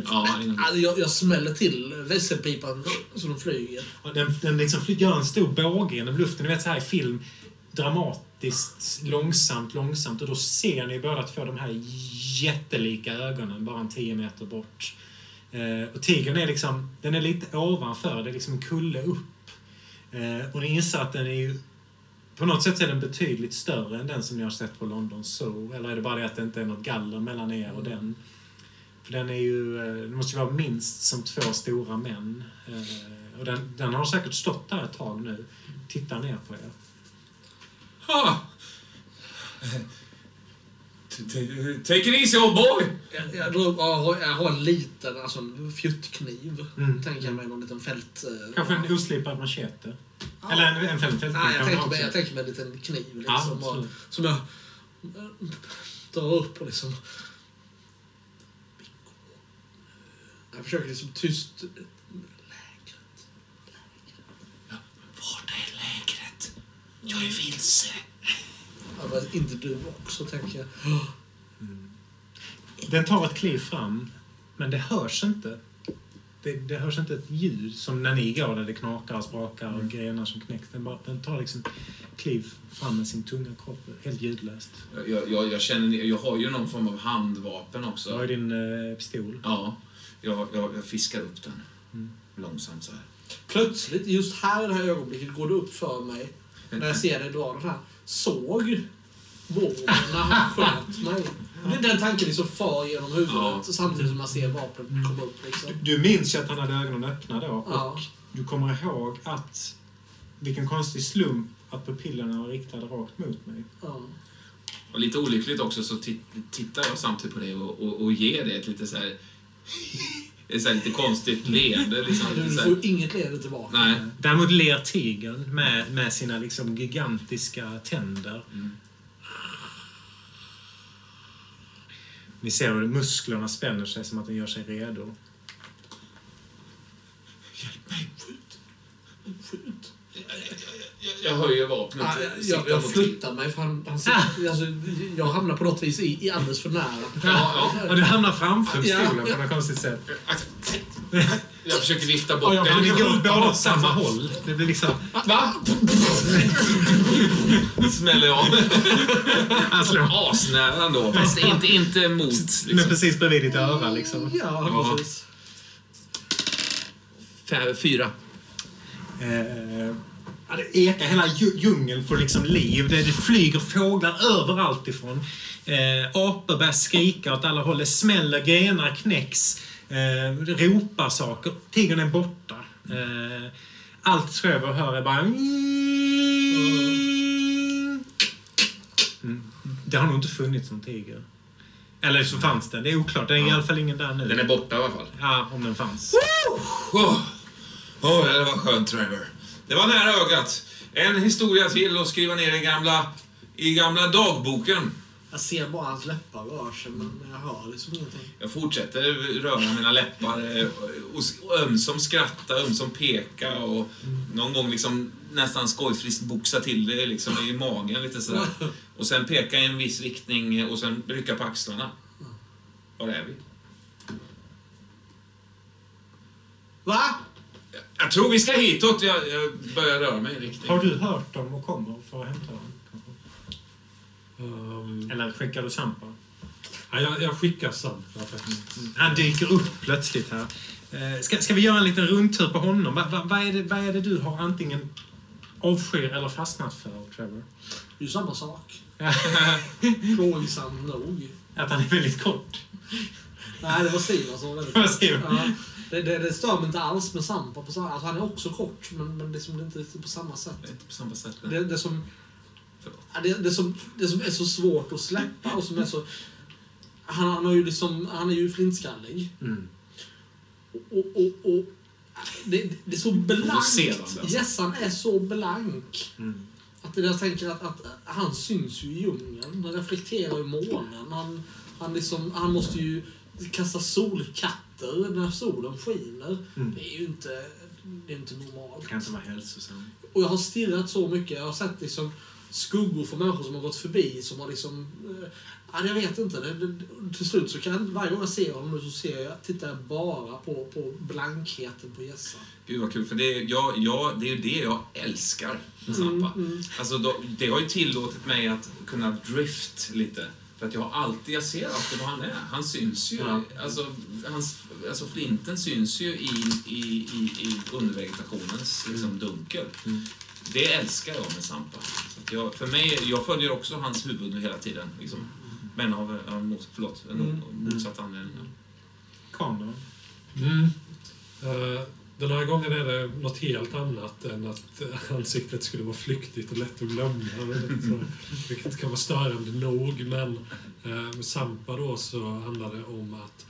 Ja, alltså, jag, jag smäller till visselpipan så de flyger. Den, den liksom gör en stor båge genom luften. Ni vet så här i film. Dramatiskt, långsamt, långsamt. Och då ser ni båda två de här jättelika ögonen bara en tio meter bort. Eh, och tigern är liksom, den är lite ovanför. Det är liksom en kulle upp. Eh, och ni inser att den är ju på något sätt så är den betydligt större än den som ni har sett på London Zoo. Eller är det bara det att det inte är något galler mellan er och den? För den är ju, eh, den måste ju vara minst som två stora män. Eh, Och den, den har säkert stått där ett tag nu. Tittar ner på er. Ha! Take it easy old boy! Jag, jag, jag, har, jag har en liten alltså en fjuttkniv. Mm. Tänker jag mig någon liten fält... eh, Kanske en oslipad machete. ja. Eller en, en fält, fält, Nej, jag tänker, mig, jag tänker mig en liten kniv liksom, Ja, absolut. som jag eh, drar upp och liksom... Jag försöker liksom tyst... Lägret. Vart är lägret? Jag är vilse. Ja, men inte du också, tänker jag. Den tar ett kliv fram, men det hörs inte. Det, det hörs inte ett ljud som när ni går där det knakar och sprakar och grenar som knäcks. Den, bara, den tar liksom kliv fram med sin tunga kropp, helt ljudlöst. Jag, jag, jag känner, jag har ju någon form av handvapen också. Du har ju din eh, pistol. Ja, jag, jag, jag fiskar upp den. Mm. Långsamt så här. Plötsligt, just här i det här ögonblicket, går det upp för mig när jag ser dig dra den här. Såg Borg när han sköt mig. Det är Den tanken liksom far genom huvudet Ja. samtidigt som man ser vapnet komma upp. Liksom. Du minns ju att han hade ögonen öppna då. Och Ja. du kommer ihåg att vilken konstig slump att pupillerna var riktade rakt mot mig. Ja. Och lite olyckligt också så tit- tittar jag samtidigt på det och, och, och ger det ett lite så här... Ett så lite konstigt leende. Liksom, Du får inget leende tillbaka. Nej. Däremot ler tigern med, med sina liksom gigantiska tänder. Mm. Ni ser hur musklerna spänner sig som att den gör sig redo. Skjut. Skjut. Jag, jag höjer vapnet. Ja, siktar jag, jag flyttar mig för han, han sitter, alltså, jag hamnar på något vis i, i alldeles för nära. Ja, Och du hamnar framför Ja, pistolen ja. på något konstigt sätt. Jag försöker vifta bort den. ni går båda åt samma håll. Det blir liksom... Va? Smäller jag. Han slår Asnära ändå, fast inte, inte mot. men Liksom. precis bredvid ditt öra liksom. Ja, Ja. precis. Fyra. Eh, ja, det ekar, hela dju- djungeln får liksom liv. Det, det flyger fåglar överallt ifrån. Eh, apor börjar skrika åt alla håll. Det smäller, grenar knäcks. Eh, ropar saker. Tigern är borta. Eh, allt Trevor hör är bara... Mm. Det har nog inte funnits någon tiger. Eller så fanns den. Det är oklart. Det är i alla fall ingen där nu. Den är borta i alla fall. Ja, om den fanns. Åh, oh, det var skönt, Trevor. Det var nära ögat. En historia till att skriva ner i gamla, i gamla dagboken. Jag ser bara hans läppar röra sig, men jag hör liksom ingenting. Jag fortsätter röra mina läppar eh, och ömsom skratta, ömsom peka och någon gång liksom nästan skojfriskt boxa till det liksom i magen lite sådär. Och sen peka i en viss riktning och sen rycka på axlarna. Var är vi? Va? Jag tror vi ska hitåt. Jag, jag börjar röra mig i riktning. Har du hört dem och kommer för att hämta dem? Ehm, Eller skickar du Sampa? ja, jag, jag skickar Sam. Han dyker upp plötsligt här. Eh, Ska, ska vi göra en liten rundtur på honom? Va, va, vad, är det, vad är det du har antingen avskyr eller fastnat för, Trevor? Det är ju samma sak. Plågsam nog. Att han är väldigt kort. Nej, det var Silas som var väldigt... Vad? Ja. Det, det, det stör mig inte alls med Sampa. På samma, alltså han är också kort, men, men det är som inte riktigt på samma sätt. Det är inte på samma sätt. Det, det, som, det, det, som, det som är så svårt att släppa och som är så... Han, han, har ju liksom, han är ju flintskallig. Mm. Och, och, och, och det, det är så blankt. Provocerande, alltså. Gässan är så blank. Mm. Att jag tänker att, att han syns ju i djungeln. Han reflekterar i månen. Han, han, liksom, han måste ju kasta solkatter när solen skiner. Mm. Det är ju inte, det är inte normalt. Det kan inte vara hälsosamt. Och jag har stirrat så mycket. Jag har sett liksom skuggor från människor som har gått förbi som har liksom... Eh, ja, jag vet inte. Det, det, till slut så kan varje gång jag ser honom nu så ser jag, tittar jag bara på, på blankheten på gässan. Gud vad kul, för det är, jag, jag, det är ju det jag älskar med Zampa. Mm, mm. Alltså, då, det har ju tillåtit mig att kunna drift lite. För att jag har alltid, jag ser alltid var han är. Han syns ju. Ja. Alltså, hans, alltså flinten syns ju i, i, i, i undervegetationens liksom, dunkel. Mm. Det älskar jag med Zampa. Så att jag, för mig, jag följer också hans huvud hela tiden. Liksom. Men av, av mot, förlåt, en Mm. motsatt anledning. Kameran. Mm. Eh, den här gången är det något helt annat än att ansiktet skulle vara flyktigt och lätt att glömma. Så, vilket kan vara störande nog. Men eh, med Sampa då så handlar det om att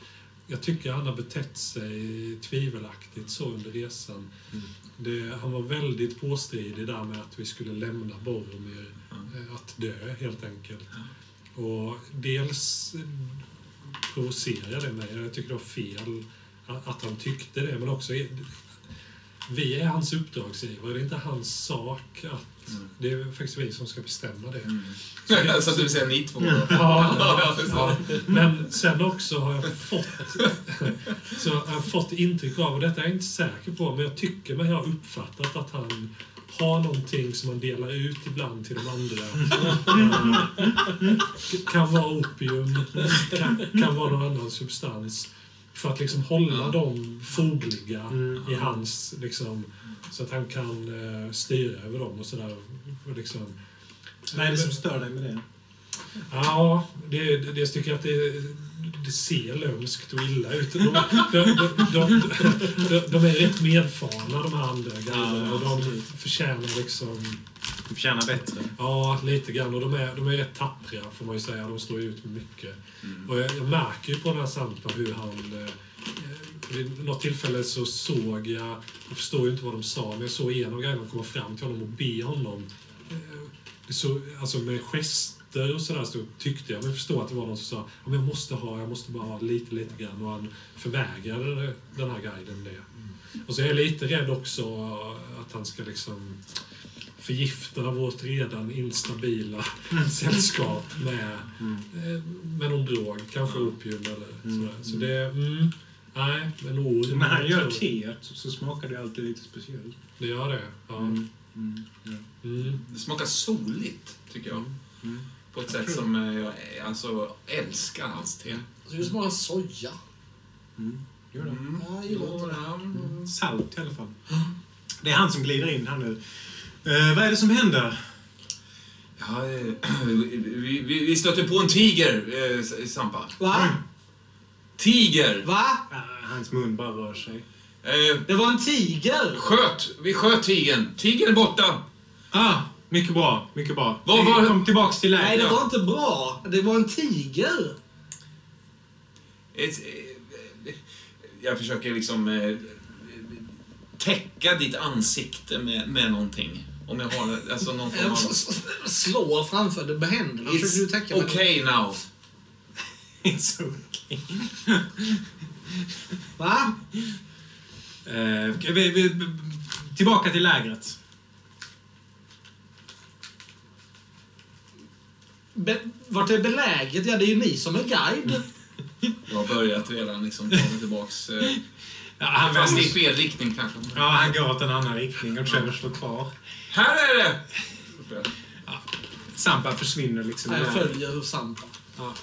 jag tycker han har betett sig tvivelaktigt så under resan. Mm. Det, han var väldigt påstridig där med att vi skulle lämna Boromir eh, att dö helt enkelt. Och dels provocerar det mig. Jag tycker det var fel att han tyckte det. Men också, vi är hans uppdragsgivare. Det är inte hans sak att... Mm. Det är faktiskt vi som ska bestämma det. Mm. Så det- så du säga ni två? Ja, Ja, ja, men sen också har jag fått så jag har fått intryck av, och detta är jag inte säker på, men jag tycker mig ha uppfattat att han har någonting som man delar ut ibland till de andra. Kan vara opium, kan, kan vara någon annan substans. För att liksom hålla dem fogliga Mm. i hans, liksom, så att han kan eh, styra över dem och sådär. Liksom, Vad är det som stör dig med det? Ja, det, det, det tycker jag att det, det ser lömskt och illa ut. De, de, de, de, de, de är rätt medfarna, de här andra guiderna. Ja, de förtjänar liksom... Du förtjänar bättre. Ja, lite grann. Och de är, de är rätt tappriga, får man ju säga. De står ut med mycket. Mm. Och jag, jag märker ju på den här Sampa hur han... Eh, vid något tillfälle så såg jag, jag förstår ju inte vad de sa, men jag såg en av guiderna komma fram till honom och be honom. Eh, så, alltså med gester och sådär så tyckte jag mig förstå att det var någon som sa men jag måste ha, jag måste bara ha lite, lite grann. Och han förvägrade den här guiden det. Och så är jag lite rädd också att han ska liksom förgifta vårt redan instabila sällskap med, Mm. eh, med någon drog, kanske opium eller Mm. sådär. Så det, mm, nej, men ord. När han gör teet så smakar det alltid lite speciellt. Det gör det, ja. Mm. Mm. Mm. Det smakar soligt, tycker jag. Mm. På ett sätt som eh, jag alltså, älskar hans te. Det smakar soja. Mm. Jo då. Mm. Ja, jag gillar inte det. Mm. Salt i alla fall. Det är han som glider in här nu. Eh, vad är det som händer? Ja, eh, vi, vi, vi stöter på en tiger, eh, Sampa. Va? Tiger! Va? Hans mun bara rör sig. Eh, Det var en tiger! sköt! Vi sköt tigern. Tigern är borta. Ah, mycket bra. Mycket bra. Var- Vi kom tillbaks till lägret. Nej, det var inte bra. Det var en tiger. Ett, eh, jag försöker liksom eh, täcka ditt ansikte med, med någonting. Om jag har alltså någon form av... slår framför det med händerna. It's okay now. It's okay. Va? Eh, vi, vi, tillbaka till lägret. Be vart är beläget? Ja, det är ju ni som är guide. Jag har börjat redan liksom mig tillbaks. Eh, Ja, han, fast i fel riktning kanske. ja, han går åt en annan riktning och Trevor står kvar. Här är det! Sampa försvinner liksom. Ja, jag följer Sampa. Ja.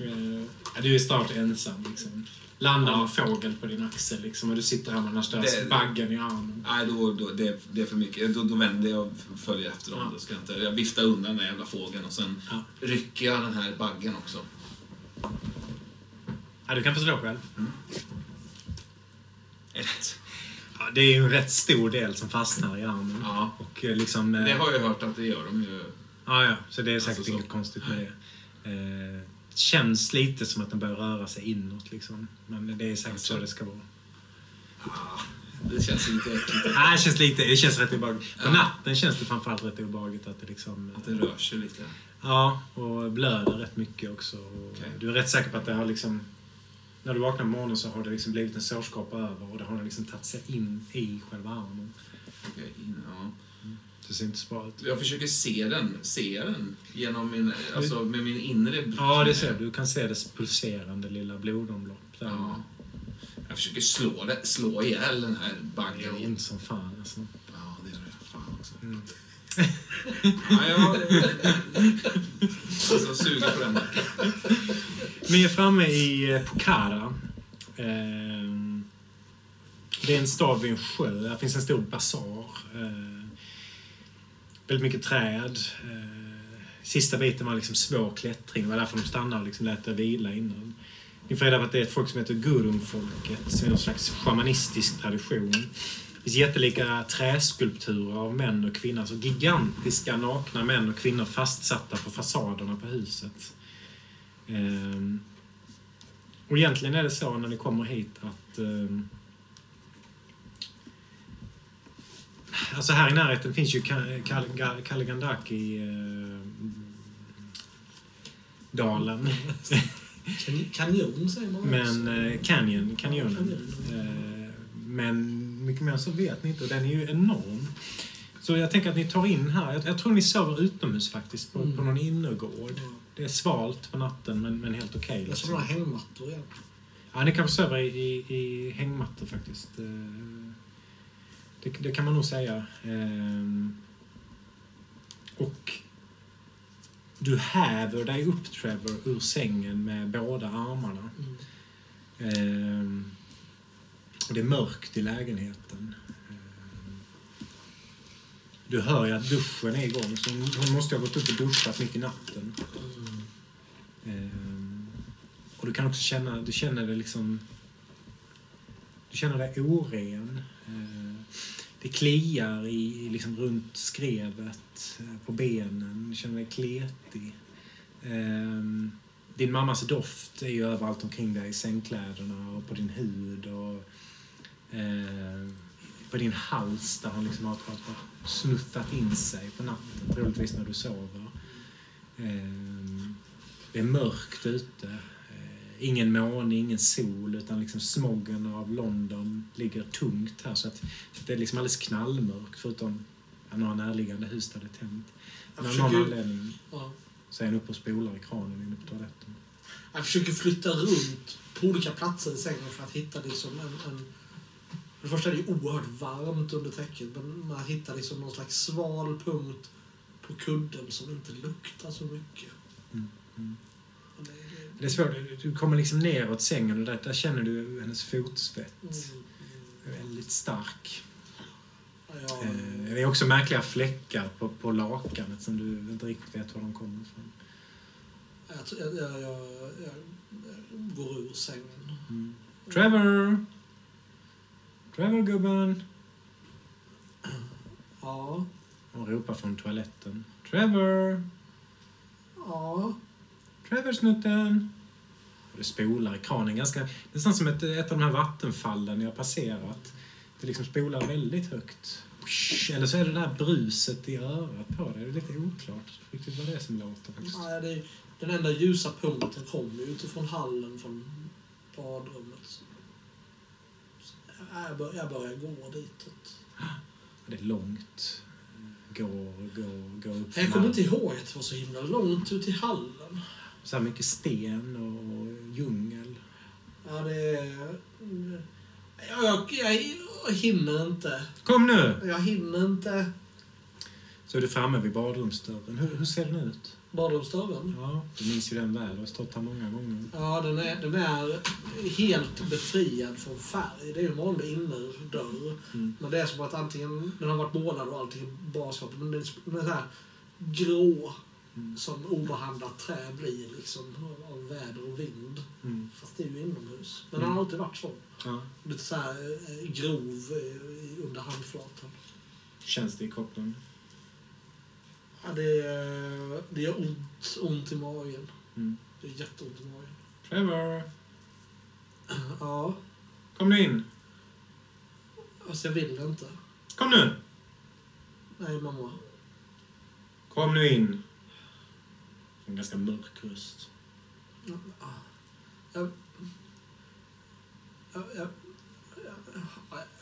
Mm. Ja, du är snart ensam. Liksom. Landar Ja. en fågel på din axel liksom, och du sitter här med den här baggen i armen. Nej, då, då, det, det är för mycket. Då, då vänder jag och följer efter dem. Ja. Då ska jag, inte, jag viftar undan den jävla fågeln och sen Ja. rycker jag den här baggen också. Ja, du kan få slå själv. ett. Ja, det är ju en rätt stor del som fastnar i armen. Ja. Och eh, liksom... eh, Det har jag hört att det gör de ju. Ja, ja. Så det är säkert Alltså så. inget konstigt med det. Eh, känns lite som att den börjar röra sig inåt liksom. Men det är säkert Alltså. så det ska vara. Det känns lite äckligt Nej, det känns lite, det känns rätt obehagligt. På Ja. natten känns det framförallt rätt obehagligt att det liksom... att det rör sig lite. Ja, och blöder rätt mycket också. Okej. Du är rätt säker på att det har liksom... När du vaknar på morgonen så har det liksom blivit en sårskorpa över och det har liksom tagit sig in i själva armen. Okej, in, ja. Det ser inte så bra ut. Jag försöker se den, se den genom min, alltså med min inre... Ja, det ser du. Du kan se dess pulserande lilla blodomlopp där. Ja. Jag försöker slå, det, slå ihjäl den här Det baggen. gör ont som fan alltså. Ja, det gör det. Fan också. Mm. Ja, jag... Alltså, suger på den. Vi är framme i eh, Pokhara. Ehm, Det är en stad vid en sjö. Där finns en stor basar. Väldigt mycket träd. Eh, sista biten var liksom svår klättring. Det var därför de stannade och liksom lät det vila innan. Ni får reda på att det är ett folk som heter Gurumfolket, som är någon slags shamanistisk tradition. Det finns jättelika träskulpturer av män och kvinnor, alltså gigantiska nakna män och kvinnor fastsatta på fasaderna på huset. Ehm, och egentligen är det så när ni kommer hit att ehm, Alltså här i närheten finns ju Ka- Kal- Kaligandaki eh, Kanjon säger man Men också. eh, Canyon. Canyon. Eh, men mycket mer så vet ni inte och den är ju enorm. Så jag tänker att ni tar in här. Jag, jag tror ni sover utomhus faktiskt på, Mm. på någon innergård. Ja. Det är svalt på natten men, men helt okej. Som liksom. några hängmattor igen. Ja, ni kan få sova i, i, i hängmattor faktiskt. Eh, det, det kan man nog säga. Ehm, Och du häver dig upp, Trevor, ur sängen med båda armarna. Mm. Ehm, Och det är mörkt i lägenheten. Ehm, Du hör ju att duschen är igång, så hon måste ha gått upp och duschat mitt i natten. Mm. Ehm, och du kan också känna, du känner dig liksom... Du känner dig oren. Ehm, det kliar i, liksom runt skrevet, eh, på benen. Du känner dig kletig. Um, din mammas doft är ju överallt omkring dig, i sängkläderna och på din hud och eh, på din hals där han liksom har, har, har snuffat in sig på natten, troligtvis när du sover. Ehm, det är mörkt ute. Ingen måne, ingen sol, utan liksom smoggen av London ligger tungt här. Så att, så att det är liksom alldeles knallmörkt, förutom några närliggande hus där det är tänt. Men av någon anledning ja. så är han uppe och spolar i kranen inne på toaletten. jag försöker flytta runt på olika platser i sängen för att hitta liksom en... en för det första är det oerhört varmt under täcket, men man hittar liksom någon slags sval punkt på kudden som inte luktar så mycket. Mm, mm. Det, är svårt. Du kommer liksom neråt sängen och där, där känner du hennes fotsvett. mm, Väldigt stark. ja, Eh, Det är också märkliga fläckar på, på lakanet som du inte riktigt vet var de kommer ifrån. jag, jag, jag, jag, går ur sängen. Mm. Trevor! Trevor, gubben! Ja, Hon ropar från toaletten. Trevor! ja. Trevor, snutten! Och det spolar i kranen. Ganska, nästan som ett, ett av de här vattenfallen jag har passerat. Det liksom spolar väldigt högt. Eller så är det det där bruset i örat på dig. Det är lite oklart riktigt vad det är som låter faktiskt. Nej, det, den enda ljusa punkten kommer ju utifrån hallen från badrummet. Så Jag, bör, jag börjar gå ditåt. Det är långt. Går, går, går upp. Jag kommer inte ihåg att det var så himla långt ut i hallen. Så här mycket sten och djungel. Ja, det är... Jag, jag, jag hinner inte. Kom nu! Jag hinner inte. Så är du framme vid badrumsdörren. Hur, hur ser den ut? Badrumsdörren. Ja, du minns ju den väl. Du har stått här många gånger. Ja, den är, den är helt befriad från färg. Det är ju en vanlig innerdörr. Mm. Men det är som att antingen den har varit målad och allting är bara skapet. Men den är så här grå som obehandlat trä blir liksom av- väder och vind. Mm. Fast det är ju inomhus. Men Mm. han har alltid varit så. Ja. Lite så här eh, grov eh, under handflatan. Känns det i kroppen? Ja, det, är- det gör ont, ont i magen. Mm. Det är jätteont i magen. Trevor, Ja, kom nu in. fast jag vill inte. Kom nu! Nej, mamma. Kom nu in. En ganska mörk röst. Jag, jag, jag, jag,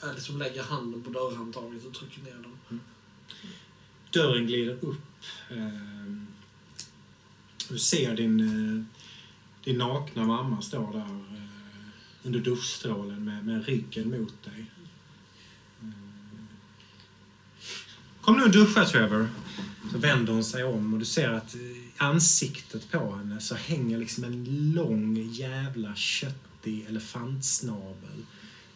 jag liksom lägger handen på dörrhandtaget och trycker ner den. Dörren glider upp. Ehm, Du ser din, eh, din nakna mamma stå där eh, under duschstrålen med, med ryggen mot dig. Ehm, Kom nu och duscha, Trevor. Så vänder hon sig om och du ser att ansiktet på henne så hänger liksom en lång jävla köttig elefantsnabel.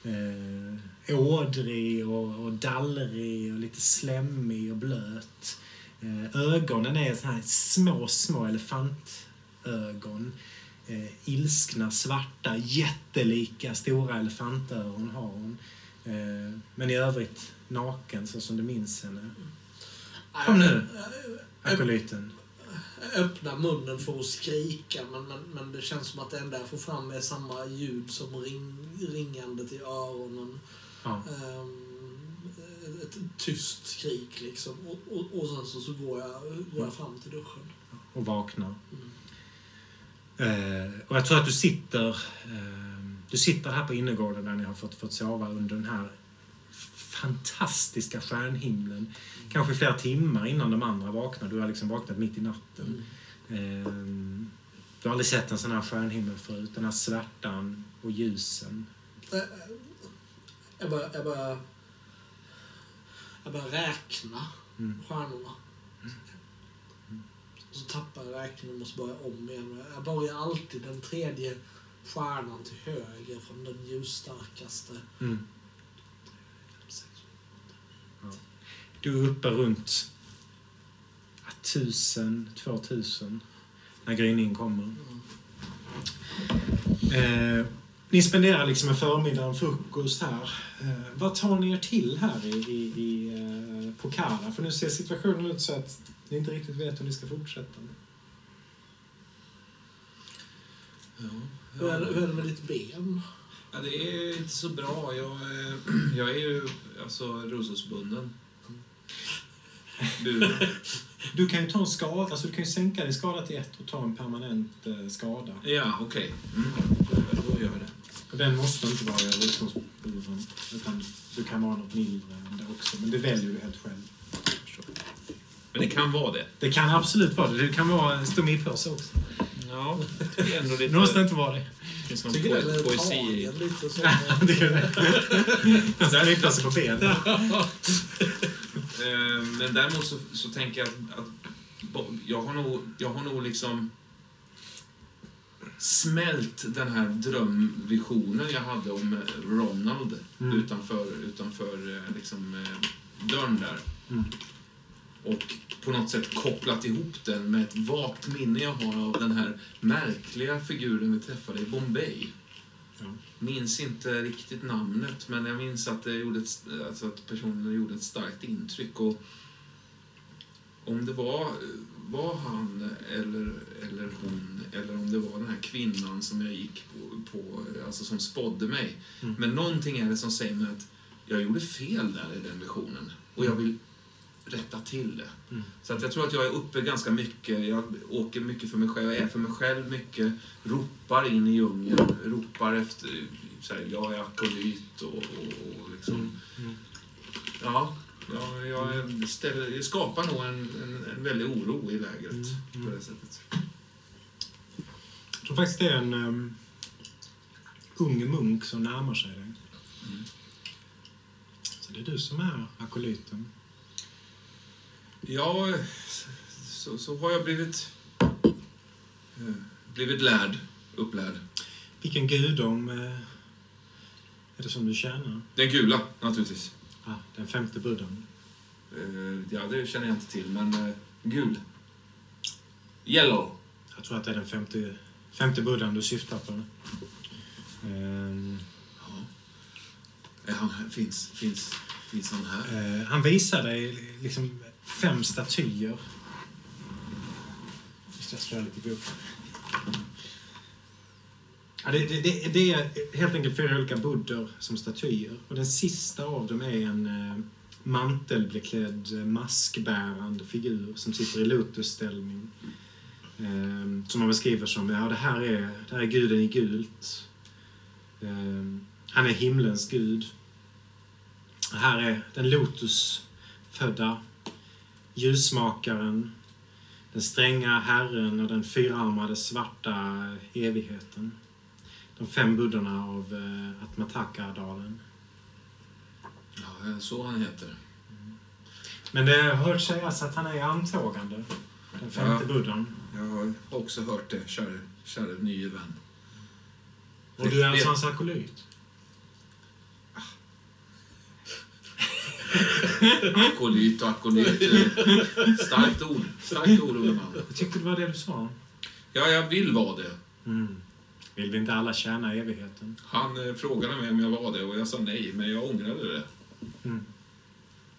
Eh, ådrig och, och dallrig och lite slemmig och blöt. Eh, ögonen är så här små, små elefantögon. Eh, ilskna, svarta, jättelika, stora elefantöron har hon. Eh, men i övrigt naken så som du minns henne. Kom nu. Akolyten. Öppnar munnen för att skrika men, men, men det känns som att det enda jag får fram är samma ljud som ring, ringandet i öronen. Ja. Ehm, ett tyst skrik liksom. Och, och, och sen så, så går, jag, går jag fram till duschen. och vaknar. Mm. Eh, och jag tror att du sitter, eh, du sitter här på innergården där ni har fått, fått sova under den här fantastiska stjärnhimlen. Kanske flera timmar innan de andra vaknar. Du har liksom vaknat mitt i natten. Mm. Eh, du har aldrig sett en sån här stjärnhimmel förut. Den här svärtan och ljusen. Jag börjar, jag börjar, jag börjar räkna Mm. stjärnorna. Och så tappar jag räkningen och måste börja om igen. Jag börjar alltid den tredje stjärnan till höger från den ljusstarkaste. Mm. Du är uppe runt ja, 1000, 2000 när gryningen kommer. Eh, ni spenderar liksom en förmiddag en frukost här. Eh, vad tar ni er till här i, i, i eh, Pokhara? För nu ser situationen ut så att ni inte riktigt vet hur ni ska fortsätta. Hur är, hur är det med ditt ben? Ja, det är inte så bra. Jag, eh, jag är ju alltså rullstolsbunden. Buren. Du kan ju ta en skada, alltså du kan ju sänka din skada till ett och ta en permanent eh, skada. Ja, okej. Mm. Då gör jag det. Och den måste inte vara rullstolsburen, utan du kan vara något mindre än det också. Men det väljer du helt själv. Men det kan vara det. Det kan absolut vara det. Det kan vara en stomipåse också. Ja, det är ändå lite... Det måste inte vara det. Det finns någon Tycker po poesi i... lite så. det är det. En stomipåse på benen. Men däremot så, så tänker jag att jag har nog, jag har nog liksom smält den här drömvisionen jag hade om eh, Ronald Mm. utanför, utanför eh, liksom, eh, dörren där. Mm. Och på något sätt kopplat ihop den med ett vagt minne jag har av den här märkliga figuren vi träffade i Bombay. Ja. Minns inte riktigt namnet, men jag minns att, det gjorde ett, alltså att personen gjorde ett starkt intryck. Och om det var, var han eller, eller hon, eller om det var den här kvinnan som jag gick på, på alltså som spådde mig. Mm. Men någonting är det som säger mig att jag gjorde fel där i den visionen. Och jag vill rätta till det. Mm. Så att jag tror att jag är uppe ganska mycket. Jag åker mycket för mig själv. Jag är för mig själv mycket. Ropar in i djungeln. Ropar efter... Så här, jag är akolyt och, och, och liksom... Mm. Ja, ja jag, ställer, jag skapar nog en, en, en väldig oro i lägret Mm, mm. på det sättet. Jag tror faktiskt det är en um, ung munk som närmar sig dig. Mm. Så det är du som är akolyten. Ja, så, så har jag blivit... eh, blivit lärd, upplärd. Vilken gudom eh, är det som du tjänar? Den gula, naturligtvis. Ah, den femte buddhan. Eh, ja, det känner jag inte till, men eh, gul. Yellow. Jag tror att det är den femte, femte buddhan du syftar på. Ehm, Är han, finns, finns, finns han här? eh, han visar dig liksom fem statyer. Jag slår lite i boken. Ja, det, det, det, det är helt enkelt fyra olika buddhor som statyer. Och den sista av dem är en eh, mantelbeklädd, eh, maskbärande figur som sitter i lotusställning. Eh, som man beskriver som, ja det här är, det här är guden i gult. Eh, han är himlens gud. Det här är den lotusfödda ljusmakaren, den stränga herren och den fyrarmade svarta evigheten. De fem buddorna av eh, Atmatakadalen. Ja, så han heter. Men det har hört sägas att han är antågande, den femte Ja. buddhan. Jag har också hört det, käre, käre nye vän. Och du är alltså hans akolyt? Akolyt och akolyt. Starkt ord. Starkt ord, unge man. Jag tyckte det var det du sa. Ja, jag vill vara det. Mm. Vill vi inte alla tjäna evigheten? Han eh, frågade mig om jag var det och jag sa nej, men jag ångrade det. Mm.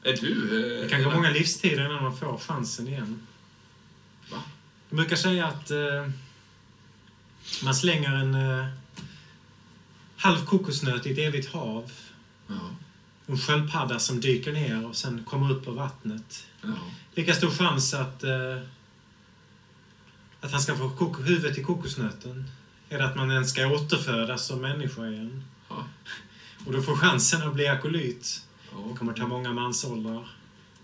Är du... Eh, Det kan gå många livstider innan man får chansen igen. Va? De brukar säga att eh, man slänger en eh, halv kokosnöt i ett evigt hav. Ja, En sköldpadda som dyker ner och sen kommer upp på vattnet. ja. Lika stor chans att, eh, att han ska få huvudet i kokosnöten. Är det att man ens ska återfödas som människa igen. ja. Och du får chansen att bli akolyt. Det ja. kommer ta många mansåldrar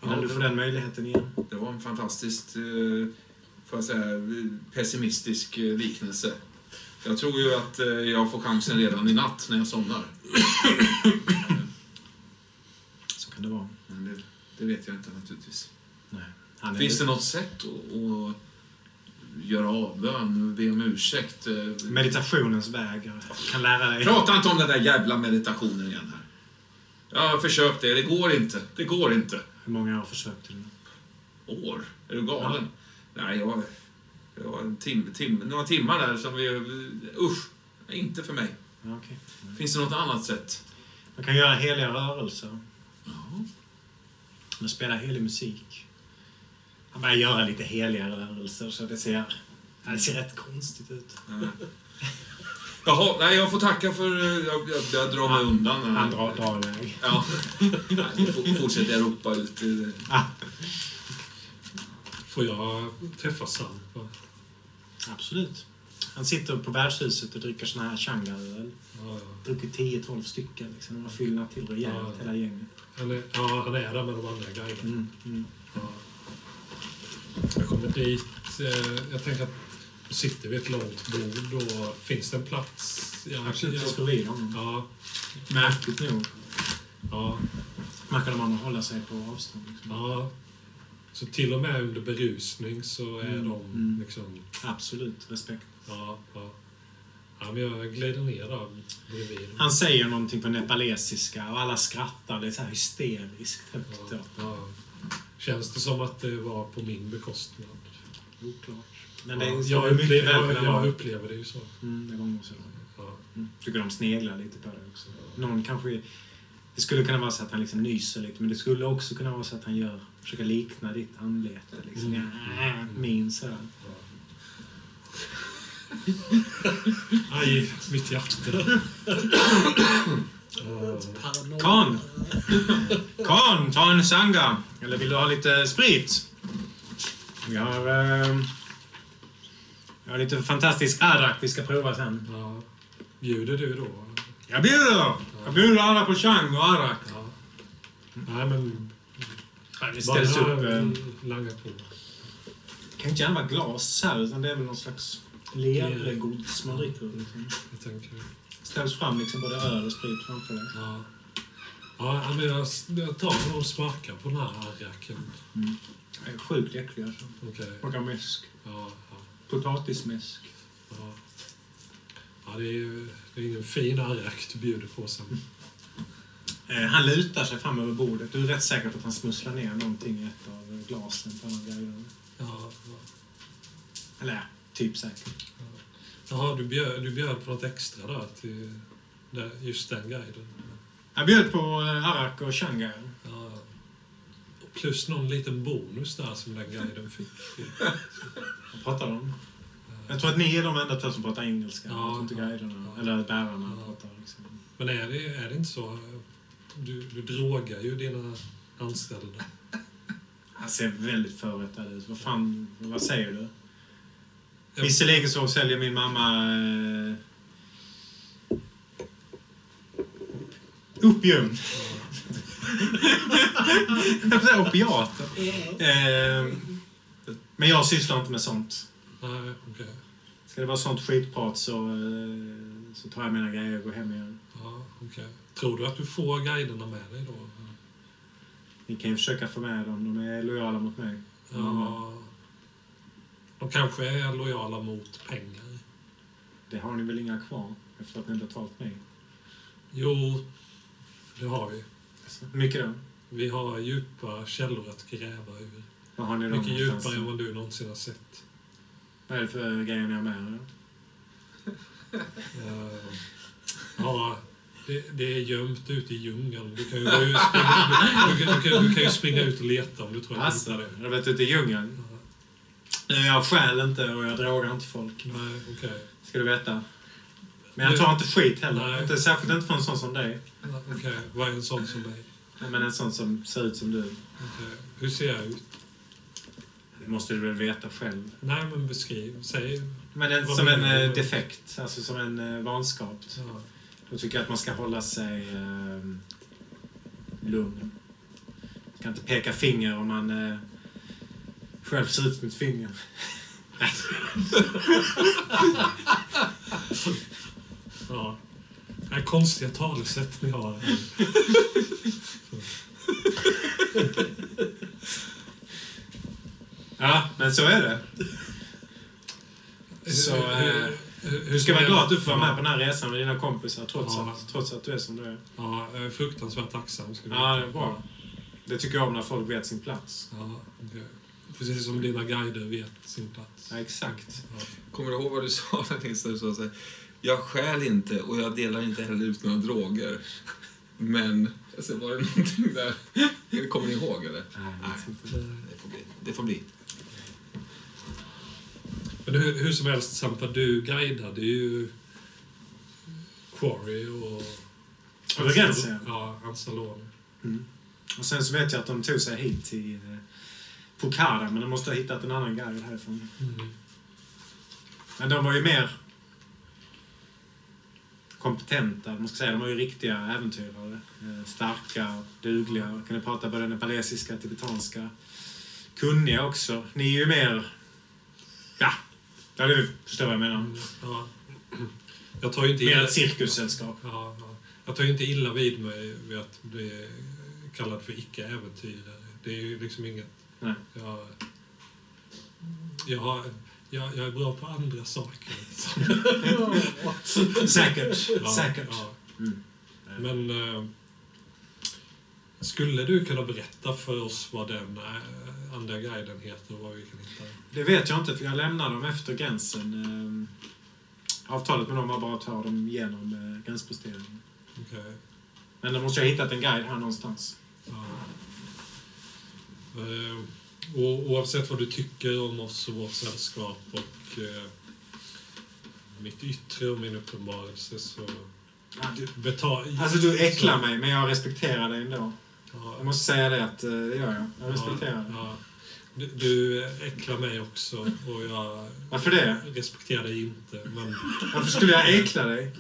innan Ja, du det- får den möjligheten igen. Det var en fantastiskt, eh, får jag säga, pessimistisk eh, liknelse. Jag tror ju att eh, jag får chansen redan i natt när jag somnar. Så kan det vara. Men det, det vet jag inte naturligtvis. Nej. Finns det något sätt att göra avbön, be om ursäkt? eh? Meditationens väg. Kan lära dig. Prata inte om den där jävla meditationen igen här. Jag har försökt det, det går inte. Det går inte. Hur många har försökt till? År? Är du galen? Nej, jag... jag har en tim, tim, några timmar där som vi... Usch! Inte för mig. Ja, okej. Finns det något annat sätt? Man kan göra heliga rörelser. Ja. Man spelar helig musik. Man börjar göra lite heliga rörelser så det ser, ja, det ser rätt konstigt ut. Jaha, nej, jag får tacka för... eh, Jag, jag, jag drar mig undan. Han drar, drar iväg. Ja. Nej, fortsätter jag ropa ut. Ah, Får jag träffa Sampa? absolut. Han sitter på värdshuset och dricker såna här Changa-öl. Ja, ja. Druckit 10-12 stycken. Liksom. De har fyllnat till rejält, Ja. hela gänget. Han är, ja, han är där med de andra guiderna. Mm, mm. Ja. Jag kommer dit. Eh, jag tänker att sitter vi vid ett långt bord och finns det en plats? Ja, Absolut, jag ja, står vid honom. ja, Märkligt nog. ja, Man kan man hålla sig på avstånd. Liksom. ja. Så till och med under berusning så är Mm, de mm. liksom... Absolut, respekt. Ja, ja. ja men jag glider ner där bredvid. Han säger någonting på nepalesiska och alla skrattar. Det är så här hysteriskt högt. Ja, ja. Känns det som att det var på min bekostnad? Oklart. Men det Ja, är så jag, upplever, jag, jag upplever det ju så. Mm, det var nog så. Ja. Mm. Tycker de sneglar lite på det också. Någon kanske... Det skulle kunna vara så att han liksom nyser lite, men det skulle också kunna vara så att han gör, försöker likna ditt anlete. Liksom. Mm. Ja, min så. här. Aj, mitt hjärta. Kan! Kan, ta en sanga! Eller vill du ha lite sprit? Vi har, eh, vi har lite fantastisk arak vi ska prova sen. Ja. Bjuder du då? Jag bjuder! Jag bjuder alla på chang och arak. Ja. Nej, men... Det ställs upp... Eh, langa på. kan inte gärna vara glas här, utan det är väl någon slags lergods man dricker. Liksom. Jag tänker... Ställs fram liksom både öl och sprit framför dig. Ja. Ja, men jag, jag tar och smakar på den här arraken. Det är sjukt äcklig alltså. Okej. Smakar mäsk. Ja, ja, Potatismäsk. ja. Ja, det är ju det är ingen fin arrak du bjuder på sen. Eh, han lutar sig fram över bordet. Du är rätt säker på att han smusslar ner någonting i ett av glasen på alla grejer. Ja, ja. Eller ja, typ säkert. Jaha, du bjöd, du bjöd på något extra där till just den guiden? Jag bjöd på eh, Arak och Shanghai. Ja. Plus någon liten bonus där som den guiden fick. Vad pratar de? Jag tror att ni är de enda två som pratar engelska. Ja. jag tror inte guiderna, Ja. eller bärarna Ja. pratar liksom. Men är det, är det inte så? Du, du drogar ju dina anställda. Han ser väldigt förrättad ut. Vad fan, vad säger du? Ja. Visserligen så säljer min mamma eh, opium. Jag säga opiater. Eh, men jag sysslar inte med sånt. Nej. Ska det vara sånt skitprat så, eh, så tar jag mina grejer och går hem igen. Ja, okej. Tror du att du får guiderna med dig då? Ni kan ju försöka få med dem. De är lojala mot mig. Ja. De kanske är lojala mot pengar. Det har ni väl inga kvar efter att ni betalt mig? Jo, det har vi. Mycket då? Vi har djupa källor att gräva ur. Vad har ni Mycket någonstans? djupare än vad du någonsin har sett. Vad är det för grejer ni har med er? Eh, Ja, det, det är gömt ute i djungeln. Du kan ju, springa, du, du, du, kan, du kan ju springa ut och leta om du tror att du Alltså, hittar det. jag vet ute i djungeln. Nu, Jag stjäl inte och jag drogar inte folk. Nej, okej. Ska du veta. Men jag tar inte skit heller. Nej. Inte, särskilt inte från en sån som dig. Okej, vad är en sån som dig? Men en sån som ser ut som du. Okej. Hur ser jag ut? Det måste du väl veta själv. Nej, men beskriv. Säg. Men en, som en eh, defekt. Alltså som en eh, vanskap. Ja. Då tycker jag att man ska hålla sig eh, lugn. Man ska inte peka finger om man eh, själv ser ut som ett finger. ja. Det här konstiga talesätt ni har. Ja, men så är det. Så, eh, hur- ska vara glad att du får vara med på den här resan med dina kompisar trots, Ja. att, trots att du är som du är. Ja, jag är fruktansvärt tacksam. Ska Ja, det är bra. Det tycker jag om när folk vet sin plats. Ja, okej. Precis som dina guider vet sin plats. Ja, exakt. Ja. Kommer du ihåg vad du sa där Nisse? Du sa så här, jag stjäl inte och jag delar inte heller ut några droger. Men, alltså, var det någonting där? Kommer ni ihåg eller? Nej, Det får bli. Det får bli. Men hur, hur som helst, Sampa, du guidade ju Quarry och... Över gränsen, Ja, Ansalon. Mm. Och sen så vet jag att de tog sig hit till eh, Pokhara, men de måste ha hittat en annan guide härifrån. Mm. Men de var ju mer kompetenta, man ska säga. De var ju riktiga äventyrare. Eh, Starka, dugliga, kunde prata både nepalesiska tibetanska. Kunniga också. Ni är ju mer... Ja, ja du förstår vad jag menar. Ja. Jag tar ju inte Mer ett cirkussällskap. ja, ja. Jag tar ju inte illa vid mig vid att bli kallad för icke-äventyrare. Det är ju liksom inget... Nej. Jag, jag, har, jag, jag är bra på andra saker. Säkert. Ja, Säkert. Ja. Mm. Men eh, skulle du kunna berätta för oss vad den eh, andra guiden heter och vad vi kan hitta? Det vet jag inte, för jag lämnar dem efter gränsen. Ehm, Avtalet med dem var bara att ta dem igenom eh, gränsposteringen. Okej. Men då måste jag ha hittat en guide här någonstans. Ja. Eh, och oavsett vad du tycker om oss och vårt sällskap och eh, mitt yttre och min uppenbarelse så Ja, du, betal... alltså du äcklar mig, men jag respekterar dig ändå. Ja, Jag måste säga det att eh, det gör jag. Jag respekterar dig. ja. Du, du äcklar mig också och jag Varför det? respekterar dig inte. Men, Varför skulle jag äckla dig?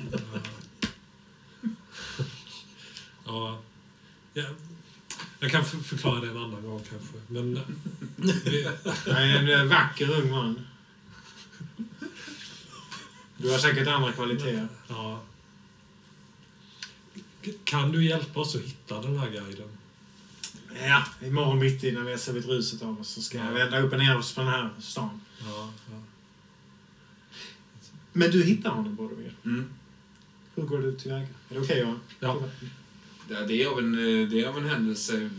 ja, ja, jag kan för- förklara det en annan gång kanske. Men är en eh, vacker ung man. Du har säkert andra kvaliteter. ja. Kan du hjälpa oss att hitta den här guiden? Ja, imorgon mitt i när vi har sovit ruset av oss så ska jag vända upp och ner oss på den här stan. Ja, ja. Men du hittar honom, Boromir. Mm. Hur går du tillväga? Är det okej, Johan? Ja. Det är av en, eh, det är av en händelse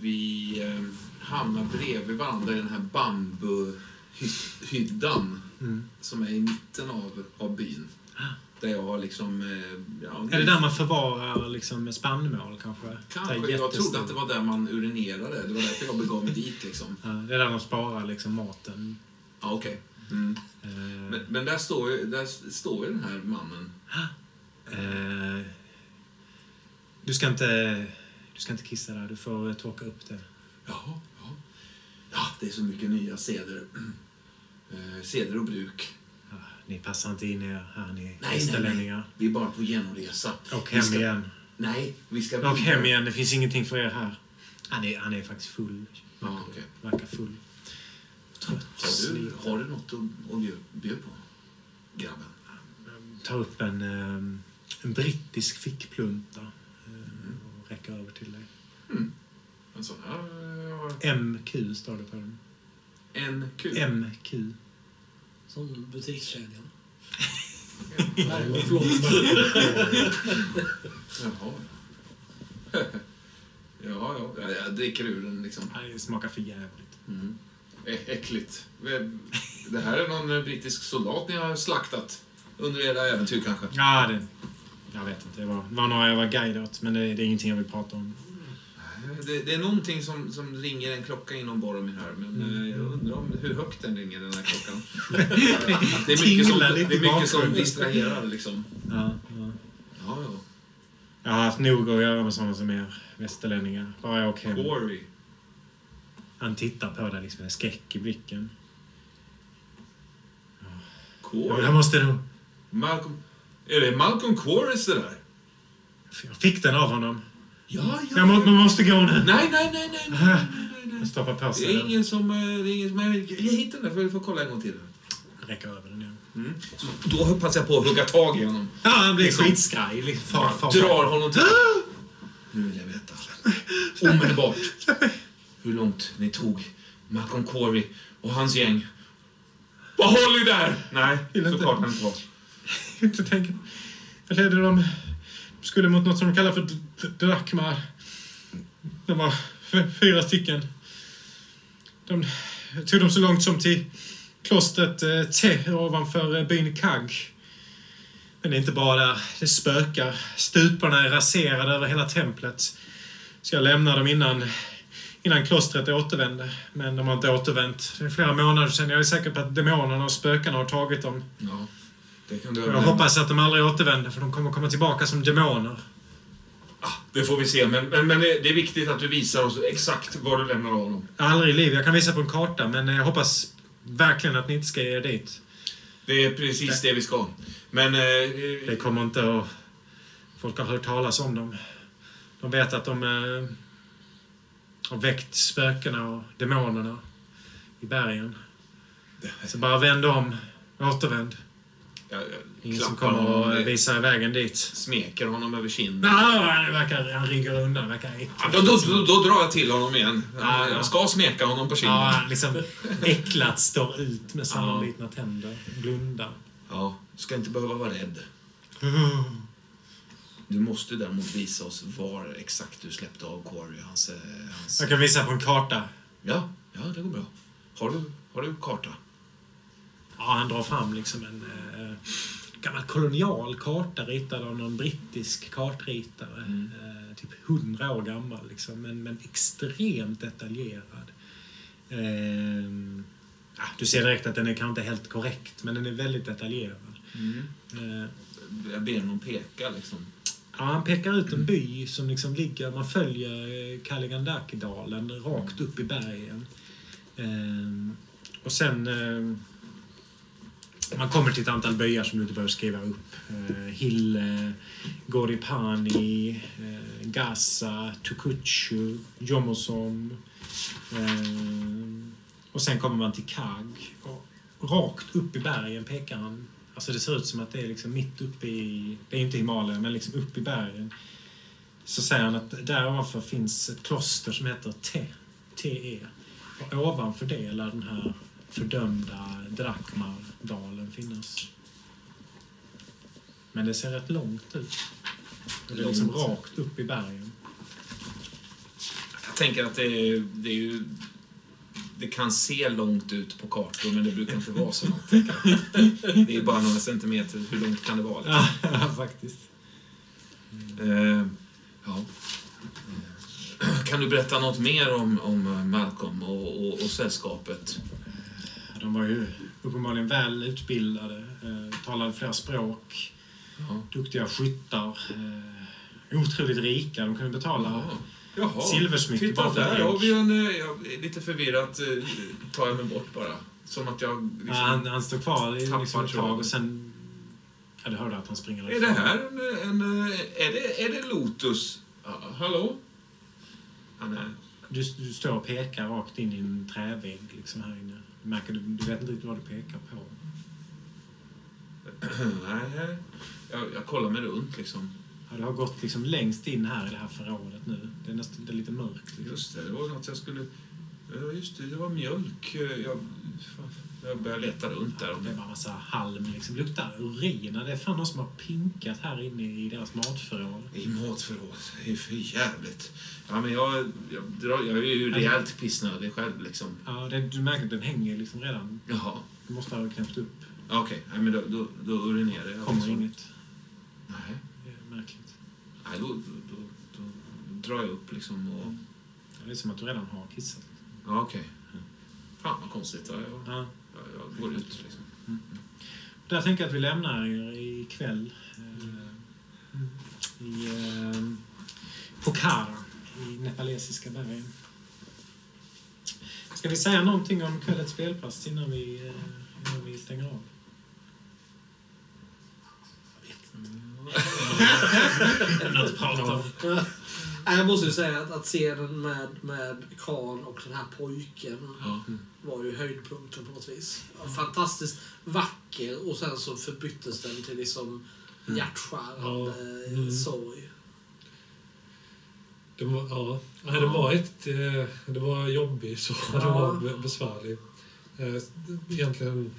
vi eh, hamnar bredvid varandra i den här hy- hyddan Mm. som är i mitten av, av byn. Där jag har liksom... eh, Ja, Är det där man förvarar liksom spannmål kanske? Kanske. Jag trodde att det var där man urinerade. Det var därför jag begav mig dit liksom. Ja, det är där de sparar liksom maten. Ja, okej. Mm. Eh, Men, men där står ju där står ju den här mannen. eh, du, ska inte, du ska inte kissa där, du får eh, torka upp det. Jaha, ja. Ja, det är så mycket nya seder. Eh, seder och bruk. Ja, ni passar inte in er här, ni nej, nej. västerlänningar. Vi är bara på genomresa. Och hem ska- igen. Nej, vi ska... Och hem igen, det finns ingenting för er här. Han är, han är faktiskt full. Ja, okej. Verkar full. Trött. Har du, har du något att, att bjud- bjuda på? Grabben. Ta upp en, eh, en brittisk fickplunta räcka över till dig. En sån här... eh, MQ står det på den. En kul. MQ. Som butikskedjan. Nej, förlåt. Jaha. ja, ja. Jag, jag dricker ur den liksom. Nej, det smakar för jävligt. Mm. Ä- äckligt. Det här är någon brittisk soldat ni har slaktat under era äventyr kanske? Ja, det, jag vet inte. Det var, det var några jag var guide åt, men det, det är ingenting jag vill prata om. Det, det är någonting som, som ringer en klocka inom Boromir här, men eh, jag undrar om hur högt den ringer, den här klockan. det är mycket som, det är mycket som distraherar liksom. Ja, ja. Ja, ja. Jag har haft nog att göra med sådana som er västerlänningar. Bara jag åker hem. Han tittar på dig liksom med skräck i blicken. Ja, Quarry? Jag måste nog... Malcolm... Är det Malcolm Quarries det där? Jag fick den av honom. Ja, ja. Jag må, man måste gå nu. Nej, nej, nej, nej, nej, nej, nej, nej. Han stoppar på Det sig är ingen som... eh, Det är ingen som jag hittar den där, får, får kolla en gång till. Räcker över den igen. Mm. Så då hoppas jag på att hugga tag i honom. Ja, han blir Liksom- skitskraj. Liksom, far, far. Drar honom till... Nu vill jag veta. Omedelbart. Hur långt ni tog Malcolm Quarry och hans gäng. Vad håller där? Nej, såklart han inte var. inte tänka. Jag ledde dem... De skulle mot något som de kallar för Drakmar. De var fyra stycken. De jag tog dem så långt som till klostret eh, Te ovanför eh, byn Kag. Men det är inte bara där. Det spökar. Stuparna är raserade över hela templet. Så jag lämnade dem innan, innan klostret återvände. Men de har inte återvänt. Det är flera månader sedan. Jag är säker på att demonerna och spökarna har tagit dem. Ja, jag hoppas att de aldrig återvänder för de kommer komma tillbaka som demoner. Ah, Det får vi se, men, men, men det det är viktigt att du visar oss exakt var du lämnar honom. Aldrig i liv. Jag kan visa på en karta men jag hoppas verkligen att ni inte ska ge er dit. Det är precis det vi ska. Men... Eh, Det kommer inte att... Folk har hört talas om dem. De vet att de eh, har väckt spökena och demonerna i bergen. Så bara vänd om. Återvänd. Jag, Ingen som kommer honom, att eh, visa er vägen dit. smeker honom över kinden. Ah, han, verkar, han ryggar undan. Verkar. Ja, då, då, då, då drar jag till honom igen. Ja, ja. Jag ska smeka honom på kinden. Ja, Ja, han liksom äcklat står ut med sammanbitna tänder. Blundar. du ska inte behöva vara rädd. Du måste däremot visa oss var exakt du släppte av Quarry. Hans, eh, hans... Jag kan visa på en karta. Ja, ja, det går bra. Har du, har du karta? Ja, han drar fram liksom en eh, gammal kolonial karta ritad av någon brittisk kartritare. Mm. Eh, typ hundra år gammal liksom, men, men extremt detaljerad. Eh, ja, du ser direkt att den är kanske inte helt korrekt, men den är väldigt detaljerad. Eh, Jag ber honom peka liksom. Ja, han pekar ut en by som liksom ligger, man följer eh, Kaligandakidalen rakt upp i bergen. Ehm, och sen... Man kommer till ett antal byar som du inte behöver skriva upp. Eh, Hille, Goripani, eh, Gaza, Tukuchu, Jomosom. Eh, och sen kommer man till Kag. Och rakt upp i bergen pekar han. Alltså det ser ut som att det är liksom mitt uppe i, det är inte Himalaya, men liksom uppe i bergen. Så säger han att där ovanför finns ett kloster som heter Te, TE. Och ovanför det lär den här fördömda Drakmardalen finnas. Men det ser rätt långt ut. Det är liksom Långt. rakt upp i bergen. Jag tänker att det är, det är ju det kan se långt ut på kartor, men det brukar inte vara så långt. Det är bara några centimeter. Hur långt kan det vara? Liksom? Ja, faktiskt. Eh, ja. Kan du berätta något mer om, om Malcolm och, och, och sällskapet? De var ju uppenbarligen väl utbildade, eh, talade flera språk, Ja. duktiga skyttar, eh, otroligt rika. De kunde betala Ja. Jaha. silversmycke Titta, bara för där har vi en... eh, Jag är lite förvirrat. Tar jag mig bort bara. Som att jag... Liksom, Ja, han, han stod kvar i liksom ett tag och sen... Ja, du hörde att han springer är det här en... en är, det, är det Lotus? Ja, hallå? Han är... Du, du står och pekar rakt in i en trävägg liksom här inne. Märker, du, du vet inte riktigt vad du pekar på. Nej, jag, jag kollar mig runt liksom. Ja, du har gått liksom längst in här i det här förrådet nu. Det är, nästan, det är lite mörkt. Liksom. Just det, det var något jag skulle... Ja, just det, det var mjölk. Jag, fan, jag började leta runt där. Det är bara massa halm. Liksom. Det luktar urin. Det är fan någon som har pinkat här inne i deras matförråd. I matförråd. Det är för jävligt. Ja, men jag, jag, drar, jag är ju rejält pissnödig själv liksom. Ja, det, du märker att den hänger liksom redan. Jaha. Du måste ha knäppt upp. Okej, nej, men då, då, då urinerar jag. kommer inget. Nej, Det är märkligt. nej då, då, då, då drar jag upp liksom och... Ja, Det är som att du redan har kissat. Ja, okej. Fan vad konstigt. Ja, jag, Ja. Jag, jag går ut liksom. Där tänker jag att vi lämnar er ikväll. Eh, I eh, Pokhara i nepalesiska bergen. Ska vi säga någonting om kvällens spelpass innan vi, eh, innan vi stänger av? Något att prata om. Nej, Jag måste ju säga att, att scenen med, med Khan och den här pojken Ja. var ju höjdpunkten på något vis. Fantastiskt vacker och sen så förbyttes den till liksom hjärtskärande Ja. Mm. sorg. Det var, ja. Nej, det var ett... eh, Det var jobbigt, så det Ja. var be- besvärligt. Eh, Egentligen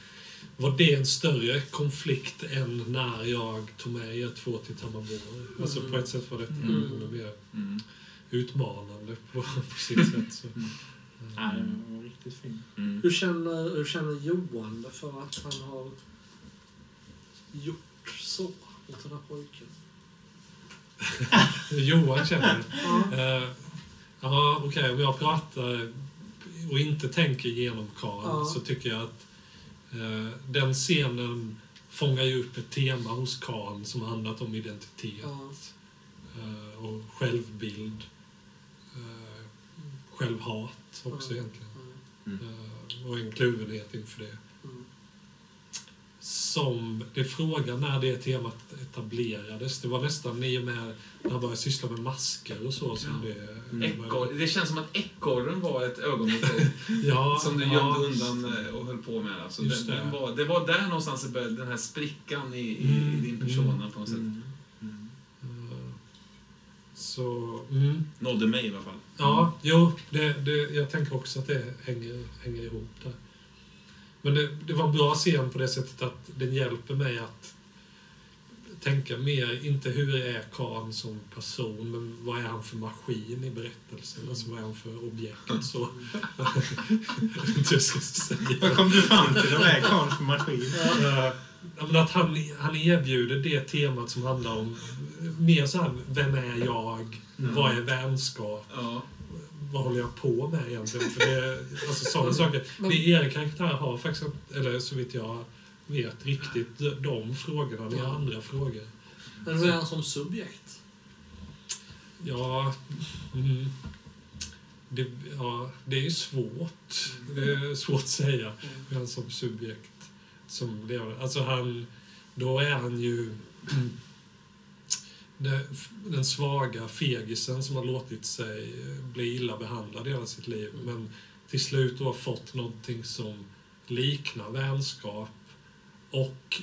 var det en större konflikt än när jag tog med er två till Tamarbor. Alltså på ett sätt var detta Mm. mer Mm. utmanande på, på sitt sätt. Så. Ja, den var riktigt fin. Mm. Hur känner, hur känner Johan det för att han har gjort så mot den här pojken? Johan känner Ja. Eh, Ja, okej. Om jag pratar och inte tänker igenom Karl Ja. så tycker jag att den scenen fångar ju upp ett tema hos Karl som handlat om identitet Ja. eh, och självbild. Eh, självhat också Ja. egentligen. Mm. Eh, och en kluvenhet inför det. Mm. Som, det är frågan när det temat etablerades. Det var nästan i och med när han började syssla med masker och så som det... Ekorr, det känns som att ekorren var ett ögonblick Ja, som du ja. gömde undan eh, och höll på med. Alltså, den, det. den var, det var där någonstans det började, den här sprickan i, i, Mm, din persona mm, på något sätt. Mm. Mm. Eh, Så, mm. Nådde mig i alla fall. Ja, jo, det, det, jag tänker också att det hänger, hänger ihop där. Men det, det var en bra scen på det sättet att den hjälper mig att tänka mer, inte hur är Khan som person, men vad är han för maskin i berättelsen? Alltså vad är han för objekt? Så. Vad kom du fram till? Det var Karls maskin. Eh, ja, men att han, han erbjuder det temat som handlar om mer så här, vem är jag? Vad är vänskap? Ja. Vad håller jag på med egentligen? För det, alltså sådana saker. Men- Det er karaktär har faktiskt, eller så vitt jag vet riktigt, de- frågorna. Ni har andra frågor. Men hur är han som subjekt? Ja, mm, det, ja, det är ju svårt. Det är svårt att säga. hur han som subjekt som. Alltså han, då är han ju den svaga fegisen som har låtit sig bli illa behandlad i hela sitt liv. Men till slut har fått någonting som liknar vänskap och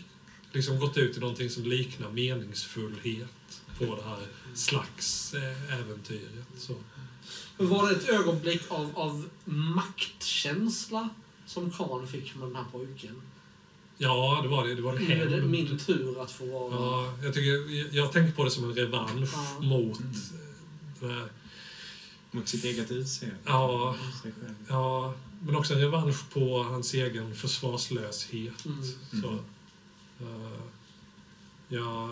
liksom gått ut i någonting som liknar meningsfullhet på det här slags eh, äventyret. Så. Var det ett ögonblick av, av maktkänsla som Karl fick med den här pojken? Ja, det var det. Det var en Nu är det min tur att få vara... Ja, jag, tycker, jag, jag tänker på det som en revansch Ja. mot den här, Mot sitt eget utseende. Ja, ja, men också en revansch på hans egen försvarslöshet. Mm. Så, eh, ja,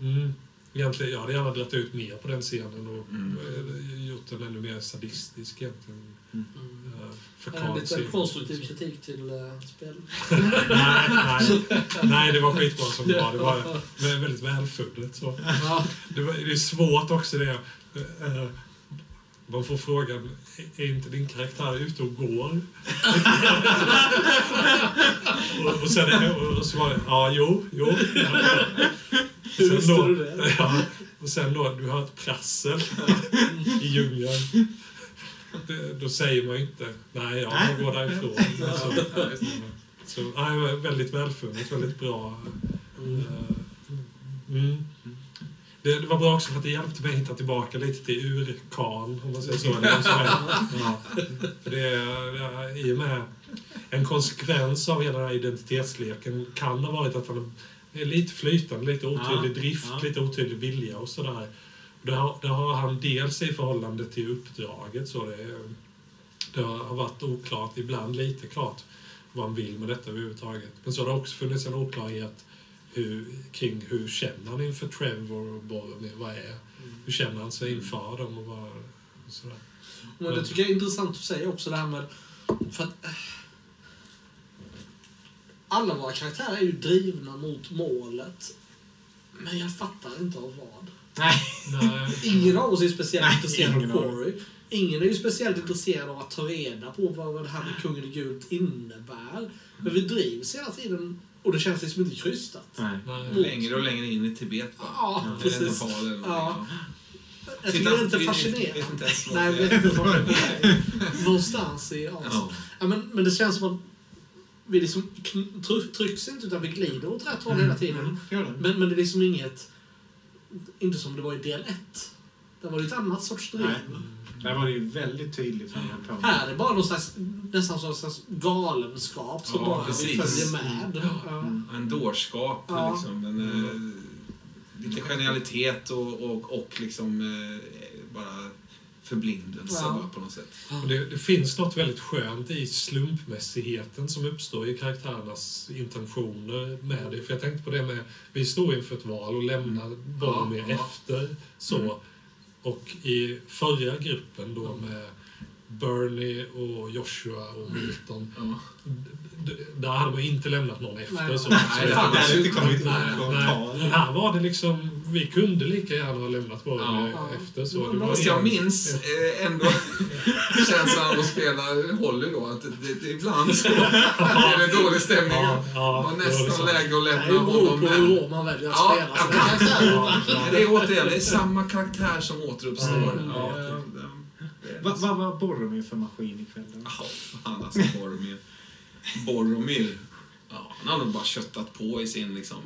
mm, egentligen, jag hade gärna dragit ut mer på den scenen och Mm. eh, gjort den ännu mer sadistisk egentligen. Mm. Uh, för En liten konstruktiv kritik till uh, spel. nej, nej, nej, det var skitbra som det var. Det var vä- väldigt välfunnet. Så. Det, var, det är svårt också det. eh, man får frågan, är inte din karaktär ute och går? och, och sen och så var det, ja, jo, jo. Hur visste du det? Ja, och sen då, du hör ett prassel i djungeln. Det- Då säger man ju inte, nej, jag går därifrån. Så, så, nej, väldigt välfunnet, väldigt bra. Mm. Eh, Mm. Det, det var bra också för att det hjälpte mig att hitta tillbaka lite till urkan, om man säger så. Ja. För det, I och med en konsekvens av hela den här identitetsleken kan ha varit att han är lite flytande, lite otydlig drift, ja. lite otydlig vilja och sådär. Det har, det har han dels i förhållande till uppdraget. Så det, det har varit oklart, ibland lite klart, vad han vill med detta överhuvudtaget. Men så har det också funnits en oklarhet hur, kring hur känner han inför Trevor och Boromir? Vad är, hur känner han sig inför dem? Och vad, och sådär. Men det tycker jag är intressant att säga också det här med... För att, eh, alla våra karaktärer är ju drivna mot målet. Men jag fattar inte av vad. Nej. Ingen av oss är speciellt Nej, intresserad av. Quarry. Ingen är ju speciellt intresserad av att ta reda på vad det här med kungen i gult innebär. Men vi drivs hela tiden och det känns liksom inte krystat. Nej. Längre och längre in i Tibet bara. Ja, Ja, precis. Ja. någonting. Jag tycker det är fascinerande. inte ens vad Nej, det jag är. vet inte vad det är. Någonstans i Asien. Ja. Ja, men, men det känns som att vi liksom trycks inte utan vi glider åt rätt håll hela tiden. Gör det? Men, men det är liksom inget... Inte som det var i del 1. Där var det ett annat sorts driv. Nej. Där var det ju väldigt tydligt vad han höll på med. Här är det bara någon slags, nästan någon slags galenskap som Ja, bara precis. följer med. Ja. Mm. En dårskap, Ja. liksom. En, eh, lite genialitet och, och, och liksom eh, bara förblindelse Ja. bara på något sätt. Och Det, det finns något väldigt skönt i slumpmässigheten som uppstår i karaktärernas intentioner med det. För jag tänkte på det med, vi står inför ett val och lämnar Boromir Ja, ja. efter. så. Mm. Och i förra gruppen då med Bernie och Joshua och Milton. Ja. d- d- Där hade man inte lämnat någon efter. Nej. så. Nej, Så- det Fan, det hade inte kommit Nej, någon nej. Men här var det liksom, vi kunde lika gärna ha lämnat Boromir Ja. efter. Så Ja, det var jag en- minns eh, ändå känslan av att spela Holly då, att det, det, ibland så är det dålig stämning. Ja, ja, det var det var nästan liksom- läge att Det lämna är ju beroende honom. på hur man väljer att Ja, spela ja, det är återigen, det är samma karaktär som återuppstår. Mm. Ja, Ja. det- det- det är Vad vad var Boromir för maskin ikväll? Ja, fan alltså Boromir. Boromir. Ja, han har nog bara köttat på i sin liksom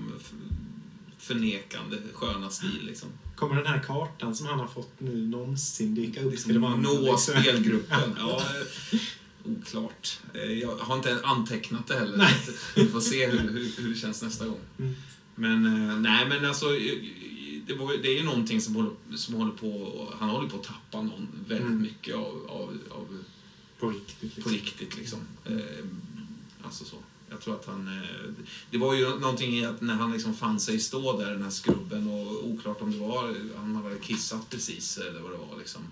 förnekande sköna stil liksom. Kommer den här kartan som han har fått nu någonsin dyka upp? Vara Nå liksom- spelgruppen. Ja, oklart. Eh, Jag har inte antecknat det heller. Vi får se hur, hur, hur det känns nästa gång. Mm. Men eh, nej, men alltså det, var, det är ju någonting som håller, som håller på, han håller på att tappa någon väldigt Mm. mycket av, av, av På riktigt. på Liksom. riktigt liksom. Eh, alltså så. Jag tror att han... Eh, det var ju någonting i att när han liksom fann sig stå där, den här skrubben, och oklart om det var... Han hade kissat precis, eller vad det var liksom.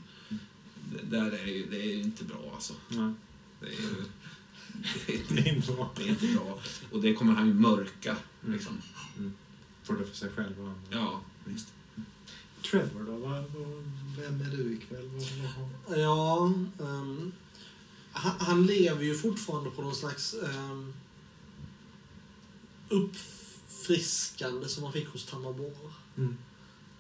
Det, där är ju, det är ju inte bra alltså. Ja. Det är ju... Det Det är inte bra. det är inte bra. Och det kommer han ju mörka, liksom. Både för sig själv och andra. Ja, visst. Trevor då? Vad, vad, vem är du ikväll? Vad, Ja, ehm, han, han lever ju fortfarande på någon slags um, uppfriskande som man fick hos Tamarbora. Mm.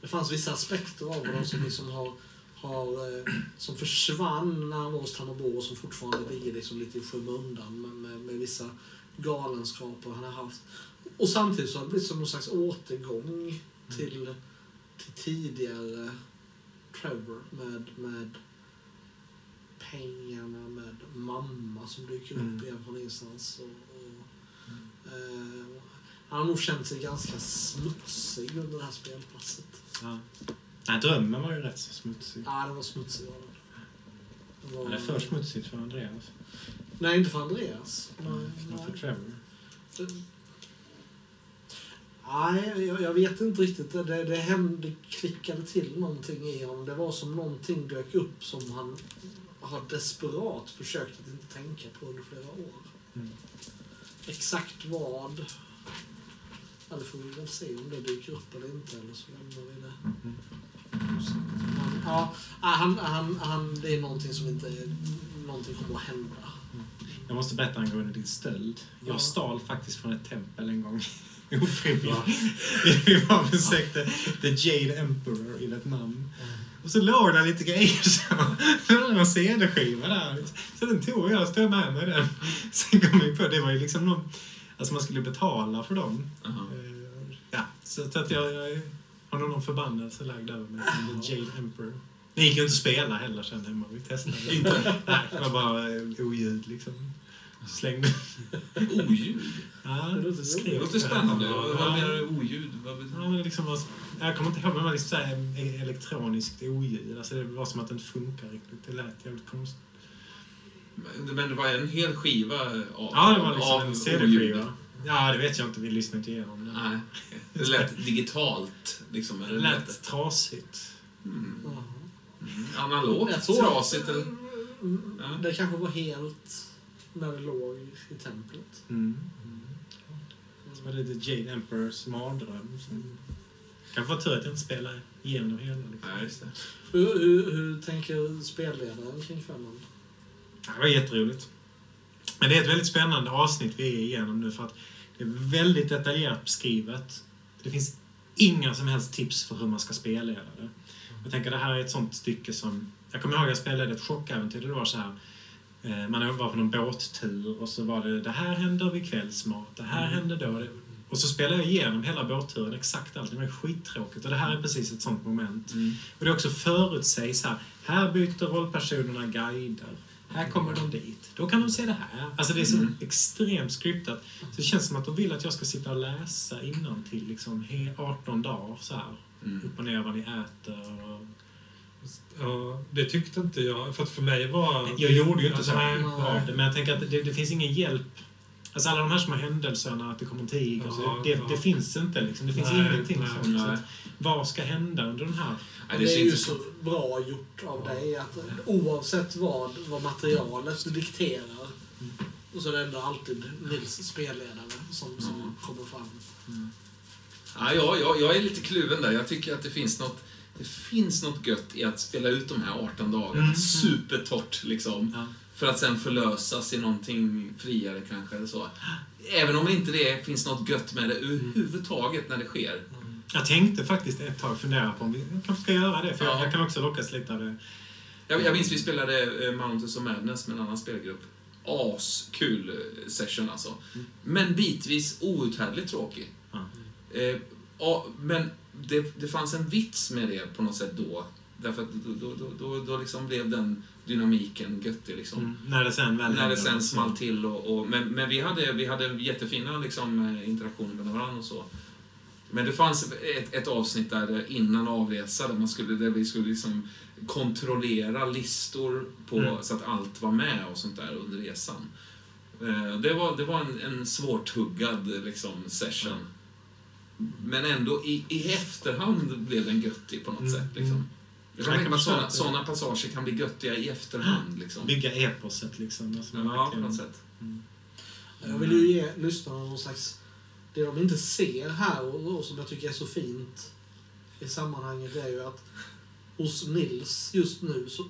Det fanns vissa aspekter av honom som liksom har, har eh, som försvann när han var hos Tamarbora som fortfarande ligger liksom lite i skymundan med, med, med vissa galenskaper han har haft. Och samtidigt så har det blivit som någon slags återgång till, till tidigare Trevor med, med pengarna, med mamma som dyker upp Mm. igen från ingenstans. Och, och, eh, han har nog känt sig ganska smutsig under det här spelpasset. Ja. Nej, drömmen var ju rätt så smutsig. Ja, den var smutsig. Var den. var... Han är för smutsigt för Andreas. Nej, inte för Andreas. Nej, Men för. Trevor. Nej, jag, jag vet inte riktigt. Det, det, hände, klickade till någonting i honom. Det var som någonting dök upp som han har desperat försökt att inte tänka på under flera år. Mm. Exakt vad? Ja, det får vi väl se om det dyker upp eller inte. Eller så lämnar vi det. Mm. Men, ja, han, han, han, det är någonting som inte... Någonting kommer att hända. Jag måste berätta angående din stöld. Jag Ja. stal faktiskt från ett tempel en gång. Ofrivilligt. Vi var och besökte The Jade Emperor i Vietnam. Och så låg det lite grejer så. Det var en CD-skiva där. Så den tog jag och stod med mig den. Sen kom vi på, det var ju liksom någon... Alltså man skulle betala för dem. Aha. Eh, Ja, så att jag, jag har nog någon förbannelse lagd över mig. The Jade Emperor. Det gick ju inte att spela heller sen hemma. Vi testade. Inte? Nej, det var bara eh, oljud liksom. Slängde. Oljud? Ja, Det låter skrev. Det låter spännande. Ja, Vad menar du oljud? Vad Ja, men liksom jag kommer inte ihåg, men det var liksom så här e- elektroniskt oljud. Alltså det var som att det inte funkar riktigt. Det lät jävligt konstigt. Men men det var en hel skiva av Ja, det var liksom av en. CD-skiva. Ja, det vet jag inte. Vi lyssnade inte igenom det. Nej, det lät digitalt. Liksom, Det lät lät trasigt. mm. Mm. Analogt, trasigt eller? Mm, Ja. Det kanske var helt när det låg i templet. Mm. Så var det The Jade Emperors mardröm. Som... Kanske var tur att jag inte spelade igenom hela. Liksom. Nej, just det. Hur, hur, hur tänker spelledaren kring? Ja, Det var jätteroligt. Men det är ett väldigt spännande avsnitt vi är igenom nu för att det är väldigt detaljerat beskrivet. Det finns inga som helst tips för hur man ska spelleda det. Jag tänker det här är ett sånt stycke som... Jag kommer ihåg att jag spelade ett chockäventyr. Det var så här... eh, Man var på någon båttur och så var det det här händer vid kvällsmat, det här händer då. Och så spelade jag igenom hela båtturen, exakt allt. Det var skittråkigt. Och det här är precis ett sånt moment. Mm. Och det är också förutsägs här. Här byter rollpersonerna guider. Här kommer de dit. Då kan de se det här. Alltså det är så Mm. extremt skriptat. Så det känns som att de vill att jag ska sitta och läsa till liksom he- 18 dagar så här. Mm. Upp och ner vad ni äter. Och... Ja, det tyckte inte jag. För att för mig var... Jag gjorde ju inte så Nej, av det, men jag tänker att det, det finns ingen hjälp. Alltså alla de här små händelserna, att det kommer en tiger, och så, Ja, det, ja. det finns inte liksom. Det finns Nej, ingenting nej, sånt. Så nej. att, vad ska hända under den här? Nej, det, det är ju så bra gjort av dig att oavsett vad, vad materialet dikterar och så är det ändå alltid Nils spelledare som, som Mm. kommer fram. Ja, jag, jag, jag är lite kluven där. Jag tycker att det finns något det finns något gött i att spela ut de här 18 dagarna Mm. supertorrt liksom. Ja. För att sen förlösas i någonting friare kanske eller så. Även om inte det finns något gött med det överhuvudtaget när det sker. Jag tänkte faktiskt ett tag fundera på om vi kanske ska göra det, för jag, Ja. jag kan också lockas lite av det. Jag, jag minns vi spelade eh, Mountains of Madness med en annan spelgrupp. Askul eh, session alltså. Men bitvis outhärdligt tråkig. Ja. Eh, men det, det fanns en vits med det på något sätt då. Därför att då, då, då, då, liksom blev den dynamiken göttig liksom. Mm. När det sen väl När det sen så- small till och, och men, men vi hade, vi hade jättefina liksom, eh, interaktioner med varandra och så. Men det fanns ett, ett avsnitt där innan avresa där, man skulle, där vi skulle liksom kontrollera listor på, Mm. så att allt var med och sånt där under resan. Eh, Det var, det var en, en svårtuggad liksom, session. Men ändå i, i efterhand blev den göttig på något Mm, sätt. Liksom. mm. Jag kan tänka mig att sådana, passager kan bli göttiga i efterhand. Liksom. Bygga eposet liksom. Alltså, Ja, på verkligen- något sätt. Jag vill ju ge lyssnarna någon slags... Det de inte ser här och, och som jag tycker är så fint i sammanhanget är ju att hos Nils just nu, så,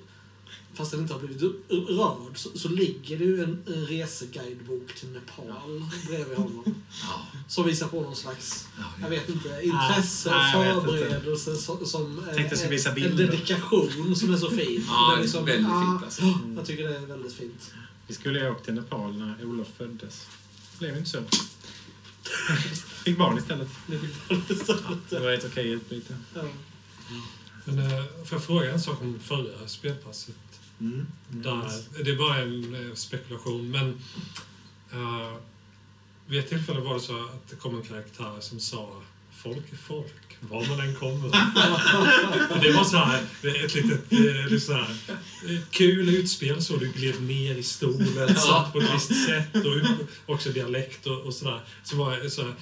fast den inte har blivit rörd, så, så ligger det ju en, en reseguidebok till Nepal bredvid honom. Ja. Som visar på någon slags, Ja, jag vet inte, intresse och förberedelse som, som eh, skulle visa en dedikation som är så fin. Ja, Det är liksom, väldigt ah, fint alltså. Jag tycker det är väldigt fint. Vi skulle ju åkt till Nepal när Olof föddes. Det blev inte så. Fick barn istället. Det var ett okej utbyte. Ja. Men eh, får jag fråga en sak om förra spelpasset? Mm. Det är bara en eh, spekulation, men uh, vid ett tillfälle var det så att det kom en karaktär som sa folk är folk, var man än kommer. Det var så här, ett litet eh, lite så här, eh, kul utspel så. Du gled ner i stolen, satt på ett visst sätt och också dialekt och, och sådär. Så var så här,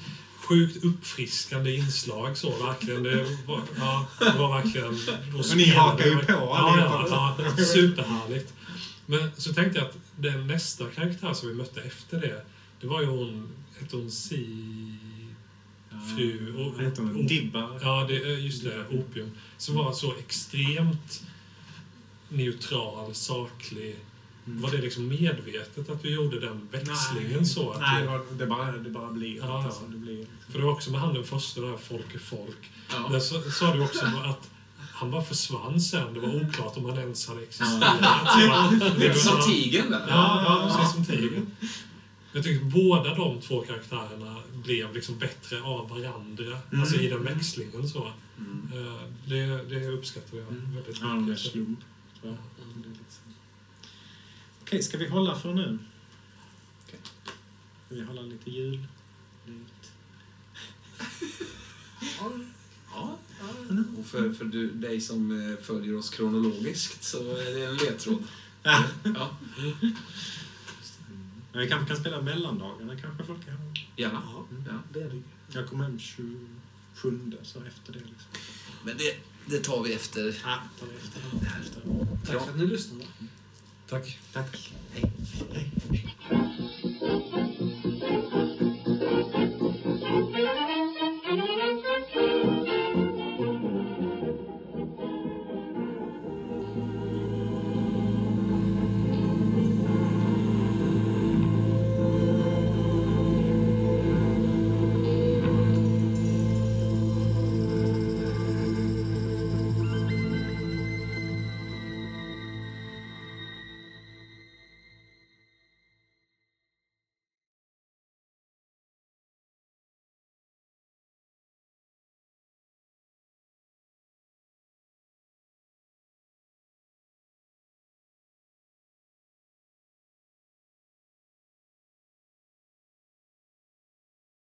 sjukt uppfriskande inslag så verkligen. Det var, ja, det var verkligen... Och ni hakar ju på Ja, ja, ja, superhärligt. Men så tänkte jag att den nästa karaktär som vi mötte efter det, det var ju hon, hette hon Si... Fru... Och, heter hon? Dibba? Ja, det, just det. Opium. Som var så extremt neutral, saklig. Var det liksom medvetet att vi gjorde den växlingen så? Att Nej, det, det, bara, det bara blir. Ja. alltså, det blir för det var också med han den första, där folk är folk. Ja. Där sa, du också att han bara försvann sen. Det var oklart om han ens hade existerat. Lite som tigern där. Ja, ja precis som tigern. Jag tycker båda de två karaktärerna blev liksom bättre av varandra. Mm. Alltså i den växlingen så. Mm. Eh, Det, det uppskattar jag Mm. väldigt Ja, mycket. slump. tror jag. Det är lite så. Okej, ska vi hålla för nu? Okej. Ska vi hålla lite jul? Ja, Ja. Och för, för du, dig som eh, följer oss kronologiskt så är det en ledtråd. Ja. Ja, Men vi kanske kan spela mellandagarna kanske folk kan. gärna. ja, Ja. det är det. Jag kommer hem 27 så efter det liksom. Men det, det tar vi efter. Ja, tar vi efter. efter. Tack för att ni lyssnade. Takk. Takk. Hei. Hei.